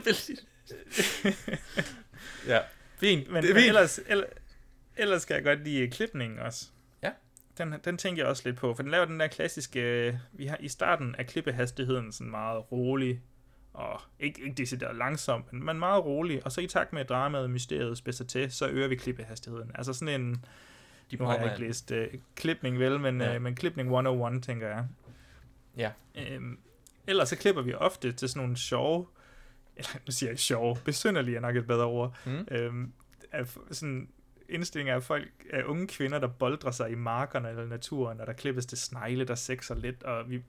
ja, fint. Men, det er men fint. ellers, ellers, ellers kan jeg godt lide klipningen også. Ja. Den, den tænker jeg også lidt på, for den laver den der klassiske, vi har i starten er klippehastigheden sådan meget rolig, og ikke, ikke decideret langsom, men, men meget rolig, og så i takt med at dramaet og mysteriet spidser til, så øger vi klippehastigheden. Altså sådan en, De nu har jeg ikke læst uh, klipning vel, men, Ja. uh, men klipning 101, tænker jeg. Ja. Øhm, ellers så klipper vi ofte til sådan nogle sjove, eller nu siger jeg sjove, besynderlige er nok et bedre ord, Mm. øhm, af sådan indstillinger af folk, af unge kvinder, der boldrer sig i markerne eller naturen, og der klippes til snegle, der sexer lidt, og vi,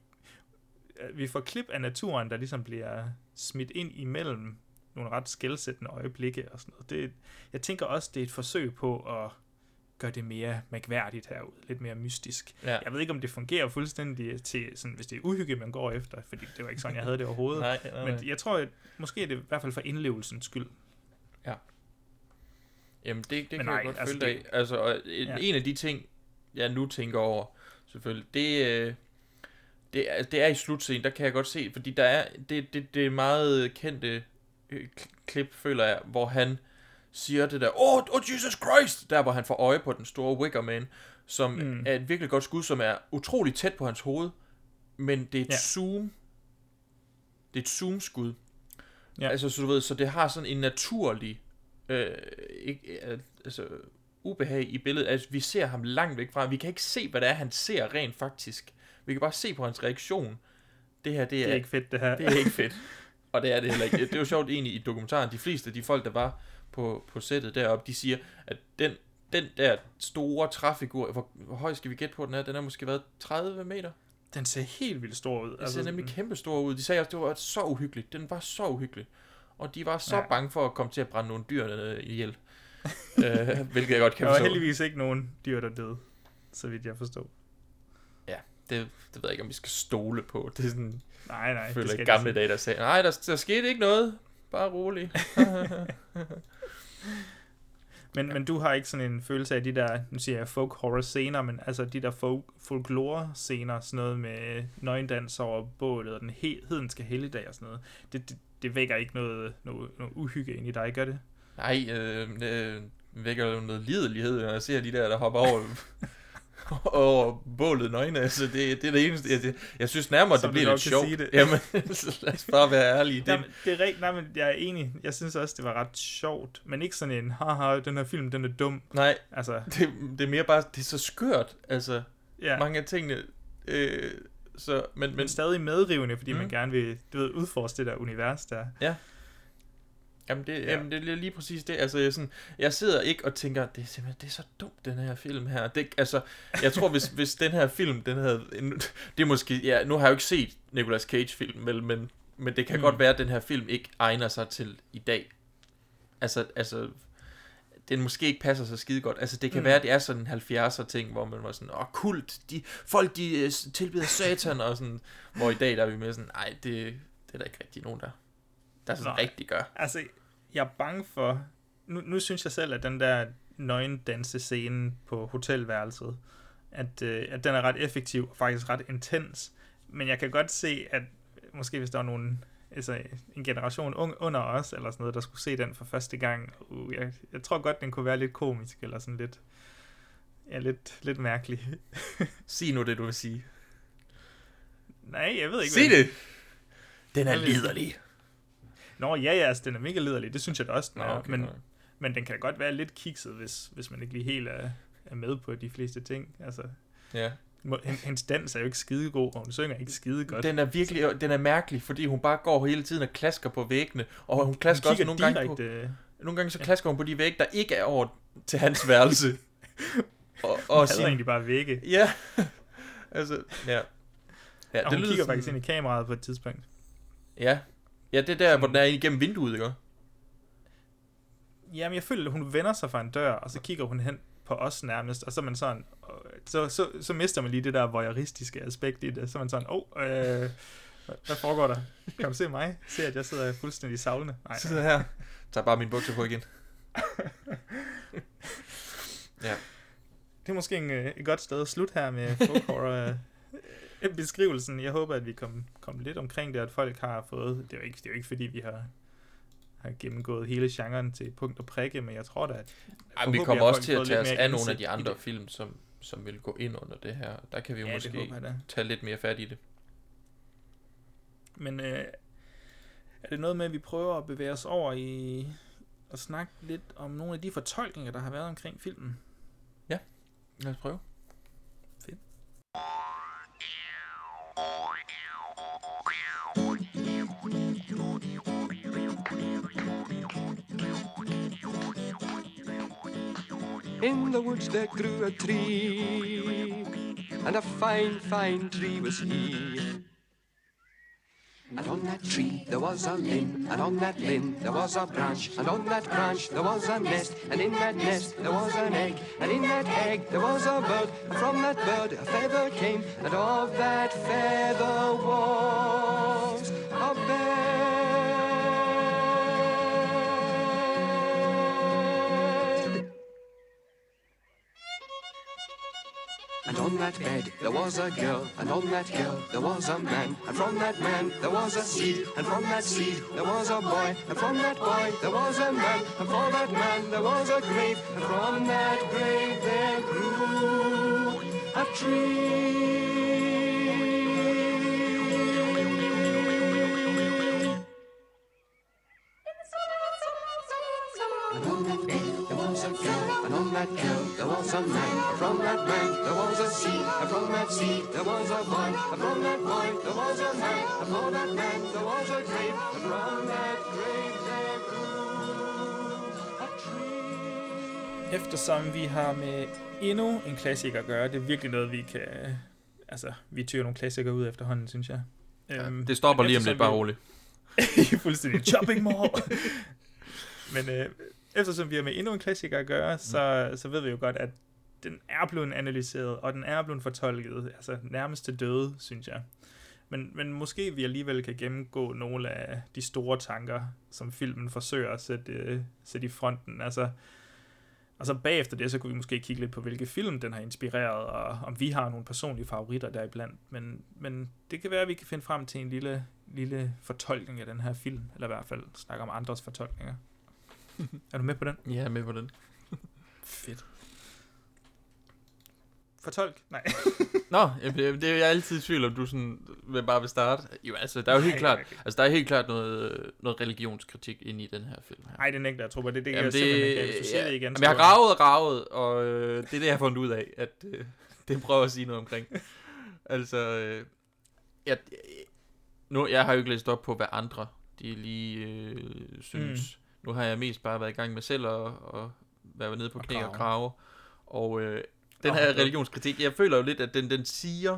øh, vi får klip af naturen, der ligesom bliver smidt ind imellem nogle ret skældsættende øjeblikke og sådan noget. Det, jeg tænker også, det er et forsøg på at gøre det mere mærkværdigt herude, lidt mere mystisk. Ja. Jeg ved ikke, om det fungerer fuldstændig til, sådan, hvis det er uhygge, man går efter, fordi det var ikke sådan, jeg havde det overhovedet. <laughs> Nej, nej, nej. Men jeg tror, at måske er det i hvert fald for indlevelsens skyld. Ja. Jamen, det, det kan Men jeg nej, godt altså følge dig det-. Altså, og en, Ja. en af de ting, jeg nu tænker over, selvfølgelig, det, øh, det, er, det er i slutscenen, der kan jeg godt se, fordi der er, det, det, det er meget kendte øh, kl- klip, føler jeg, hvor han siger det der, oh, oh Jesus Christ, der hvor han får øje på den store Wicker Man, som mm. Er et virkelig godt skud, som er utrolig tæt på hans hoved, men det er et ja. Zoom, det er et zoom-skud. Ja. Altså, så du ved, så det har sådan en naturlig, øh, ikke, øh, altså, ubehag i billedet. Altså, vi ser ham langt væk fra. Vi kan ikke se, hvad det er, han ser rent faktisk. Vi kan bare se på hans reaktion. Det her, det er, Det er ikke fedt, det her. Det er ikke fedt. Og det er det heller ikke. Det er jo sjovt egentlig i dokumentaren. De fleste af de folk, der var på, på sættet deroppe, de siger, at den, den der store træfigur, hvor, hvor høj skal vi gætte på den er? Den er måske været 30 meter? Den ser helt vildt stor ud. Den ser nemlig kæmpe stor ud. De sagde også, det var så uhyggeligt. Den var så uhyggelig. Og de var så ja. Bange for at komme til at brænde nogle dyr øh, ihjel. <laughs> øh, hvilket jeg godt kan Der var forstå. heldigvis ikke nogen dyr, der døde, så vidt jeg forstår. Ja, det, det ved jeg ikke, om vi skal stole på. Det er sådan, Nej, nej, jeg det føler skal gamle dage, der sagde, nej, der, der skete ikke noget. Bare rolig. <laughs> Men, men du har ikke sådan en følelse af de der, nu siger jeg folk horror scener, men altså de der folk, folklore scener, sådan noget med nøgendans over bålet og den he, hedenske helligdag og sådan noget. Det, det, det vækker ikke noget, noget, noget uhygge ind i dig, gør det? Nej, øh, det vækker jo noget lidelighed, når jeg ser de der, der hopper over <laughs> <laughs> <laughs> over bålet nøgne. Altså, det, det er det eneste. Jeg, jeg synes nærmere, Som det bliver lidt sjovt. sige det. Jamen, <laughs> lad os bare være ærlige. Det, Jamen, det er rigtigt. Nej, men jeg er enig. Jeg synes også, det var ret sjovt. Men ikke sådan en, haha, den her film, den er dum. Nej, Altså, det, det er mere bare, det er så skørt. Altså, Ja. mange af tingene. Øh, så, men, men, men stadig medrivende, fordi mm. man gerne vil, du ved, udforske det der univers der. Ja. Jamen det, Ja. ja. jamen det er lige præcis det. Altså jeg, sådan, jeg sidder ikke og tænker, det er simpelthen det er så dumt den her film her. Det, altså, jeg tror hvis, <laughs> hvis den her film, den havde, det er måske, ja, nu har jeg jo ikke set Nicolas Cage film, vel, men, men det kan Mm. godt være at den her film ikke egner sig til i dag. Altså, altså den måske ikke passer så skide godt. Altså det kan Mm. være, at det er sådan en 70'er ting, hvor man var sådan, åh kult, de, folk de øh, tilbeder satan, og sådan, hvor i dag der er vi med sådan, nej, det, det er der ikke rigtig nogen, der, der sådan Nej. rigtig gør. Altså, jeg er bange for... Nu, nu synes jeg selv, at den der nøgendanse-scene på hotelværelset, at, øh, at den er ret effektiv og faktisk ret intens. Men jeg kan godt se, at måske hvis der var nogen, altså en generation ung, under os, eller sådan noget, der skulle se den for første gang, uh, jeg, jeg tror godt, den kunne være lidt komisk, eller sådan lidt, ja, lidt, lidt mærkelig. <laughs> Sig nu det, du vil sige. Nej, jeg ved ikke. Sig hvad- det! Den er liderlig. Nå, ja, ja, altså, den er mega liderlig. Det synes jeg da også, den er. okay, men, men den kan godt være lidt kikset, hvis, hvis man ikke lige helt er, er med på de fleste ting. Altså, Ja. hendes dans er jo ikke skidegod, og hun synger ikke skide godt. Den er virkelig, den er mærkelig, fordi hun bare går hele tiden og klasker på væggene, og hun klasker også kigger nogle gange på, direkte- nogle gange så klasker hun på de vægge, der ikke er over til hans værelse. <laughs> og, og Hun hader egentlig bare vægge. Ja, <laughs> altså, ja. Ja, og hun kigger sådan- faktisk ind i kameraet på et tidspunkt. Ja, ja det er der, hvor den er igennem vinduet, ikke? Jamen, jeg føler, at hun vender sig fra en dør, og så kigger hun hen på os nærmest, og så er man sådan, så, så, så mister man lige det der voyeuristiske aspekt i det. Så er man sådan, åh, oh, øh, hvad, foregår der? Kan du se mig? Se, at jeg sidder fuldstændig savlende? Nej, Så sidder jeg her. Tager bare min bukser på igen. <laughs> ja. Det er måske en, øh, et godt sted at slutte her med folk horror <laughs> <laughs> beskrivelsen. Jeg håber, at vi kom, kom lidt omkring det, at folk har fået... Det er jo ikke, det er jo ikke fordi, vi har, har gennemgået hele genren til punkt og prikke, men jeg tror da, at... Ej, vi kommer også til at tage os af nogle af de andre film, som, som vil gå ind under det her. Der kan vi jo Ja, måske håber tage lidt mere fat i det. Men øh, er det noget med, at vi prøver at bevæge os over i at snakke lidt om nogle af de fortolkninger, der har været omkring filmen? Ja, lad os prøve. In the woods there grew a tree, and a fine, fine tree was he. And on that tree there was a limb, and on that limb there was a branch, and on that branch there was a nest, and in that nest there was an egg, and in that egg there was a bird, and from that bird a feather came, and of that feather was that bed there was a girl, and on that girl there was a man, and from that man there was a seed, and from that seed there was a boy, and from that boy there was a man, and for that man there was a grave, and from that grave there grew a tree. There was a girl, and on that girl there was a man. From that man there was a seed, and from that seed there was a boy. And from that boy there was a man, and for that man there was a grave. And from that grave there grew a tree. Eftersom vi har med endnu en klassiker at gøre, det er virkelig noget, vi kan... Altså, vi tyrer nogle klassikere ud efterhånden, synes jeg. Øhm, det stopper lige om lidt, bare roligt. <laughs> Fuldstændig chopping mall. <laughs> men øh, eftersom vi har med endnu en klassiker at gøre, så, så ved vi jo godt, at den er blevet analyseret, og den er blevet fortolket, altså nærmest til døde, synes jeg. Men, men måske vi alligevel kan gennemgå nogle af de store tanker, som filmen forsøger at sætte, øh, sætte i fronten. Altså, og så bagefter det, så kunne vi måske kigge lidt på, hvilke film den har inspireret, og om vi har nogle personlige favoritter deriblandt. Men, men det kan være, at vi kan finde frem til en lille, lille fortolkning af den her film, eller i hvert fald snakke om andres fortolkninger. <laughs> er du med på den? Ja, jeg er med på den. <laughs> Fedt. fortolk? Nej. Nå, jamen, det det er jeg altid i tvivl om, du sådan vil bare vil starte. Jo, altså, der er jo helt Nej, klart, okay. altså, der er helt klart noget, noget religionskritik inde i den her film her. Nej, det nægter jeg, tror det, det kan Jamen, jeg simpelthen ikke. Hvis du siger det igen, jamen, jeg har gravet og gravet, og øh, det er det, jeg har fundet ud af, at øh, det prøver at sige noget omkring. altså, øh, jeg, nu, jeg har jo ikke læst op på, hvad andre de lige øh, synes. Mm. Nu har jeg mest bare været i gang med selv og, og været nede på knæ og grave. Og øh, den her religionskritik, jeg føler jo lidt, at den, den siger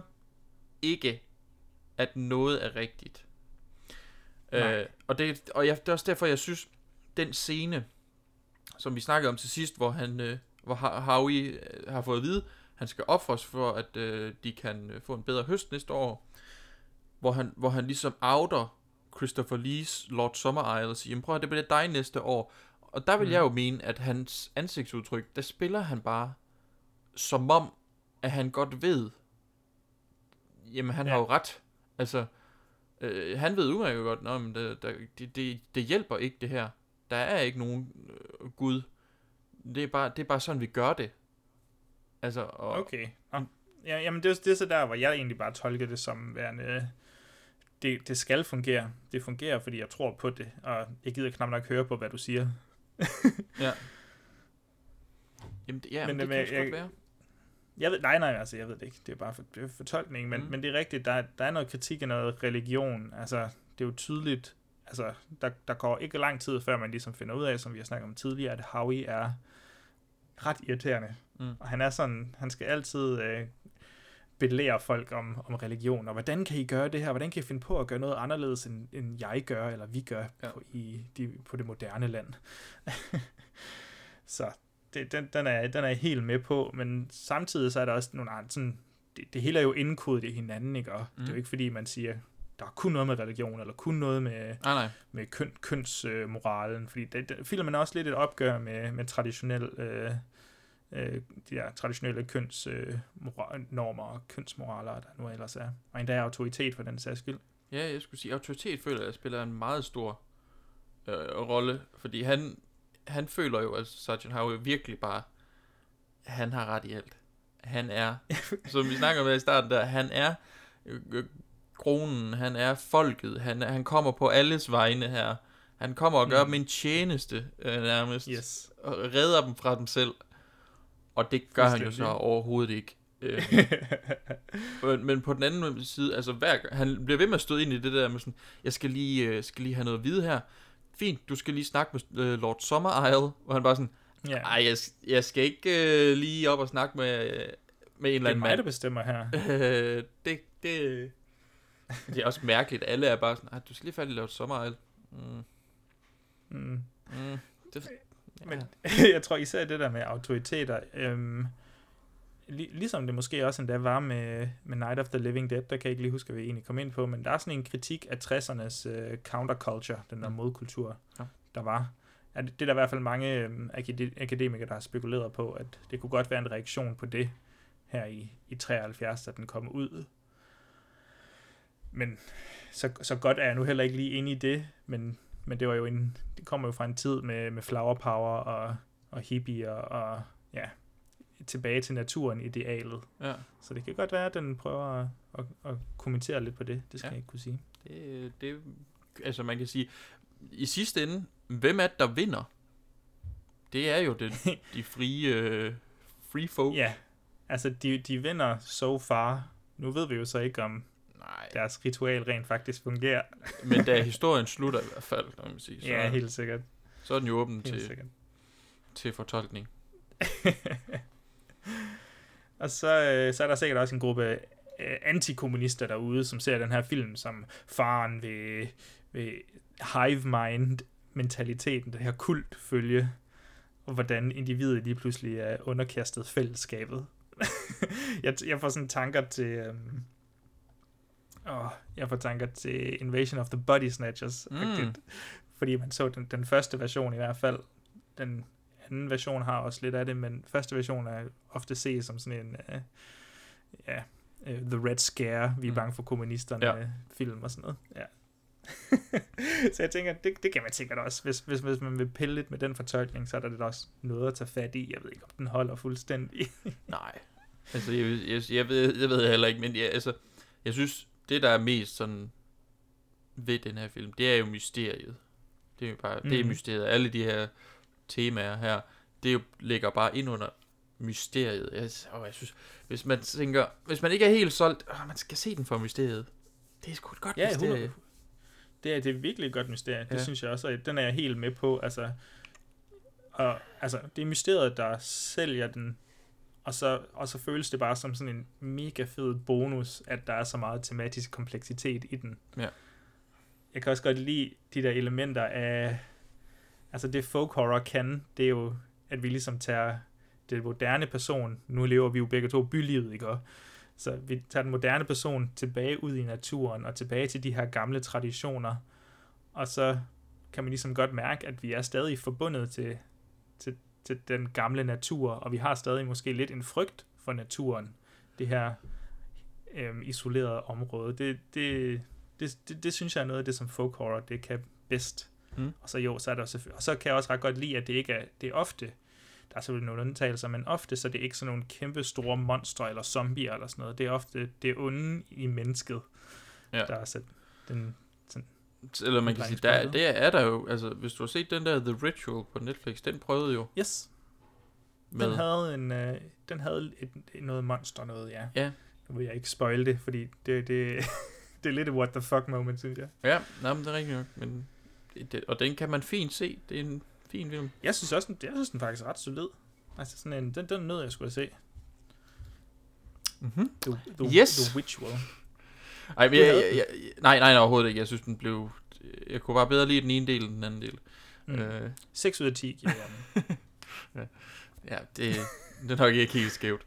ikke, at noget er rigtigt. Nej. Øh, og det, og jeg, det er også derfor, jeg synes, den scene, som vi snakkede om til sidst, hvor han, øh, hvor Howie øh, har fået at vide, han skal ofres for, at øh, de kan øh, få en bedre høst næste år, hvor han, hvor han ligesom outer Christopher Lees Lord Summer Isle og siger, "Jamen, prøv at det bliver dig næste år. Og der vil Mm. jeg jo mene, at hans ansigtsudtryk, der spiller han bare som om, at han godt ved, jamen han ja. har jo ret. Altså, øh, han ved udmærket godt, men det, det, det, det hjælper ikke det her. Der er ikke nogen øh, Gud. Det er, bare, det er bare sådan, vi gør det. Altså, og, Okay. Ja, jamen det er, det er så der, hvor jeg egentlig bare tolker det som værende, det, det skal fungere. Det fungerer, fordi jeg tror på det, og jeg gider knap nok høre på, hvad du siger. <laughs> Ja. Jamen, det, ja, men det, øh, det kan jeg, godt være. Jeg ved, nej, nej, altså, jeg ved det ikke. Det er bare for, det er fortolkning, men, Mm. men det er rigtigt, der, er- der er noget kritik af noget religion. Altså, det er jo tydeligt, altså, der, der går ikke lang tid, før man ligesom finder ud af, som vi har snakket om tidligere, at Howie er ret irriterende. Mm. Og han er sådan, han skal altid øh, belære folk om, om religion, og hvordan kan I gøre det her? Hvordan kan I finde på at gøre noget anderledes, end, end jeg gør, eller vi gør Ja. på, i, de, på det moderne land? <laughs> Så det, den, den, er, den er jeg helt med på, men samtidig så er der også nogle andre, sådan, det, det hele er jo indkodet i hinanden, ikke? Og mm. det er Mm. jo ikke fordi, man siger, der er kun noget med religion, eller kun noget med, Nej, nej. med køn, kønsmoralen, fordi det, det, filmen er også lidt et opgør med, med traditionel, øh, øh, de her traditionelle kønsnormer øh, og kønsmoraler, der nu ellers er. Og endda autoritet for den sags skyld. Ja, jeg skulle sige, autoritet føler jeg spiller en meget stor øh, rolle, fordi han, han føler jo, altså Sergeant Howe virkelig bare, han har ret i alt. Han er, <laughs> som vi snakker med i starten der, han er øh, kronen, han er folket, han, han kommer på alles vegne her. Han kommer og gør Mm. dem en tjeneste øh, nærmest, Yes. og redder dem fra dem selv. Og det gør han jo så overhovedet ikke. Øh, <laughs> men, men på den anden side, altså hver, han bliver ved med at støde ind i det der med sådan, jeg skal lige, øh, skal lige have noget at vide her. Fint, du skal lige snakke med øh, Lord Summer Isle, hvor han bare sådan, Ja. ej, jeg, jeg skal ikke øh, lige op og snakke med, øh, med en eller Det er anden mig, mand. der bestemmer her. <laughs> Øh, det, det, det er også mærkeligt. Alle er bare sådan, "Ej, du skal lige færdig lave et sommerejl. Mm. Mm. Mm. Det, Men <laughs> jeg tror især det der med autoriteter, øhm, lig, ligesom det måske også endda var med, med Night of the Living Dead, der kan jeg ikke lige huske, hvad vi egentlig kom ind på, men der er sådan en kritik af 60'ernes øh, counterculture, den der Mm. modkultur, Ja. der var. Ja, det, det er der i hvert fald mange akade- akademikere, der har spekuleret på, at det kunne godt være en reaktion på det her i, i 73, da den kom ud. Men så, så godt er jeg nu heller ikke lige inde i det, men, men det var jo en, det kommer jo fra en tid med, med flower power og, og hippier og ja, tilbage til naturen idealet. Ja. Så det kan godt være, at den prøver at, at, at kommentere lidt på det. Det skal ja. jeg ikke kunne sige. det, det, altså man kan sige, i sidste ende, hvem er det, der vinder? Det er jo det, <laughs> de frie, øh, free folk. Ja, altså de, de vinder so far. Nu ved vi jo så ikke, om Nej. deres ritual rent faktisk fungerer. Men da <laughs> historien slutter i hvert fald, kan man sige, så, Ja, helt sikkert. så er den jo åben Helt til, sikkert. til fortolkning. <laughs> Og så, øh, så er der sikkert også en gruppe øh, antikommunister derude, som ser den her film som faren ved, ved hive mind mentaliteten, det her kult følge, og hvordan individet lige pludselig er underkastet fællesskabet. <laughs> jeg, jeg får sådan tanker til... Øhm, åh, jeg får tanker til Invasion of the Body Snatchers. Mm. Fordi man så den, den første version i hvert fald. Den anden version har også lidt af det, men første version er ofte set som sådan en... Uh, ja, uh, The Red Scare, vi er Mm. bange for kommunisterne, ja. film og sådan noget. Ja. <laughs> så jeg tænker, det, det kan man sikkert også. Hvis, hvis, hvis man vil pille lidt med den fortolkning, så er der lidt også noget at tage fat i. Jeg ved ikke, om den holder fuldstændig. <laughs> Nej. Altså, jeg, jeg, jeg, ved, jeg ved heller ikke, men jeg, altså, jeg synes, det der er mest sådan ved den her film, det er jo mysteriet. Det er jo bare, mm. det er Mhm. mysteriet. Alle de her temaer her, det jo ligger bare ind under mysteriet. Jeg, og jeg synes, hvis man tænker, hvis man ikke er helt solgt, åh, man skal se den for mysteriet. Det er sgu et godt Ja, mysterie. 100. Det er, det er virkelig et godt mysterie. Det Ja. synes jeg også, og den er jeg helt med på. Altså, og, altså, det er mysteriet, der sælger den, og så, og så føles det bare som sådan en mega fed bonus, at der er så meget tematisk kompleksitet i den. Ja. Jeg kan også godt lide de der elementer af, altså det folk horror kan, det er jo, at vi ligesom tager det moderne person, nu lever vi jo begge to bylivet, ikke? Så vi tager den moderne person tilbage ud i naturen og tilbage til de her gamle traditioner. Og så kan man ligesom godt mærke, at vi er stadig forbundet til, til, til den gamle natur, og vi har stadig måske lidt en frygt for naturen, det her øhm, isolerede område. Det, det, det, det, det synes jeg er noget af det, som folk horror det kan bedst. Mm. Og så jo, så er der selvfølgelig, og så kan jeg også ret godt lide, at det ikke er, det er ofte, der er selvfølgelig nogle undtagelser, men ofte så er det ikke sådan nogle kæmpe store monstre eller zombier eller sådan noget. Det er ofte det onde i mennesket, Ja. der er sat den Eller man kan sige, der, der er der jo, altså hvis du har set den der The Ritual på Netflix, den prøvede jo. Yes. Med, Den havde, en, øh, den havde et, et, noget monster noget, ja. Ja. Nu vil jeg ikke spoil det, fordi det, det, <laughs> det er lidt et what the fuck moment, synes jeg. Ja, nej, men det er rigtigt nok, men det, det, og den kan man fint se. Det er en fin film. Jeg synes også, den, jeg synes den faktisk er ret solid. Altså sådan en, den, den nød jeg skulle se. Mhm. The, the, Yes. The Ritual. Ej, men jeg, jeg, jeg, nej, nej, overhovedet ikke. Jeg synes, den blev... Jeg kunne bare bedre lide den ene del end den anden del. Mm. Øh, 6 ud af 10 giver jeg <laughs> ja, ja det, det er nok ikke helt skævt.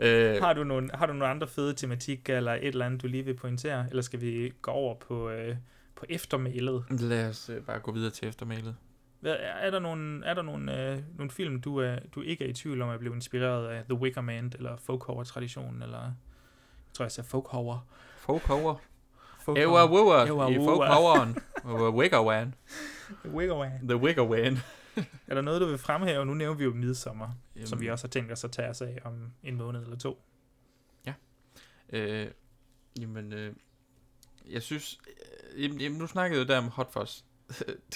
Øh, Har du, nogle, har du nogle andre fede tematikker, eller et eller andet, du lige vil pointere? Eller skal vi gå over på, øh, på eftermælet? Lad os øh, bare gå videre til eftermælet. Hvad, er, er der nogle, er der nogle, øh, nogle film, du, er, du ikke er i tvivl om at blive inspireret af The Wicker Man, eller folk traditionen eller jeg tror, jeg sagde folk horror. Folk. Folk Ewa Ewa i folk Wua. horroren. Og <laughs> Wigger Wan. The Wicker Man. The Wigger Wan. <laughs> Er der noget, du vil fremhæve? Nu nævner vi jo Midsommer, Jamen. som vi også har tænkt os at tage os af om en måned eller to. Øh, jamen, øh, jeg synes... Øh, jamen, jamen, nu snakkede jeg der om Hot Fuzz.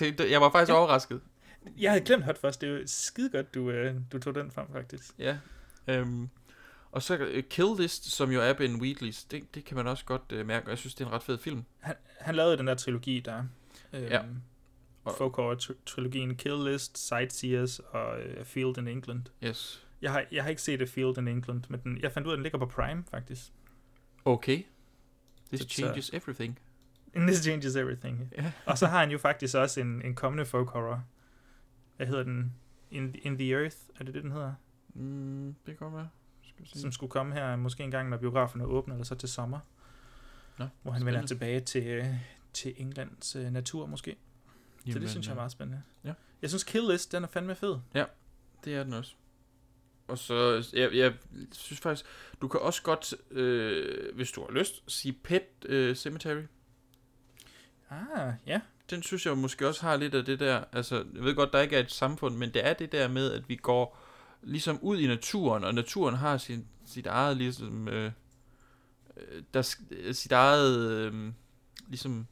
<laughs> Jeg var faktisk Ja. ja. overrasket. Jeg havde glemt Hot Fuzz. Det er jo skide godt, du, øh, du tog den frem, faktisk. Ja. Øhm, og så uh, Kill List, som jo er Ben Wheatleys, det, det kan man også godt uh, mærke, og jeg synes, det er en ret fed film. Han, han lavede den der trilogi, der øhm, Ja. og folk horror tri- trilogien Kill List, Sightseers og uh, Field in England. Yes. Jeg har, jeg har ikke set A Field in England, men den, jeg fandt ud af, at den ligger på Prime, faktisk. Okay. This Så- så- changes everything. And <laughs> this changes everything. Ja. Og så har han jo faktisk også en, en kommende folk horror. Hvad hedder den? In, in the Earth, er det det, den hedder? Mm, det kan godt være. Skal se. Som skulle komme her måske en gang, når biograferne åbner, eller så til sommer. Nå, hvor han vender tilbage til, øh, til Englands øh, natur måske. så Jamen, det synes jeg er ja. meget spændende. Ja. Jeg synes Kill List, den er fandme fed. Ja, det er den også. Og så, jeg, jeg synes faktisk, du kan også godt, øh, hvis du har lyst, sige Pet øh, Cemetery. Ah, ja. Den synes jeg måske også har lidt af det der, altså, jeg ved godt, der ikke er et samfund, men det er det der med, at vi går ligesom ud i naturen, og naturen har sin, sit eget ligesom, øh, øh, der, øh, sit eget øh, ligesom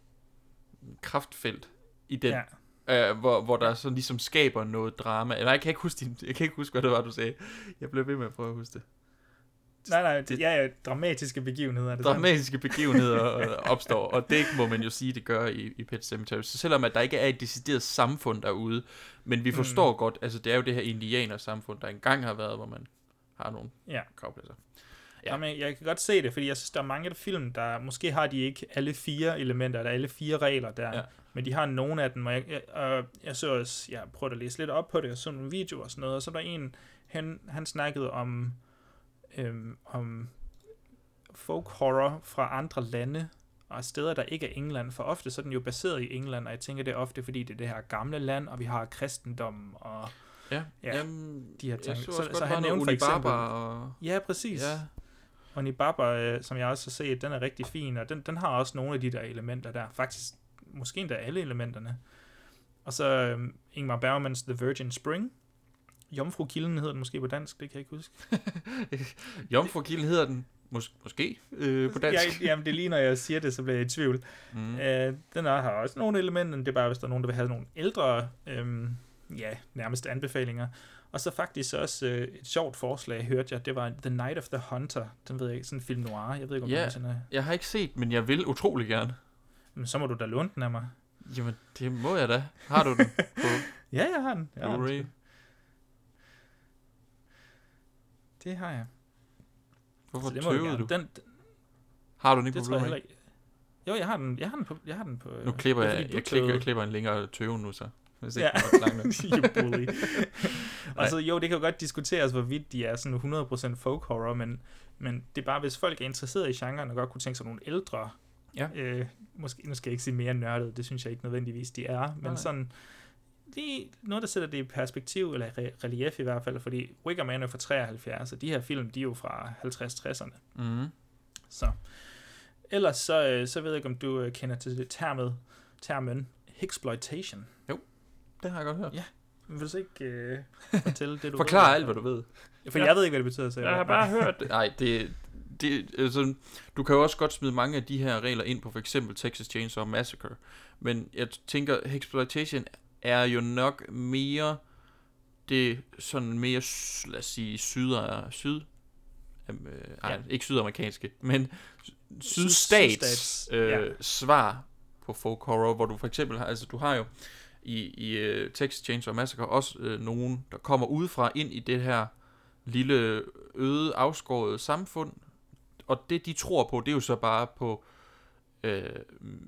kraftfelt i den, ja. øh, hvor, hvor der så ligesom skaber noget drama. Eller jeg kan ikke huske, din, jeg kan ikke huske, hvad det var, du sagde. Jeg blev ved med at prøve at huske det. Nej, nej, det, ja, ja, dramatiske begivenheder. Er det? Dramatiske begivenheder øh, opstår, og det må man jo sige, det gør i, i Pet Cemetery. Så selvom at der ikke er et decideret samfund derude, men vi forstår mm. godt, altså det er jo det her indianer-samfund, der engang har været, hvor man har nogle Ja. gravpladser. Ja. Jamen, jeg kan godt se det, fordi jeg synes, der er mange af film, der måske har de ikke alle fire elementer, eller alle fire regler der, Ja. men de har nogle af dem, og jeg, jeg, og jeg så også, jeg prøvede at læse lidt op på det, og så nogle videoer og sådan noget, og så var der en, han, han snakkede om, øhm, om folk horror fra andre lande, og steder, der ikke er England, for ofte så er den jo baseret i England, og jeg tænker, det er ofte, fordi det er det her gamle land, og vi har kristendom, og Ja, ja jamen, de her ting. så godt, der var noget for eksempel- og- Ja, præcis. Ja. Onibaba, øh, som jeg også har set, den er rigtig fin, og den, den har også nogle af de der elementer der. Faktisk måske endda alle elementerne. Og så øh, Ingmar Bergmans The Virgin Spring, Jomfrukilden hedder den måske på dansk, det kan jeg ikke huske. <laughs> Jomfrukilden hedder den mås- måske øh, på dansk. Ja, jamen, det er lige når jeg siger det, så bliver jeg i tvivl. Mm. Øh, den er, har også nogle elementer, det er bare, hvis der er nogen, der vil have nogle ældre, øhm, ja, nærmest anbefalinger. Og så faktisk også øh, et sjovt forslag, hørte jeg, det var The Night of the Hunter. Den ved jeg ikke, sådan en film noir. Jeg ved ikke, om Ja, ja. er. jeg har ikke set, men jeg vil utrolig gerne. Men så må du da låne den af mig. Jamen, det må jeg da. Har du den på <laughs> Ja, jeg har den. Jeg har den Blu-ray? sgu. Det har jeg. Hvorfor Så det må jeg tøvede du? Den, den, Har du den ikke det på jeg Blu-ray? ikke. Jo, jeg har den, jeg har den på, jeg har den på Nu klipper det er jeg, du jeg, klikker, jeg klipper en længere tøve nu så. Hvis Ja, ikke <laughs> you bully. <laughs> og så jo, det kan jo godt diskuteres, hvorvidt de er sådan 100% folk horror, men, men det er bare, hvis folk er interesseret i genren og godt kunne tænke sig nogle ældre, Ja. øh, måske, nu skal jeg ikke sige mere nørdet, det synes jeg ikke nødvendigvis, de er, men Nej. sådan, lige noget, der sætter det i perspektiv, eller re- relief i hvert fald, fordi Wicker Man er fra 73, og de her film, de er jo fra 50-60'erne. Mhm. Så. Ellers så, øh, så ved jeg ikke, om du øh, kender til det termet, termen Hexploitation. Jo, det har jeg godt hørt. Ja. Vil du så ikke øh, fortælle det, du <laughs> Forklar ved? alt, hvad du ved. For jeg ved ikke, hvad det betyder. Så Jeg har bare hørt <laughs> det. Nej, det, det altså, du kan jo også godt smide mange af de her regler ind på for eksempel Texas Chainsaw Massacre. Men jeg tænker, Exploitation er jo nok mere det sådan mere, lad os sige, syd, syd øh, ej, Ja. ikke sydamerikanske, men Syd- sydstats sydstats, øh, ja. svar på folk horror, hvor du for eksempel har, altså du har jo i, i uh, Texas Chainsaw Massacre også øh, nogen, der kommer udefra ind i det her lille øde, afskåret samfund, og det de tror på, det er jo så bare på, øh,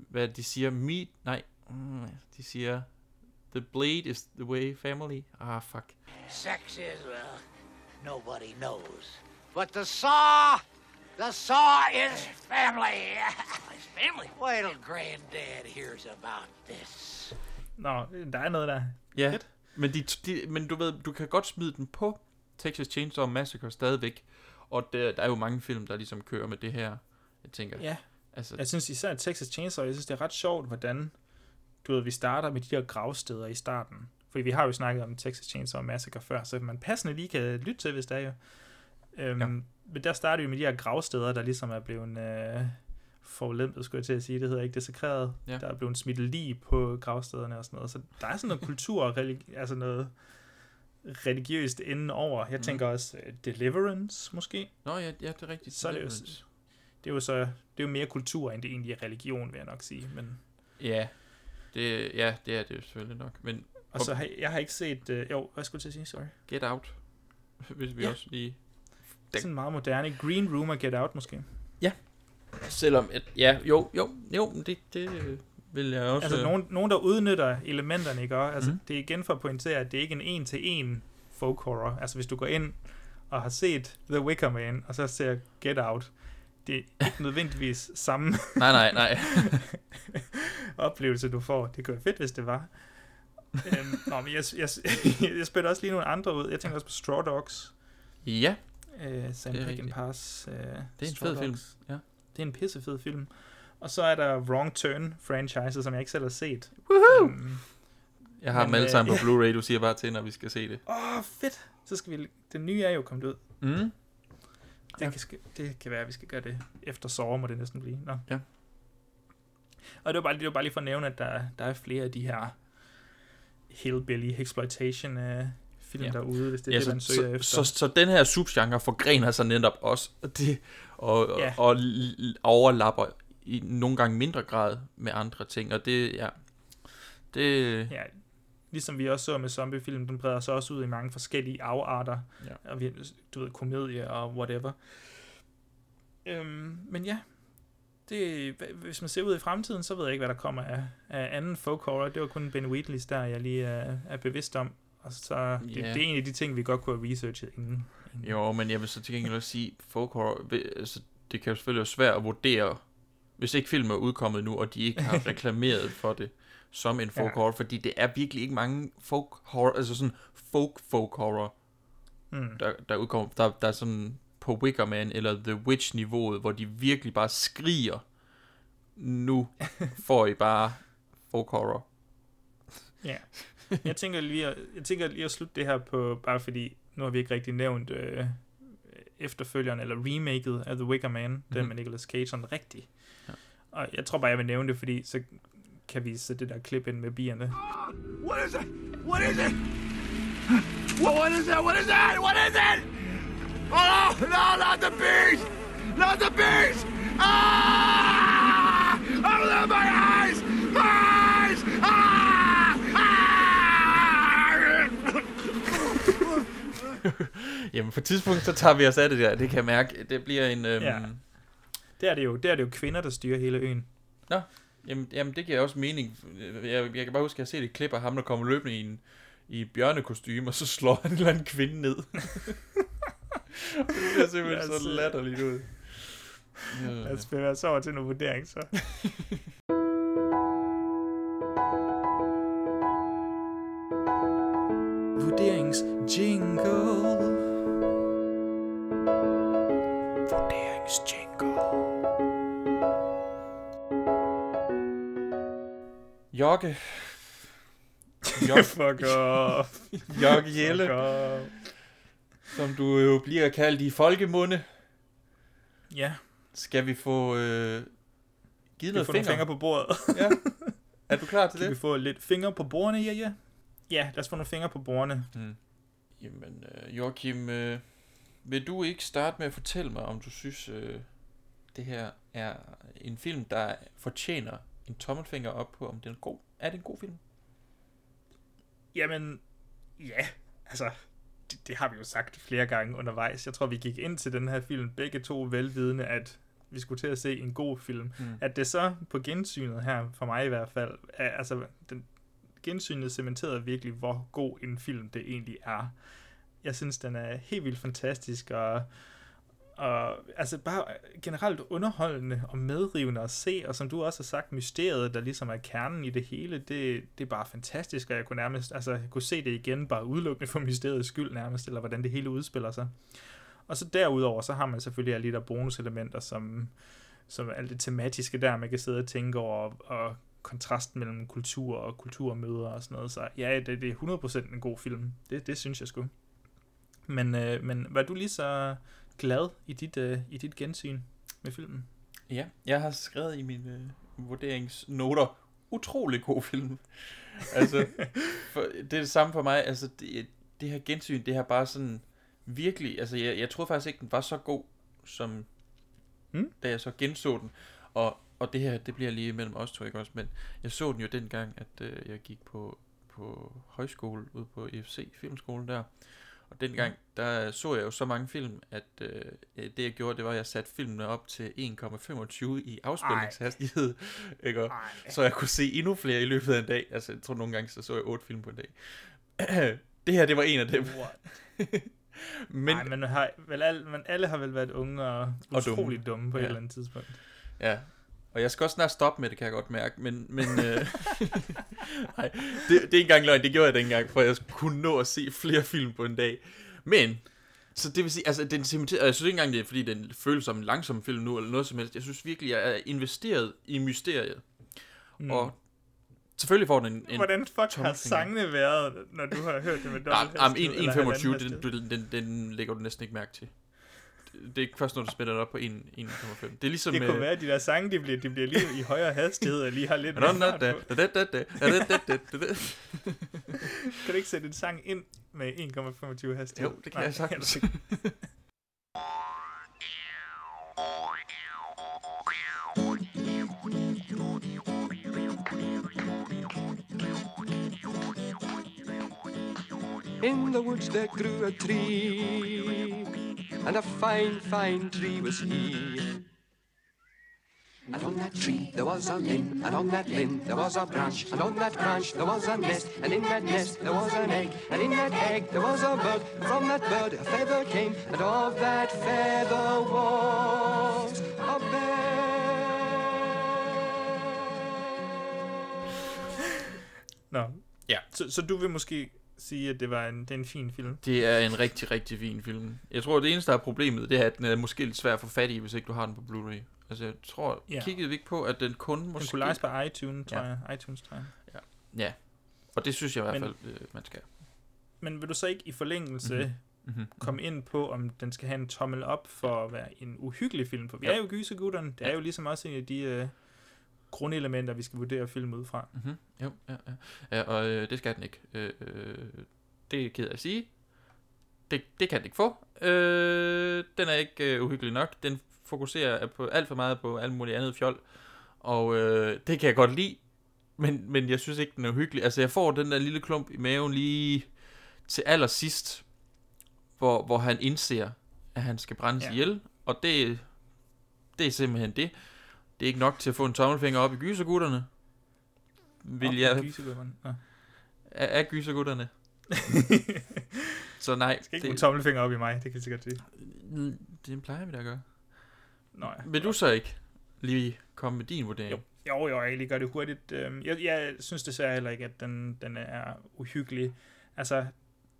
hvad de siger, meat, nej, mm, de siger, the blade is the way family, ah fuck. Sex is, well, nobody knows. But the saw, the saw is family. <laughs> It's family. Wait till granddad hears about this. Nå, der er noget der. Ja, Fedt. men, de, de, men du ved, du kan godt smide den på Texas Chainsaw Massacre stadigvæk, og der, der er jo mange film, der ligesom kører med det her, jeg tænker. Ja. Altså, Jeg synes især Texas Chainsaw, jeg synes, det er ret sjovt, hvordan du ved, vi starter med de der gravsteder i starten. Fordi vi har jo snakket om Texas Chainsaw Massacre før, så man passende lige kan lytte til, hvis det er jo. Øhm, ja. Men der starter vi med de her gravsteder, der ligesom er blevet øh, forlæmpet, skulle jeg til at sige. Det hedder ikke desekreret. Ja. Der er blevet smidt lige på gravstederne og sådan noget. Så der er sådan noget kultur, og religi- altså noget religiøst inden over. Jeg Mhm. tænker også uh, Deliverance, måske. Nå ja, ja, det er rigtigt. Så er det, jo, det er jo så det er jo mere kultur, end det egentlig er religion, vil jeg nok sige. Men, Ja, det, ja, det er det jo selvfølgelig nok. Men, og så har jeg har ikke set... Uh, jo, hvad skulle jeg til at sige? Sorry. Get Out, <laughs> hvis vi Ja. også lige... Det er sådan meget moderne. Green Room og Get Out, måske. Ja, selvom, at, ja, jo, jo, jo, men det, det øh, vil jeg også... Altså nogen, nogen, der udnytter elementerne, ikke? Og, altså, mm. Det er igen for at pointere, at det er ikke en en-til-en folk horror. Altså hvis du går ind og har set The Wicker Man, og så ser Get Out, det er ikke nødvendigvis samme <laughs> Nej, nej, nej. <laughs> oplevelse, du får. Det kunne være fedt, hvis det var. øhm, nå, men jeg, jeg, <laughs> jeg spiller også lige nogle andre ud. Jeg tænker også på Straw Dogs. Ja, Øh, Sam Det er Peckinpahs øh, det er en Straw fed film. Dogs. Ja. Det er en pissefed film. Og så er der Wrong Turn franchise, som jeg ikke selv har set. Woohoo! Øhm, Jeg har Men, dem alle øh, sammen på ja. Blu-ray, du siger bare til, når vi skal se det. Åh, oh, fedt. Så skal vi... Den nye er jo kommet ud. Mm. Det, kan, ske- det kan være, at vi skal gøre det efter Saw, må det næsten blive. Nå. Ja. Og det var, bare, det var bare lige for at nævne, at der, der er flere af de her hillbilly exploitation uh, film Ja. ja. derude, hvis det er ja, det, man søger så, efter. så, så, så den her subgenre forgrener sig netop også, og, det, og, Ja. ja. og, og overlapper i nogle gange mindre grad med andre ting, og det, ja, det, Ja, ligesom vi også så med zombiefilm, den breder sig også ud i mange forskellige afarter. Ja. Og vi, du ved, komedie og whatever. Øhm, men ja, det, hvis man ser ud i fremtiden, så ved jeg ikke, hvad der kommer af, af anden folk horror. Det var kun Ben Wheatleys, der jeg lige er, er bevidst om. Og så, det, Ja. det, er en af de ting, vi godt kunne have researchet inden. inden. Jo, men jeg vil så til gengæld også sige, folk horror, altså, det kan jo selvfølgelig være svært at vurdere, hvis ikke filmen er udkommet nu, og de ikke har <laughs> reklameret for det som en folk Ja. horror, fordi det er virkelig ikke mange folk horror, altså sådan folk folk horror, Mm. der, der udkommer, der, der er sådan på Wicker Man eller The Witch niveauet, hvor de virkelig bare skriger, nu <laughs> får I bare folk horror. Ja. jeg tænker lige at, jeg tænker lige at slutte det her på, bare fordi, nu har vi ikke rigtig nævnt øh, efterfølgeren, eller remaket af The Wicker Man, mm-hmm. den Mhm. med Nicolas Cage, sådan rigtig. Ja. Og jeg tror bare, jeg vil nævne det, fordi så kan vi sætte det der klip ind med bierne. What is it? What is it? What, what is that? What is that? What is it? Oh, no, not the bees! Not the bees! Ah! Open my eyes! Eyes! Ah! Jamen, på tidspunkt, så tager vi os af det der. Det kan jeg mærke. Det bliver en... Øhm... Ja. Det er det jo. Det er det jo kvinder, der styrer hele øen. Nå, jamen, jamen det giver også mening. Jeg, jeg kan bare huske, at jeg har set et klip af ham, der kommer løbende i en i et bjørnekostyme, og så slår han en eller anden kvinde ned. <laughs> det ser simpelthen så øh, latterligt ud. Lad os bevæge os over til nogle vurdering, så. <laughs> Jokke. <laughs> Fuck off. Jokke Jelle. Fuck. Som du jo bliver kaldt i folkemunde. Ja. Skal vi få øh, givet noget finger? fingre på bordet? <laughs> ja. Er du klar til Kan det? vi få lidt fingre på bordene, ja, ja? Ja, lad os få nogle fingre på bordene. Mm. Jamen, øh, Joachim, øh, vil du ikke starte med at fortælle mig, om du synes, øh, det her er en film, der fortjener en tommelfinger op på, om den er god? Er det en god film? Jamen, ja, altså, det, det har vi jo sagt flere gange undervejs. Jeg tror, vi gik ind til den her film begge to velvidende, at vi skulle til at se en god film. Mm. At det så på gensynet her, for mig i hvert fald, er, altså, den, gensynet cementerede virkelig, hvor god en film det egentlig er. Jeg synes, den er helt vildt fantastisk, og, og altså bare generelt underholdende og medrivende at se, og som du også har sagt, mysteriet, der ligesom er kernen i det hele, det, det er bare fantastisk, og jeg kunne nærmest, altså jeg kunne se det igen, bare udelukkende for mysteriets skyld nærmest, eller hvordan det hele udspiller sig. Og så derudover, så har man selvfølgelig alle de der bonuselementer, som, som alt det tematiske der, man kan sidde og tænke over, og, og kontrasten mellem kultur og kulturmøder og sådan noget. Så ja, det, det er 100% en god film. Det, det synes jeg sgu. Men, øh, men var du lige så glad i dit, øh, i dit gensyn med filmen? Ja, jeg har skrevet i mine øh, vurderingsnoter, utrolig god film. <laughs> altså, for, det er det samme for mig, altså det, det her gensyn, det har bare sådan virkelig, altså jeg, jeg troede faktisk ikke, den var så god, som Hmm? da jeg så genså den. Og, og det her, det bliver lige mellem os to, ikke også? Men jeg så den jo dengang, at øh, jeg gik på, på højskole ude på EFC Filmskolen der. Og dengang, der så jeg jo så mange film, at øh, det jeg gjorde, det var, at jeg satte filmene op til 1,25 i afspilningshastighed. Ikke? Og, så jeg kunne se endnu flere i løbet af en dag. Altså, jeg tror nogle gange, så så jeg 8 film på en dag. <clears throat> det her, det var en af dem. <laughs> Men, Ej, men, har, vel alle, men alle har vel været unge og Og utrolig dumme. dumme, dumme på Ja. et eller andet tidspunkt. Ja, og jeg skal også snart stoppe med det, kan jeg godt mærke, men, men øh, <laughs> nej, det, det er ikke engang løgn, det gjorde jeg dengang, for jeg kunne nå at se flere film på en dag. Men, så det vil sige, altså den cementerer, og jeg synes ikke engang, det er, fordi den føles som en langsom film nu, eller noget som helst. Jeg synes virkelig, jeg er investeret i mysteriet. Mm. Og selvfølgelig får den en, en Hvordan fuck har tommelfinger. sangene været, når du har hørt det med Nej, dobbelt jamen, hastighed, eller halvanden 1,25, hastighed? den, den, den, den lægger du næsten ikke mærke til det er ikke først, når du spiller det op på 1,5. Det er ligesom... Det kunne øh... være, at de der sange, de bliver, de bliver lige i højere hastighed, og lige har lidt mere fart på. kan du ikke sætte en sang ind med 1,25 hastighed? Jo, det kan Nej, jeg sagtens. In the woods there grew a tree and a fine, fine tree was he. And on that tree there was a limb, and on that limb there was a branch, and on that branch there was a nest, and in that nest there was an egg, and in that egg there was a bird, and from that bird a feather came, and of that feather was a bear. Nå. Ja. Så, så du vil måske sige, at det var en, det er en fin film? Det er en rigtig, rigtig fin film. Jeg tror, det eneste, der er problemet, det er, at den er måske lidt svær at få fat i, hvis ikke du har den på Blu-ray. Altså, jeg tror, Ja. kiggede vi ikke på, at den kun måske... Den kunne lejes på iTunes, tror Ja. jeg. iTunes, tror jeg. Ja. ja. Og det synes jeg i hvert Men- fald, øh, man skal. Men vil du så ikke i forlængelse Mhm. mm-hmm. Mhm. komme ind på, om den skal have en tommel op for at være en uhyggelig film? For vi Ja. er jo gysergutterne. Det er jo ligesom også en af de øh, grundelementer, vi skal vurdere film ud fra. Mm-hmm. Jo, ja, ja. ja og øh, det skal den ikke. Øh, øh, det er jeg ked af at sige. Det, det kan den ikke få. Øh, den er ikke øh, uhyggelig nok. Den fokuserer på alt for meget på alt muligt andet fjol. Og øh, det kan jeg godt lide. Men, men jeg synes ikke, den er uhyggelig. Altså, jeg får den der lille klump i maven lige til allersidst, hvor, hvor han indser, at han skal brændes Ja. ja. ihjel. Og det, det er simpelthen det. Det er ikke nok til at få en tommelfinger op i gysergutterne. Vil Op jeg... gysergutterne. Nå. Af, af gysergutterne. <laughs> Så nej. Skal ikke det... tommelfinger op i mig, det kan jeg sikkert sige. Mm, Det plejer vi da at gøre. Nå ja. Vil du så ikke lige komme med din vurdering? Jo, jo, jo jeg lige gøre det hurtigt. Øhm, Jeg, jeg synes desværre heller ikke, at den, den er uhyggelig. Altså,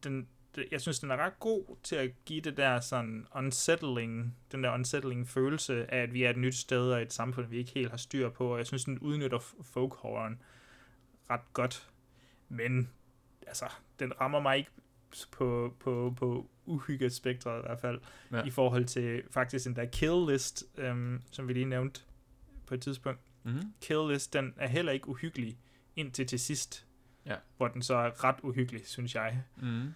den, jeg synes, den er ret god til at give det der sådan unsettling, den der unsettling følelse af, at vi er et nyt sted og et samfund, vi ikke helt har styr på, og jeg synes, den udnytter folk horroren ret godt. Men, altså, den rammer mig ikke på, på, på uhyggespektret i hvert fald, Ja. i forhold til faktisk den der kill list, øhm, som vi lige nævnte på et tidspunkt. Mhm. Kill list, den er heller ikke uhyggelig indtil til sidst, Ja. hvor den så er ret uhyggelig, synes jeg. Mhm.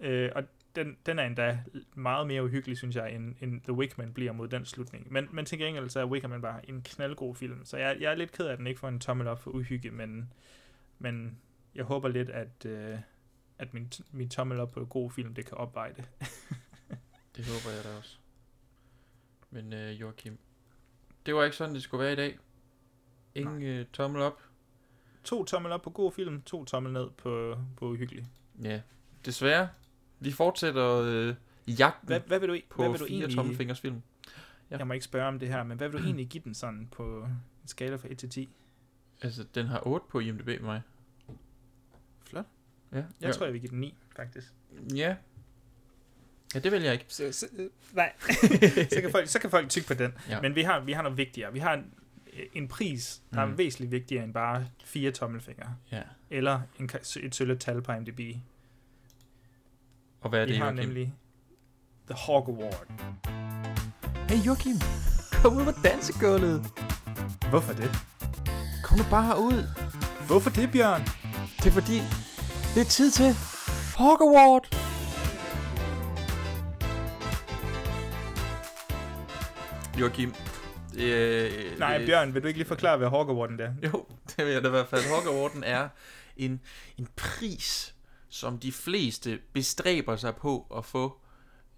Øh, og den, den er endda meget mere uhyggelig, synes jeg, end, end The Wickman bliver mod den slutning. Men, men til gengæld så er Wickman bare en knaldgod film. Så jeg, jeg er lidt ked af, at den ikke får en tommel op for uhygge, men, men jeg håber lidt, at, øh, at min, min tommel op på god film, det kan opveje det. <laughs> Det håber jeg da også. Men øh, Joachim, det var ikke sådan, det skulle være i dag. Ingen øh, tommel op. To tommel op på god film, to tommel ned på, på uhyggelig. Ja, desværre. Vi fortsætter øh, jagten Hvad, hvad vil du, på hvad vil du fire egentlig... tommelfingers film. Ja. Jeg må ikke spørge om det her, men hvad vil du egentlig give den sådan på en skala fra 1 til 10? Altså, den har 8 på IMDb med mig. Flot. Ja. Jeg ja. tror, jeg vil give den 9, faktisk. Ja. Ja, det vil jeg ikke. Så, så, øh, nej, <laughs> så, kan folk, så kan folk tykke på den. Ja. Men vi har, vi har noget vigtigere. Vi har en, en pris, der mm. Er væsentligt vigtigere end bare fire tommelfingre. Ja. Eller en, et sølle tal på IMDb. Og hvad er vi det, har Joachim? nemlig The Hawk Award. Hey Joachim, kom ud på dansegulvet. Hvorfor det? Kom nu bare ud. Hvorfor det, Bjørn? Det er fordi, det er tid til Hawk Award. Joachim, øh, Nej, det- Bjørn, vil du ikke lige forklare, hvad Hawk Awarden er? Jo, det vil jeg da i hvert fald. Hawk Awarden er en, en pris, som de fleste bestræber sig på at få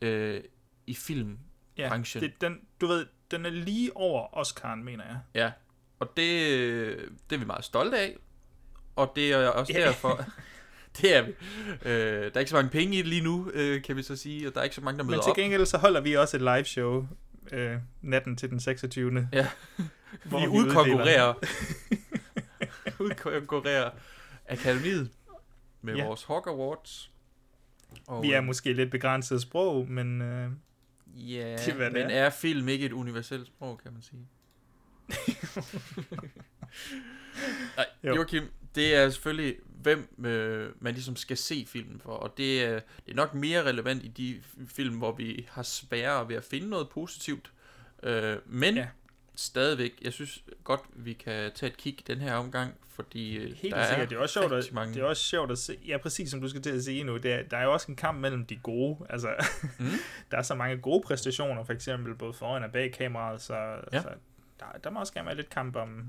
øh, i filmbranchen. Ja, det, den, du ved, den er lige over Oscar'en, mener jeg. Ja, og det, øh, det er vi meget stolte af. Og det er også derfor... <laughs> det er vi. Øh, der er ikke så mange penge i det lige nu, øh, kan vi så sige, og der er ikke så mange, der møder Men til op. gengæld så holder vi også et live show øh, natten til den 26. Ja. hvor <laughs> vi udkonkurrerer <laughs> udkonkurrerer akademiet med Ja. vores Hawk Awards. Og, Vi er øh, måske lidt begrænset sprog, men øh, Ja, <laughs> det er, hvad det men er film ikke et universelt sprog, kan man sige? <laughs> Nej, Jo. Joachim, det er selvfølgelig, hvem øh, man ligesom skal se filmen for, og det er, det er nok mere relevant i de film, hvor vi har sværere ved at finde noget positivt, øh, men ja. Stadigvæk, jeg synes godt, vi kan tage et kig den her omgang, fordi øh, Helt der sikkert. Det er også sjovt, at, mange... det er også sjovt at se. Ja, præcis som du skal til at sige nu. Det er, der er jo også en kamp mellem de gode. Altså, Mm. <laughs> der er så mange gode præstationer, for eksempel både foran og bag kameraet, så, Ja. så der, der må også gerne være lidt kamp om,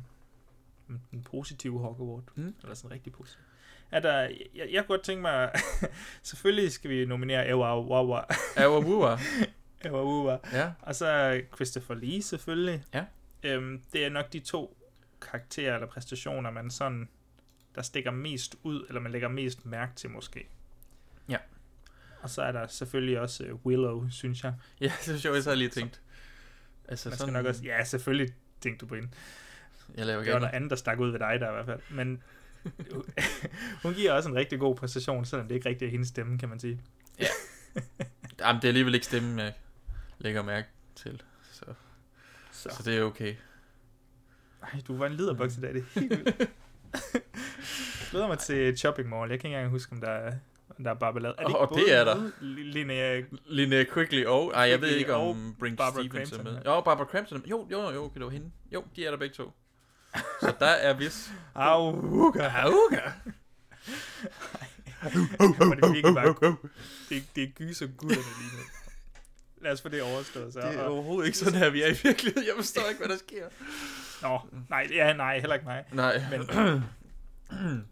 om den positive Award. Mm. Eller sådan rigtig positiv. Er der, jeg, jeg kunne godt tænke mig, <laughs> selvfølgelig skal vi nominere Ewa Wawa. Ewa Wawa. Ewa Wawa. Ja. Og så Christopher Lee selvfølgelig. Ja. Øhm, det er nok de to karakterer eller præstationer, man sådan, der stikker mest ud, eller man lægger mest mærke til måske. Ja. Og så er der selvfølgelig også øh, Willow, synes jeg. Ja, det synes jeg også, jeg lige tænkt. Altså man skal sådan- nok også, ja, selvfølgelig tænkte du på hende. Jeg laver Det var noget andet, der stak ud ved dig der i hvert fald. Men <laughs> hun giver også en rigtig god præstation, selvom det ikke rigtig er hendes stemme, kan man sige. Ja. Jamen, det er alligevel ikke stemmen, jeg lægger mærke til. Så, så. så det er okay. Ej, du var en liderboks i dag, det er helt vildt. glæder mig til Shopping Mall. Jeg kan ikke engang huske, om der er, om der er Barbara Er Og- og det er der. Linnea, Linnea Quigley og... Ej, jeg ved ikke, om Brink Barbara Stevens er Crampton med. er. Jo, Barbara Crampton. er- Jo, jo, jo, okay, det var hende. Jo, de er der begge to. Så der er vis... Auga. Auga. <laughs> Det virkelig bare, det, det er gyser gutterne lige nu. Lad os få det overstået. Så. Det er overhovedet ikke sådan her, vi er i virkeligheden. Jeg forstår ikke, hvad der sker. Nå, nej, ja, nej, heller ikke mig. Nej. Men,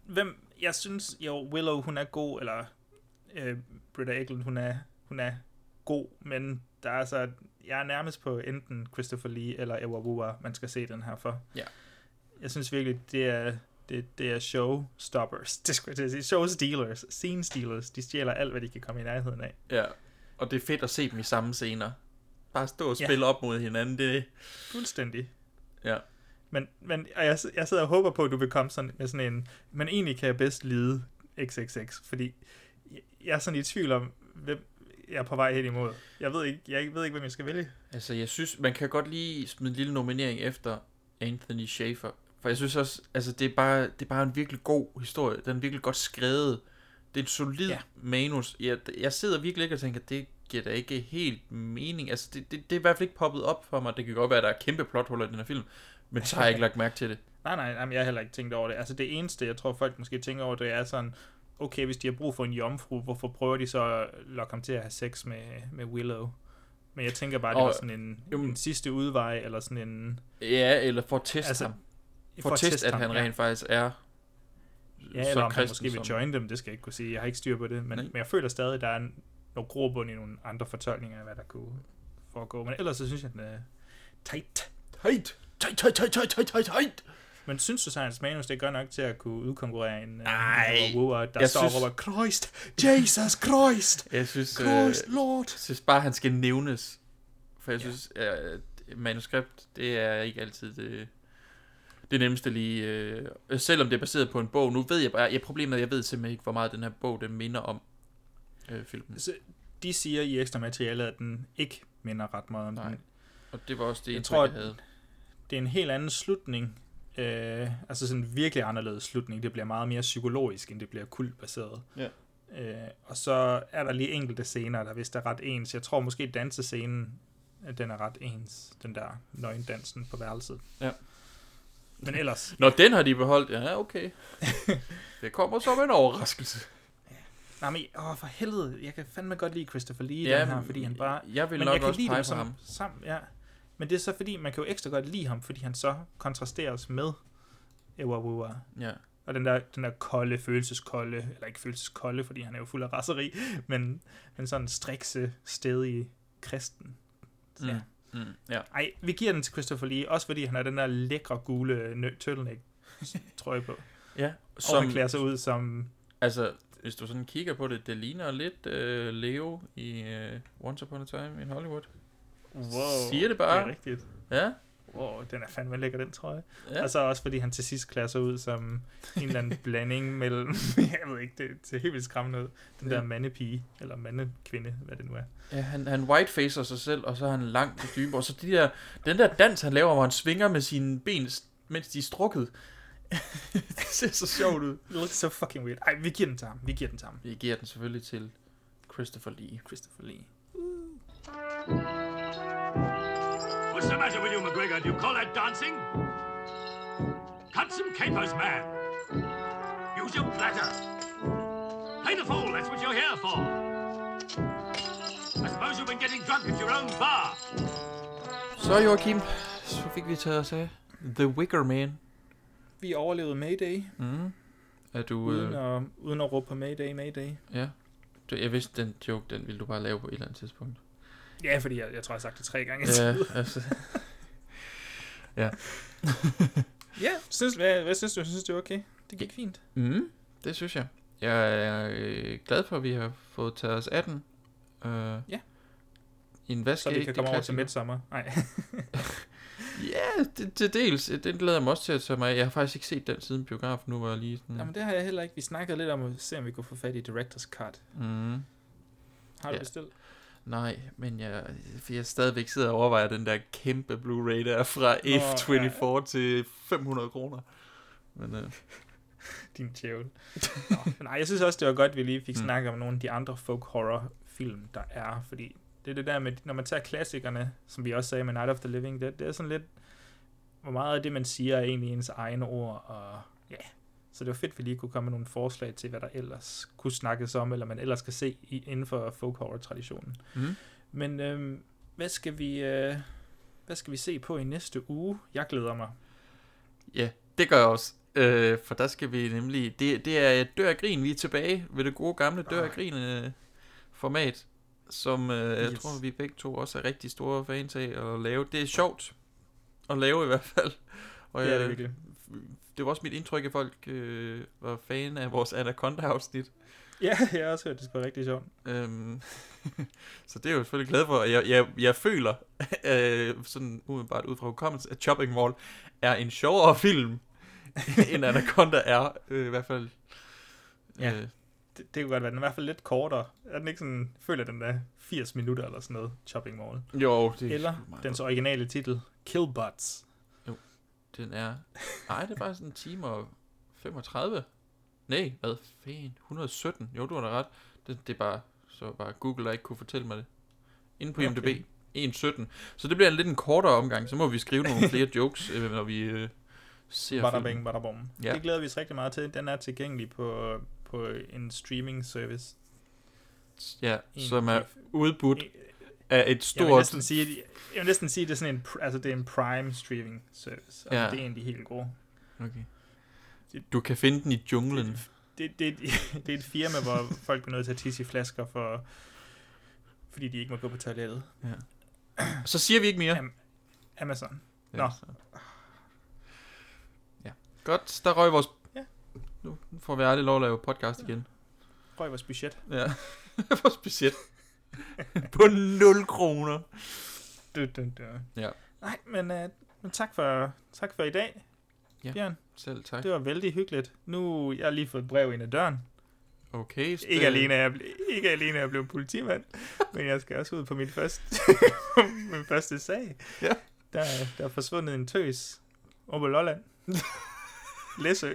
<clears throat> hvem, jeg synes, jo, Willow, hun er god, eller øh, Britta Eklund, hun er, hun er god, men der er altså, jeg er nærmest på enten Christopher Lee eller Ewa Wua, man skal se den her for. Ja. Jeg synes virkelig, det er, det, det er showstoppers. Det skulle jeg sige. Show stealers. Scene stealers. De stjæler alt, hvad de kan komme i nærheden af. Ja, og det er fedt at se dem i samme scener. Bare stå og Ja. spille op mod hinanden, det... Fuldstændig. Ja. Men, men og jeg, jeg sidder og håber på, at du vil komme sådan, med sådan en... Men egentlig kan jeg bedst lide XXX, fordi jeg- jeg er sådan i tvivl om, hvem jeg er på vej hen imod. Jeg ved ikke, jeg ved ikke hvem jeg skal vælge. Altså, jeg synes, man kan godt lige smide en lille nominering efter Anthony Schaefer. For jeg synes også, altså, det er bare, det er bare en virkelig god historie. Den er virkelig godt skrevet. Det er en solid ja. manus. Jeg, jeg sidder virkelig ikke og tænker, det giver da ikke helt mening. Altså, det, det, det er i hvert fald ikke poppet op for mig. Det kan godt være, at der er kæmpe plothuller i den her film. Men så har jeg ikke lagt mærke til det. Nej, nej, nej, jeg har heller ikke tænkt over det. Altså det eneste, jeg tror folk måske tænker over, det er sådan, okay, hvis de har brug for en jomfru, hvorfor prøver de så at lokke ham til at have sex med, med Willow? Men jeg tænker bare, det Og- var sådan en, en sidste udvej, eller sådan en... Ja, eller for at teste Altså, ham. For at teste, at han ja. rent faktisk er Ja, så eller om han måske vil join dem, det skal jeg ikke kunne sige. Jeg har ikke styr på det, men, men jeg føler stadig, at der er en, nogle grobund i nogle andre fortolkninger af, hvad der kunne foregå. Men ellers så synes jeg, den er tight. Tight! Tight, tight, tight, tight, tight, tight, tight! Men synes du, Science Manus, det godt nok til at kunne udkonkurrere en Nej, uh, Wooer, der jeg står synes- og råber, Christ, Jesus Christ, <laughs> Jeg synes, Christ, øh, Lord. Jeg synes bare, han skal nævnes. For jeg synes, at manuskript, det er ikke altid det, det nemmeste lige. Øh, selvom det er baseret på en bog. Nu ved jeg bare, ja, problemet er, at jeg ved simpelthen ikke, hvor meget den her bog, den minder om øh, filmen. Så de siger i ekstra materialet, at den ikke minder ret meget om Nej. den. Og det var også det jeg indtryk, tror, jeg havde. det er en helt anden slutning. Øh, altså sådan en virkelig anderledes slutning. Det bliver meget mere psykologisk, end det bliver kultbaseret. Ja. Øh, og så er der lige enkelte scener, der vist er ret ens. Jeg tror måske dansescenen, den er ret ens. Den der nøgendansen på værelset. Ja. Men ellers... Når den har de beholdt, ja, okay. <laughs> det kommer som en overraskelse. Nej, men åh, for helvede, jeg kan fandme godt lide Christopher Lee Ja, den her, fordi han bare... jeg vil men nok jeg kan også lide pege på som, ham. Sammen, ja. Men det er så fordi, man kan jo ekstra godt lide ham, fordi han så kontrasteres med Ewa Wua. Ja. Og den der, den der kolde, følelseskolde, eller ikke følelseskolde, fordi han er jo fuld af raseri, men, men sådan strikse, stedige kristen. Så, ja. Mm, ja. Ej, vi giver den til Christopher Lee, også fordi han har den der lækre gule nø- turtleneck trøje på. Ja, og som- han klæder sig ud som... Altså, hvis du sådan kigger på det, det ligner lidt uh, Leo i uh, Once Upon a Time in Hollywood. Wow, Siger det bare. Det er rigtigt. Ja. Wow, den er fandme lækker, den trøje. Ja. Og så også fordi han til sidst klæder sig ud som en eller anden <laughs> blanding mellem, <laughs> jeg ved ikke, det ser helt vildt skræmmende ud, den Ja. der mandepige, eller mandekvinde, hvad det nu er. Ja, han, han whitefacer sig selv, og så har han lang kostyme, og så de der, den der dans, han laver, hvor han svinger med sine ben, mens de er strukket. <laughs> det ser så sjovt ud. It looks so fucking weird. Ej, vi giver den til ham. Vi giver den til ham. Vi giver den selvfølgelig til Christopher Lee. Christopher Lee. What's the matter with you, McGregor? Do you call that dancing? Cut some capers, man. Use your bladder. Play the fool, that's what you're here for. I suppose you've been getting drunk at your own bar. Så Joachim, så fik vi taget os af The Wicker Man. Vi overlevede Mayday, Mm. Er du... uden, Øh, at, uden at råbe på Mayday, Mayday. ja. Du, jeg vidste, den joke, den ville du bare lave på et eller andet tidspunkt. Ja, fordi jeg, jeg tror, jeg har sagt det tre gange. Ja, altså... <laughs> ja. <laughs> ja, synes, hvad, hvad synes du? Synes du, det er okay? Det gik fint. Mm, det synes jeg. Jeg er øh, glad for, at vi har fået taget os af den. Øh, Ja. En hvad Så vi kan komme over til? Midsommer. Nej. <laughs> Ja, det, til dels. Den glæder jeg mig også til at tage mig af. Jeg har faktisk ikke set den siden biografen. Nu var jeg lige sådan... Jamen, det har jeg heller ikke. Vi snakkede lidt om at se, om vi kunne få fat i Director's Cut. Mm. Har du Ja. bestilt? Nej, men jeg, for jeg stadigvæk sidder og overvejer den der kæmpe Blu-ray der fra Nå, F24 til 500 kroner. Men øh, <laughs> Din djævel. Nå, nej, jeg synes også, det var godt, at vi lige fik Mm. snakket om nogle af de andre folk horror film, der er. Fordi det er det der med, når man tager klassikerne, som vi også sagde med Night of the Living Dead, det er sådan lidt, hvor meget af det, man siger, er egentlig ens egne ord. Og ja, så det var fedt, at vi lige kunne komme med nogle forslag til, hvad der ellers kunne snakkes om, eller man ellers kan se i, inden for folk horror-traditionen. Mhm. Men øhm, hvad skal vi... Øh, hvad skal vi se på i næste uge? Jeg glæder mig. Ja, det gør jeg også. Øh, for der skal vi nemlig... Det, det er Dør af Grin, vi er tilbage ved det gode gamle Dør af Grin øh, format, som øh, jeg Yes. tror, vi begge to også er rigtig store fans af at lave. Det er sjovt at lave i hvert fald. Og, Det er det jeg- virkelig. Det var også mit indtryk, at folk øh, var fan af vores Anaconda-afsnit. Ja, <laughs> jeg har også hørt, det skal være rigtig sjovt. Øhm, <laughs> så det er jeg jo selvfølgelig glad for. Jeg, jeg, jeg føler, <laughs> øh, sådan umiddelbart ud fra hukommelse, at Chopping Mall er en sjovere film, end Anaconda er, øh, i hvert fald. Ja. Øh, Det, det kunne godt være, den er i hvert fald lidt kortere. Er den ikke sådan, føler den er 80 minutter eller sådan noget, Chopping Mall. Jo, det er Eller dens originale titel, Kill Butts. Jo, den er... Nej, det er bare sådan en time og 35. Nej, hvad fanden? 117. Jo, du har da ret. Det, det er bare... Så bare Google, der ikke kunne fortælle mig det. Inde på IMDb. Okay. 1.17. Så det bliver lidt en kortere omgang. Så må vi skrive nogle flere <laughs> jokes, øh, når vi øh, ser Bada bing, bada bom. Ja. Det glæder vi os rigtig meget til. Den er tilgængelig på, på en streaming service. Ja, En- som er udbudt af et Jeg vil stort... næsten sige, jeg vil næsten sige, det er sådan en, altså det er en prime streaming service. Altså, Ja. Det er egentlig helt god. Okay. Du kan finde den i junglen. Det, det, <laughs> det er et firma, hvor folk bliver nødt til at tisse i flasker, for, fordi de ikke må gå på toilettet. Ja. Så siger vi ikke mere. Am- Amazon. Ja, Nå. Ja. Godt, der røg vores... Ja. Nu får vi aldrig lov at lave podcast igen. Røg vores budget. Ja, <laughs> vores budget. <laughs> på 0 kroner. Du, du, du. Ja. Nej, men, uh, men tak, for, tak for i dag, Ja, Bjørn. selv tak. Det var vældig hyggeligt. Nu jeg har lige fået et brev ind ad døren. Okay. så Ikke alene, er jeg, ikke alene er jeg blevet politimand, <laughs> men jeg skal også ud på min første, <laughs> min første sag. Ja. Der, der er forsvundet en tøs over Lolland. Læsø.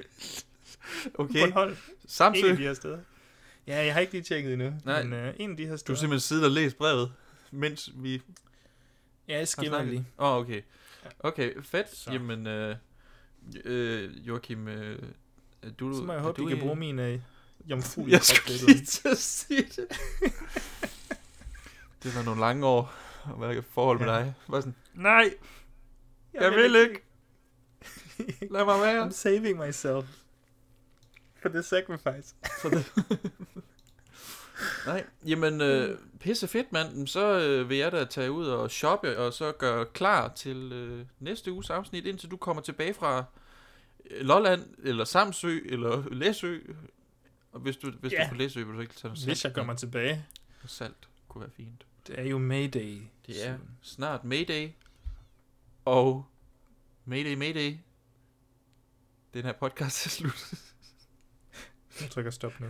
Okay. Bornholm. Samsø. Af de her steder. Ja, jeg har ikke lige tjekket endnu. Nej. Men uh, en af de her Du steder. har simpelthen siddet og læst brevet, mens vi... Ja, jeg skimmer lige. Åh, oh, okay. Okay, fedt. Så. Jamen, øh, øh, Joachim, øh, du... Så må jeg er håbe, du kan i- bruge min uh, jomfruelige Jeg skulle lige til at sige det. <laughs> det var nogle lange år at være i forhold med Ja. dig. Var sådan, Nej! jeg, vil ikke. Lad mig være. I'm saving myself. For the sacrifice. For the... <laughs> Nej, jamen øh, pisse fedt mand, Så øh, vil jeg da tage ud og shoppe Og så gøre klar til øh, næste uges afsnit Indtil du kommer tilbage fra øh, Lolland Eller Samsø Eller Læsø Og hvis du, hvis Ja. du er på Læsø Vil du ikke tage noget Hvis jeg kommer tilbage. Salt kunne være fint Det er jo Mayday. Det er snart Mayday Og Mayday Mayday Den her podcast er slut <laughs> Jeg trykker stop nu.